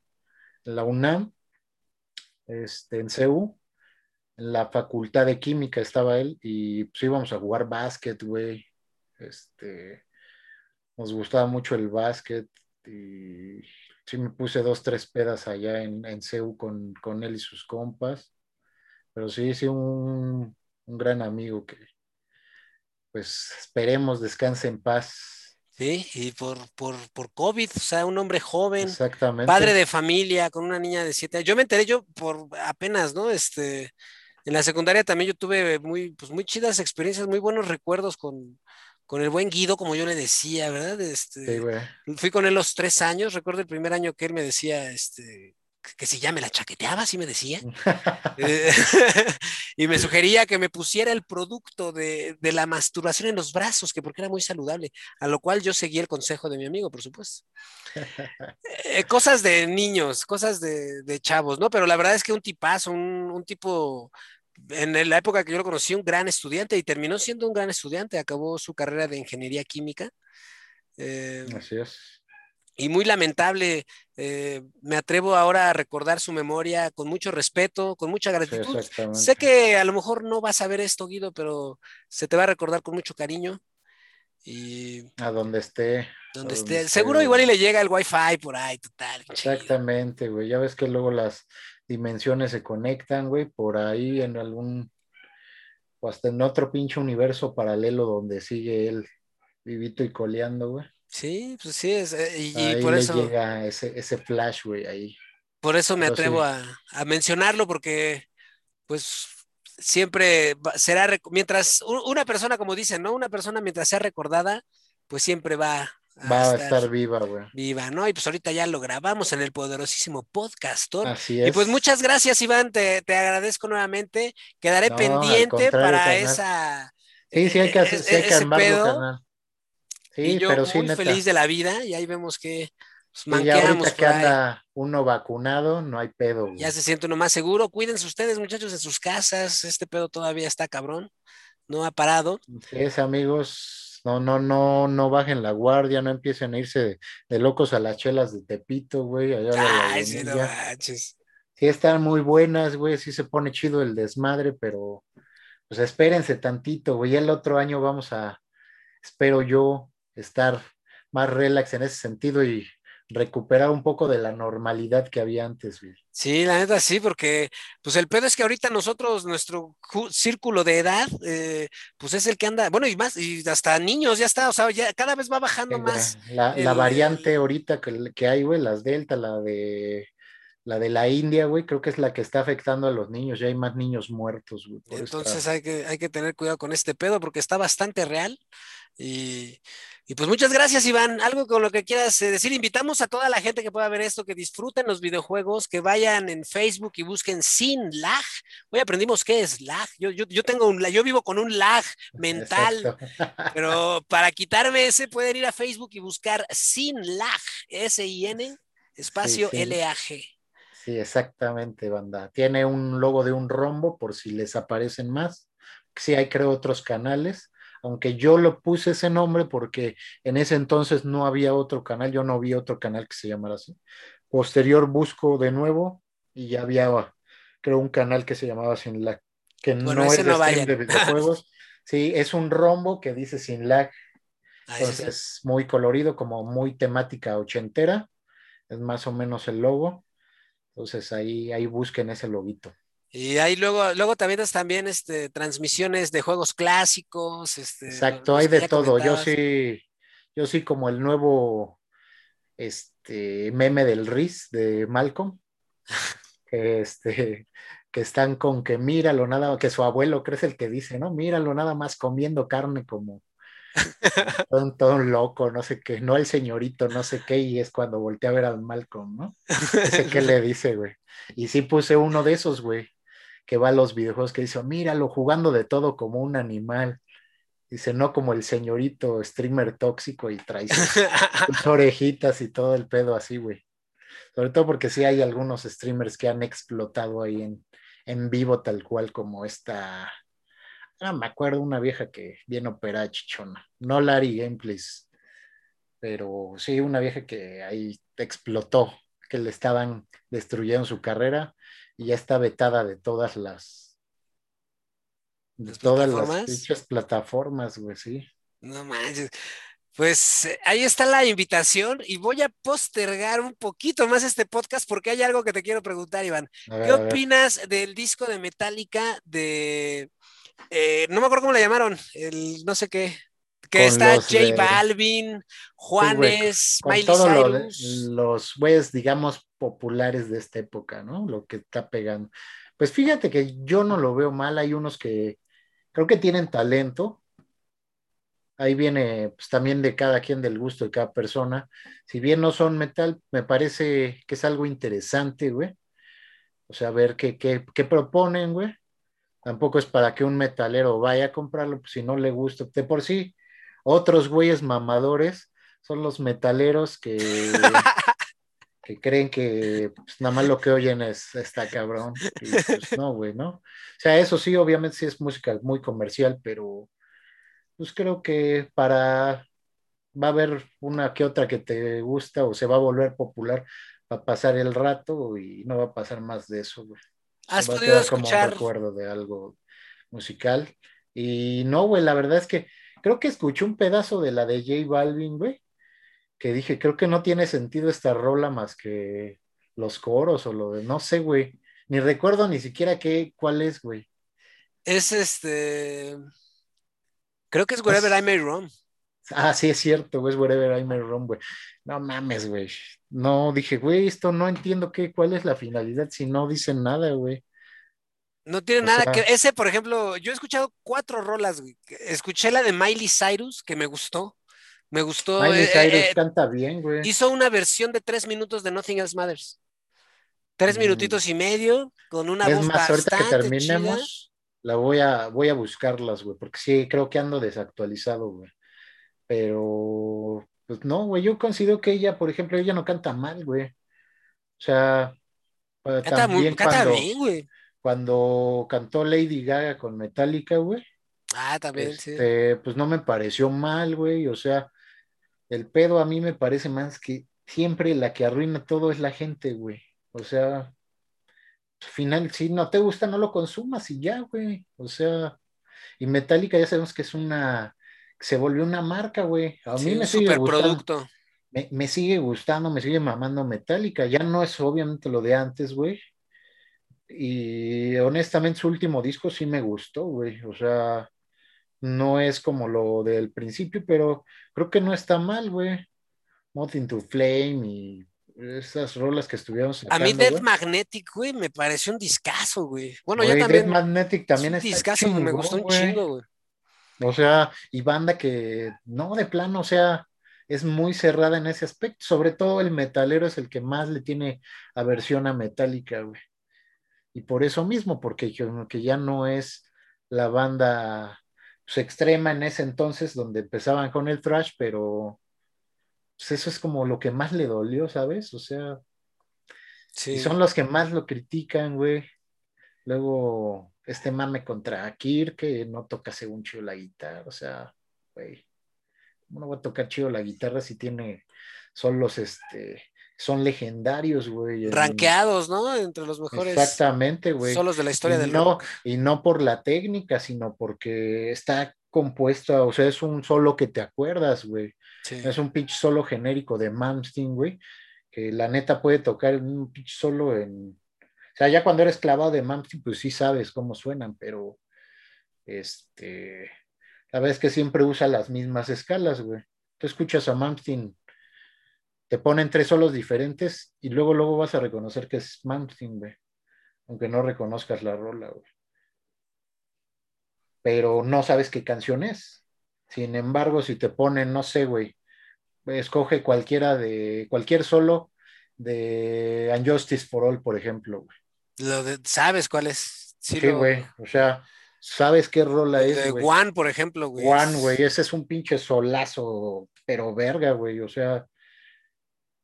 en la UNAM, este, en CEU, en la facultad de química estaba él y pues íbamos a jugar básquet, güey, este, nos gustaba mucho el básquet y sí me puse dos, tres pedas allá en, en CEU con, con él y sus compas, pero sí, sí, un, un gran amigo que pues esperemos descanse en paz. Sí, y por, por, por COVID, o sea, un hombre joven, Exactamente. padre de familia, con una niña de siete años. Yo me enteré yo por apenas, ¿no? Este, en la secundaria también yo tuve muy, pues muy chidas experiencias, muy buenos recuerdos con, con el buen Guido, como yo le decía, ¿verdad? Este, Sí, güey. Fui con él los tres años, recuerdo el primer año que él me decía, este, que- si ya me la chaqueteaba, así me decía. [LAUGHS] Eh, [LAUGHS] y me sugería que me pusiera el producto de, de la masturbación en los brazos, que porque era muy saludable, a lo cual yo seguí el consejo de mi amigo, por supuesto. Eh, cosas de niños, cosas de, de chavos, ¿no? Pero la verdad es que un tipazo, un, un tipo, en la época que yo lo conocí, un gran estudiante y terminó siendo un gran estudiante, acabó su carrera de ingeniería química. Eh, Así es. Y muy lamentable. eh, me atrevo ahora a recordar su memoria con mucho respeto, con mucha Sí, gratitud. exactamente. sé que a lo mejor no vas a ver esto, Guido, pero se te va a recordar con mucho cariño. Y A donde esté. donde esté, esté, seguro igual y le llega el wifi por ahí, total. Exactamente, güey. Ya ves que luego las dimensiones se conectan, güey, por ahí en algún, o hasta en otro pinche universo paralelo donde sigue él vivito y coleando, güey. Sí, pues sí, es, eh, y, y Ahí por le eso, llega ese, ese flash, güey, ahí. por eso me pero atrevo sí. a, a mencionarlo, porque pues siempre será, mientras una persona, como dicen, ¿no? Una persona mientras sea recordada, pues siempre va a Va a estar estar viva, güey. viva, ¿no? Y pues ahorita ya lo grabamos en el poderosísimo podcastor. Así Y es. pues muchas gracias, Iván, te, te agradezco nuevamente. Quedaré No, pendiente para esa. Sí, sí hay que, hacer, e- sí hay que ese armarlo, pedo. carnal. Sí, y yo pero sí, muy neta. feliz de la vida, y ahí vemos que pues, Sí, ya ahorita que anda uno vacunado, no hay pedo, güey. Ya se siente uno más seguro. Cuídense ustedes, muchachos, en sus casas. Este pedo todavía está cabrón. No ha parado. Es, amigos, no, no, no, no bajen la guardia, no empiecen a irse de, de locos a las chelas de Tepito, güey, allá a la Ay, sí, no manches. Sí están muy buenas, güey, sí se pone chido el desmadre, pero pues espérense tantito, güey, el otro año vamos a, espero yo, estar más relax en ese sentido y recuperar un poco de la normalidad que había antes, güey. Sí, la neta sí, porque pues el pedo es que ahorita nosotros, nuestro círculo de edad, eh, pues es el que anda, bueno, y más, y hasta niños ya está, o sea, ya cada vez va bajando más. La, variante ahorita que, que hay, güey, las Delta, la de la de la India, güey, creo que es la que está afectando a los niños. Ya hay más niños muertos, güey. Entonces hay, que, hay que tener cuidado con este pedo porque está bastante real. Y, pues muchas gracias, Iván. Algo con lo que quieras eh, decir. Invitamos a toda la gente que pueda ver esto, que disfruten los videojuegos, que vayan en Facebook y busquen sin lag. Hoy aprendimos qué es lag. Yo, yo, tengo un yo vivo con un lag mental, pero para quitarme ese pueden ir a Facebook y buscar sin lag, S-I-N, espacio L-A-G. Sí, exactamente, banda. Tiene un logo de un rombo por si les aparecen más. Sí, hay creo otros canales, aunque yo lo puse ese nombre porque en ese entonces no había otro canal, yo no vi otro canal que se llamara así. Posterior busco de nuevo y ya había, creo, un canal que se llamaba Sin Lag, que no es de, de videojuegos. [LAUGHS] sí, es un rombo que dice Sin Lag. Ah, entonces, muy colorido, como muy temática ochentera. Es más o menos el logo. Entonces ahí, ahí busquen ese loguito. Y ahí luego, luego también también este, transmisiones de juegos clásicos. Este, Exacto, hay de todo. Yo sí, yo sí como el nuevo este, meme del Riz de Malcolm. [LAUGHS] que, este, que están con que míralo nada, que su abuelo cree es el que dice, ¿no? Míralo nada más comiendo carne como, [LAUGHS] todo, un loco, no sé qué, no el señorito, no sé qué, y es cuando volteé a ver al Malcolm, ¿no? sé qué [LAUGHS] le dice, güey. Y sí puse uno de esos, güey, que va a los videojuegos que dice, míralo jugando de todo como un animal. Dice, no como el señorito streamer tóxico y trae sus [LAUGHS] orejitas y todo el pedo así, güey. Sobre todo porque sí hay algunos streamers que han explotado ahí en, en vivo tal cual como esta Ah, me acuerdo una vieja que bien operada chichona. No Larry Gameplays, pero sí una vieja que ahí explotó, que le estaban destruyendo su carrera y ya está vetada de todas las de todas las dichas plataformas, güey, sí. No manches. Pues eh, ahí está la invitación y voy a postergar un poquito más este podcast porque hay algo que te quiero preguntar, Iván. ¿Qué opinas del disco de Metallica de eh, no me acuerdo cómo le llamaron, el no sé qué, que está J Balvin, Juanes, Miley todos los güeyes, digamos, populares de esta época, ¿no? Lo que está pegando. Pues fíjate que yo no lo veo mal, hay unos que creo que tienen talento. Ahí viene pues, también de cada quien, del gusto de cada persona. Si bien no son metal, me parece que es algo interesante, güey. O sea, ver qué, qué, qué proponen, güey Tampoco es para que un metalero vaya a comprarlo pues, si no le gusta. De por sí, otros güeyes mamadores son los metaleros que, [LAUGHS] que creen que pues, nada más lo que oyen es esta cabrón. pues no, güey, ¿no? O sea, eso sí, obviamente sí es música muy comercial, pero pues creo que para va a haber una que otra que te gusta o se va a volver popular para pasar el rato y no va a pasar más de eso, güey. ¿Has podido escuchar? Como recuerdo de algo musical. Y no, güey, la verdad es que creo que escuché un pedazo de la de J Balvin, güey, que dije, creo que no tiene sentido esta rola más que los coros o lo de, no sé, güey, ni recuerdo ni siquiera qué, cuál es, güey. Es este, creo que es Wherever I May Roam. Ah, sí, es cierto, güey, es Wherever I May Roam, güey. No mames, güey. No, dije, güey, esto no entiendo qué, cuál es la finalidad si no dicen nada, güey. No tiene nada que. Ese, por ejemplo, yo he escuchado cuatro rolas, güey. Escuché la de Miley Cyrus, que me gustó. Me gustó. Miley eh, Cyrus eh, canta bien, güey. Hizo una versión de tres minutos de Nothing Else Matters. Tres mm. minutitos y medio, con una es más, ahorita que terminemos, la voy a, voy a buscarlas, güey, porque sí, creo que ando desactualizado, güey. Pero pues no, güey, yo considero que ella, por ejemplo, ella no canta mal, güey. O sea, canta, muy, canta bien, güey. Cuando cantó Lady Gaga con Metallica, güey. Ah, también, sí. Este, pues no me pareció mal, güey. O sea, el pedo a mí me parece más que siempre la que arruina todo es la gente, güey. O sea, al final, si no te gusta, no lo consumas y ya, güey. O sea, y Metallica ya sabemos que es una se volvió una marca, güey. A mí Sí, me un sigue gustando. superproducto. Me, me sigue gustando, me sigue mamando Metallica. Ya no es obviamente lo de antes, güey. Y honestamente su último disco sí me gustó, güey. O sea, no es como lo del principio, pero creo que no está mal, güey. Moth into Flame y esas rolas que estuvieron A mí sacando, Death güey. Magnetic, güey, me pareció un discazo, güey. Bueno, Güey, yo Death también. Magnetic también es un discazo, me chingón, gustó un chingo, güey. O sea, y banda que no, de plano, o sea, es muy cerrada en ese aspecto. Sobre todo el metalero es el que más le tiene aversión a Metallica, güey. Y por eso mismo, porque que ya no es la banda pues, extrema en ese entonces donde empezaban con el thrash, pero pues, eso es como lo que más le dolió, ¿sabes? O sea, Sí. y son los que más lo critican, güey. Luego, este mame contra Kir, que no toca según chido la guitarra. O sea, güey, ¿cómo no va a tocar chido la guitarra si tiene, son los, este, son legendarios, güey. Ranqueados, ¿no? Entre los mejores Exactamente, güey. solos de la historia Y del no, rock. y no por la técnica, sino porque está compuesta, o sea, es un solo que te acuerdas, güey. Sí. Es un pitch solo genérico de Malmsteen, güey, que la neta puede tocar un pitch solo en... O sea, ya cuando eres clavado de Malmsteen, pues sí sabes cómo suenan, pero este... La verdad es que siempre usa las mismas escalas, güey. Tú escuchas a Malmsteen, te ponen tres solos diferentes y luego, luego vas a reconocer que es Malmsteen, güey. Aunque no reconozcas la rola, güey. Pero no sabes qué canción es. Sin embargo, si te ponen, no sé, güey, escoge cualquiera de, cualquier solo de Unjustice for All, por ejemplo, güey. Lo de- ¿Sabes cuál es? Sí, Sí, lo- güey, o sea, sabes qué rola de es. One, por ejemplo, güey. Juan, güey, ese es un pinche solazo, pero verga, güey, o sea,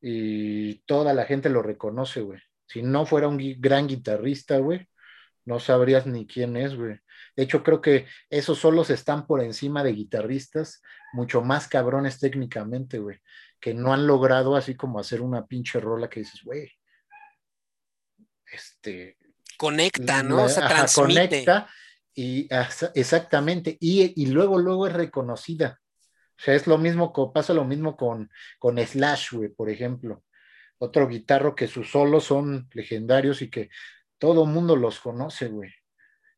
y toda la gente lo reconoce, güey. Si no fuera un gran guitarrista, güey, no sabrías ni quién es, güey. De hecho, creo que esos solos están por encima de guitarristas mucho más cabrones técnicamente, güey, que no han logrado así como hacer una pinche rola que dices, güey, este, Conecta, ¿no? la- o sea, ajá, transmite. conecta y exactamente, y, y luego, luego es reconocida. O sea, es lo mismo, pasa lo mismo con, con Slash, güey, por ejemplo. Otro guitarro que sus solos son legendarios y que todo mundo los conoce, güey.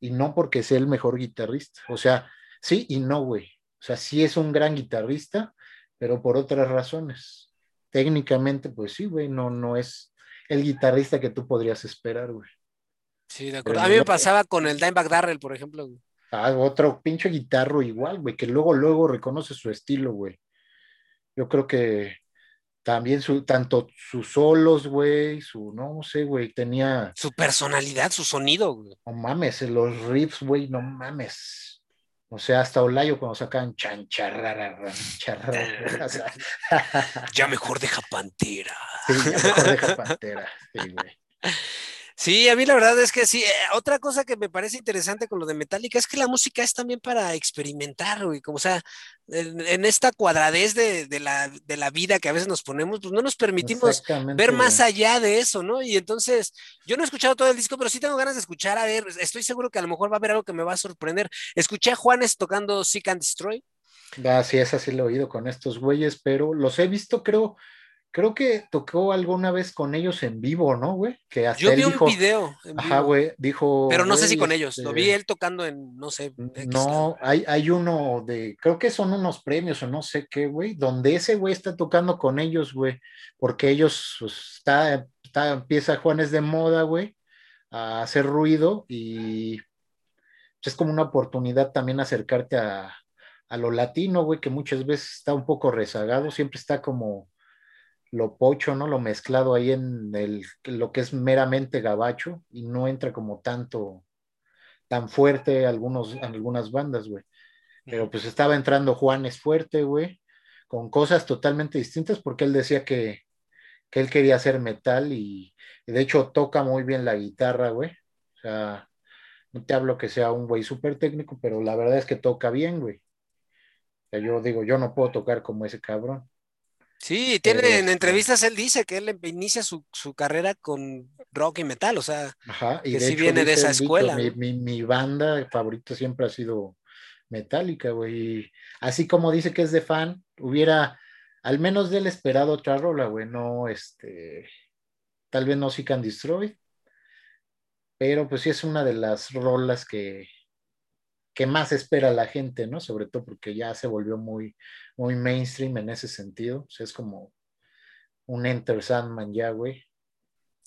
Y no porque sea el mejor guitarrista. O sea, sí y no, güey. O sea, sí es un gran guitarrista, pero por otras razones. Técnicamente, pues sí, güey, no, no es el guitarrista que tú podrías esperar, güey. Sí, de acuerdo. Pero A mí me pasaba con el Dimebag Darrell, por ejemplo. güey. Ah, otro pinche guitarro igual, güey, que luego, luego reconoce su estilo, güey. Yo creo que también su, tanto sus solos, güey, su, no sé, güey, tenía, Su personalidad, su sonido, güey. no mames, los riffs, güey, no mames. O sea, hasta Olayo cuando sacan chancharrara, chancharrara, o sea, [LAUGHS] Ya mejor deja Pantera. sí, ya mejor deja [LAUGHS] Pantera, sí, güey. Sí, a mí la verdad es que sí. Eh, otra cosa que me parece interesante con lo de Metallica es que la música es también para experimentar, güey. Como, o sea, en, en esta cuadradez de, de la, de la vida que a veces nos ponemos, pues no nos permitimos ver más allá de eso, ¿no? Y entonces, yo no he escuchado todo el disco, pero sí tengo ganas de escuchar. A ver, estoy seguro que a lo mejor va a haber algo que me va a sorprender. Escuché a Juanes tocando Seek and Destroy. Ah, sí, esa sí lo he oído con estos güeyes, pero los he visto, creo, creo que tocó alguna vez con ellos en vivo, ¿no, güey? Que hasta Yo él vi un dijo, video. en ajá, vivo, güey, dijo. Pero no sé si con ellos. Lo este, vi él tocando en, no sé. X No, hay, hay uno de, creo que son unos premios o no sé qué, güey, donde ese güey está tocando con ellos, güey, porque ellos, pues, está, está, empieza Juanes de moda, güey, a hacer ruido y es como una oportunidad también acercarte a, a lo latino, güey, que muchas veces está un poco rezagado, siempre está como lo pocho, ¿no? Lo mezclado ahí en el, lo que es meramente gabacho y no entra como tanto, tan fuerte algunos, en algunas bandas, güey. Pero pues estaba entrando Juanes fuerte, güey, con cosas totalmente distintas porque él decía que, que él quería hacer metal y, y de hecho toca muy bien la guitarra, güey. O sea, no te hablo que sea un güey súper técnico, pero la verdad es que toca bien, güey. O sea, yo digo, yo no puedo tocar como ese cabrón. Sí, tiene Pero, en este- entrevistas él dice que él inicia su, su carrera con rock y metal, o sea, Ajá, y Que de sí hecho viene de esa dicho, escuela, mi, mi, mi banda favorita siempre ha sido Metallica, güey. Así como dice que es de fan, hubiera al menos del esperado otra rola, güey. No, este, tal vez no Seek and Destroy, pero pues sí es una de las rolas que, que más espera la gente, ¿no? Sobre todo porque ya se volvió muy, muy mainstream en ese sentido. O sea, es como un Enter Sandman ya, güey.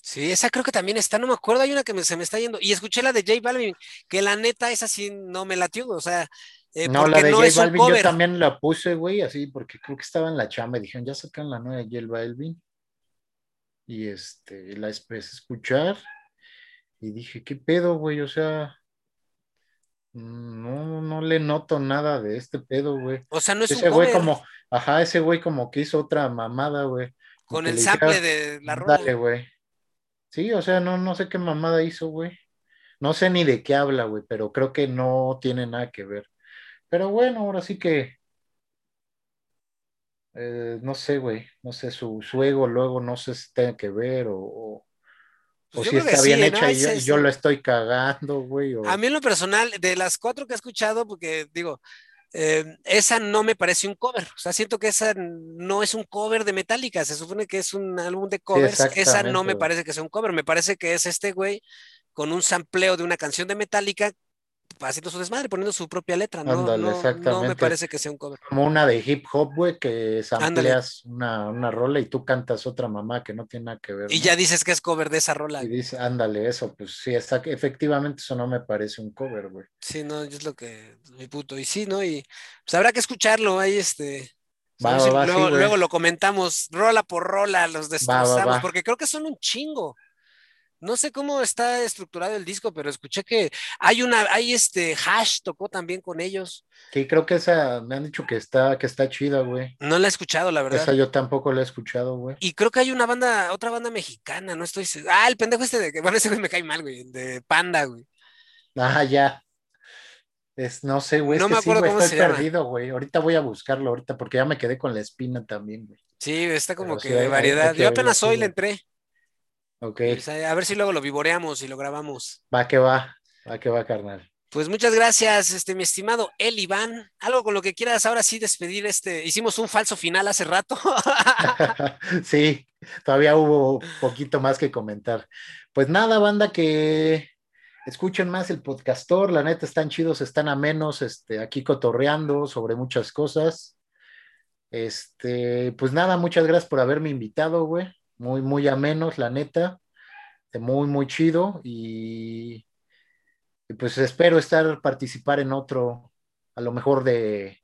Sí, esa creo que también está, no me acuerdo, hay una que se me está yendo. Y escuché la de J Balvin, que la neta esa sí no me latió, o sea, eh, no, la de J Balvin yo también la puse, güey, así, porque creo que estaba en la chamba y dijeron, ya sacan la nueva de J Balvin. Y este, la empecé a escuchar y dije, ¿qué pedo, güey? O sea, no, no le noto nada de este pedo, güey. O sea, no es ese güey como, ajá, ese güey como que hizo otra mamada, güey. Con el sample de la rola. Dale, güey. Sí, o sea, no, no sé qué mamada hizo, güey. No sé ni de qué habla, güey, pero creo que no tiene nada que ver. Pero bueno, ahora sí que. Eh, no sé, güey. No sé, su, su, ego luego no sé si tiene que ver o, o si está bien hecha y, yo, lo estoy cagando, güey. A mí en lo personal, de las cuatro que he escuchado, porque digo, eh, esa no me parece un cover. O sea, siento que esa no es un cover de Metallica. Se supone que es un álbum de covers. esa no me parece que sea un cover. Me parece que es este güey con un sampleo de una canción de Metallica haciendo su desmadre, poniendo su propia letra, ¿no? no, me parece que sea un cover. Como una de hip hop, güey, que sampleas una, una, rola y tú cantas otra mamá que no tiene nada que ver. Y ya dices que es cover de esa rola. Y dice, ándale, eso, pues sí, está, efectivamente eso no me parece un cover, güey. Sí, no, es lo que, mi puto, y sí, ¿no? Y pues habrá que escucharlo, ahí este... luego, lo comentamos rola por rola, los destrozamos, porque creo que son un chingo. No sé cómo está estructurado el disco, pero escuché que hay una, hay este Hash tocó también con ellos. Sí, creo que esa me han dicho que está, que está chida, güey. No la he escuchado, la verdad. Esa yo tampoco la he escuchado, güey. Y creo que hay una banda, otra banda mexicana, no estoy. Ah, el pendejo este de que, bueno, ese güey me cae mal, güey, de Panda, güey. Ah, ya. Es, no sé, güey. No me acuerdo cómo estoy perdido, güey. Ahorita voy a buscarlo, ahorita, porque ya me quedé con la espina también, güey. Sí, está como que de variedad. yo apenas hoy le entré. Ok. Pues, a ver si luego lo vivoreamos y lo grabamos. Va que va, va que va, carnal. Pues muchas gracias, este, mi estimado El Iván. Algo con lo que quieras ahora sí despedir este. Hicimos un falso final hace rato. [LAUGHS] [LAUGHS] sí, todavía hubo poquito más que comentar. Pues nada, banda, que escuchen más el podcastor, la neta están chidos, están a menos, este, aquí cotorreando sobre muchas cosas. Este, pues nada, muchas gracias por haberme invitado, güey muy, muy menos la neta, muy, muy chido y, pues espero estar, participar en otro, a lo mejor de,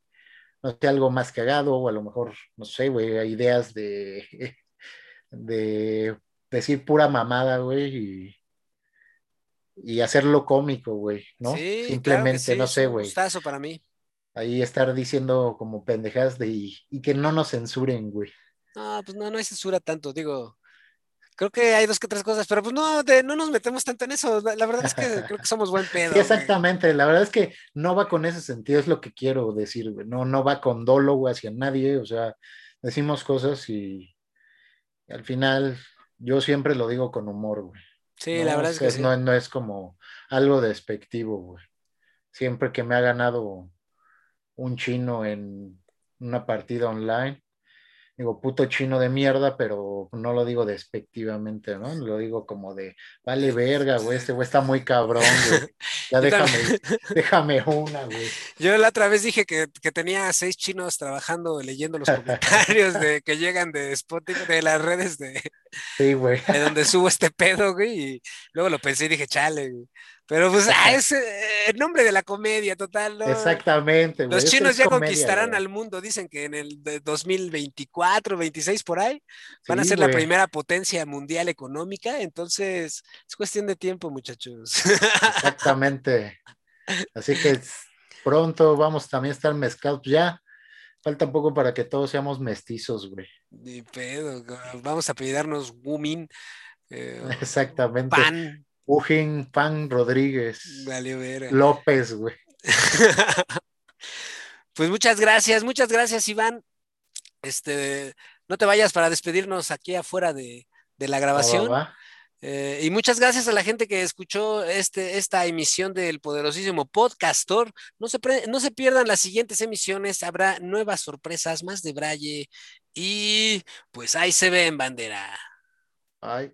no sé, algo más cagado o a lo mejor, no sé, güey, ideas de, [LAUGHS] de decir pura mamada, güey, y, y hacerlo cómico, güey, ¿no? Simplemente, no sé, güey. gustazo para mí. Ahí estar diciendo como pendejas de y, y que no nos censuren, güey. No, pues no, no hay censura tanto, digo. Creo que hay dos que tres cosas, pero pues no, no nos metemos tanto en eso. La, verdad es que creo que somos buen [LAUGHS] pedo. Sí, exactamente. La verdad es que no va con ese sentido, es lo que quiero decir, güey. No, no va con dolo, hacia nadie. O sea, decimos cosas y, al final yo siempre lo digo con humor, güey. Sí, la verdad es que sí. no, no es como algo despectivo, güey. Siempre que me ha ganado un chino en una partida online, digo, puto chino de mierda, pero no lo digo despectivamente, ¿no? Lo digo como de, vale verga, güey, este güey está muy cabrón, güey. [LAUGHS] Ya déjame, déjame una, güey. Yo la otra vez dije que, tenía seis chinos trabajando, leyendo los comentarios de que llegan de Spotify, de las redes de, sí, güey. de donde subo este pedo, güey, y luego lo pensé y dije, chale, güey. Pero pues ah, es eh, el nombre de la comedia total, ¿no? Exactamente. Los chinos ya conquistarán al mundo, dicen que en el 2024, 26 por ahí, van a ser la primera potencia mundial económica, entonces es cuestión de tiempo, muchachos. Exactamente. [LAUGHS] Así que pronto vamos también a estar mezclados ya. Falta un poco para que todos seamos mestizos, güey. Ni pedo, vamos a pedirnos Wumin. Eh, [LAUGHS] Exactamente. Pan. Ujin Pan Rodríguez. Vale, López, güey. [LAUGHS] pues muchas gracias, muchas gracias, Iván. Este, no te vayas para despedirnos aquí afuera de, la grabación. Eh, y muchas gracias a la gente que escuchó este, esta emisión del poderosísimo Podcastor. No se, no se pierdan las siguientes emisiones, habrá nuevas sorpresas, más de Braille y pues ahí se ve en bandera. Ay.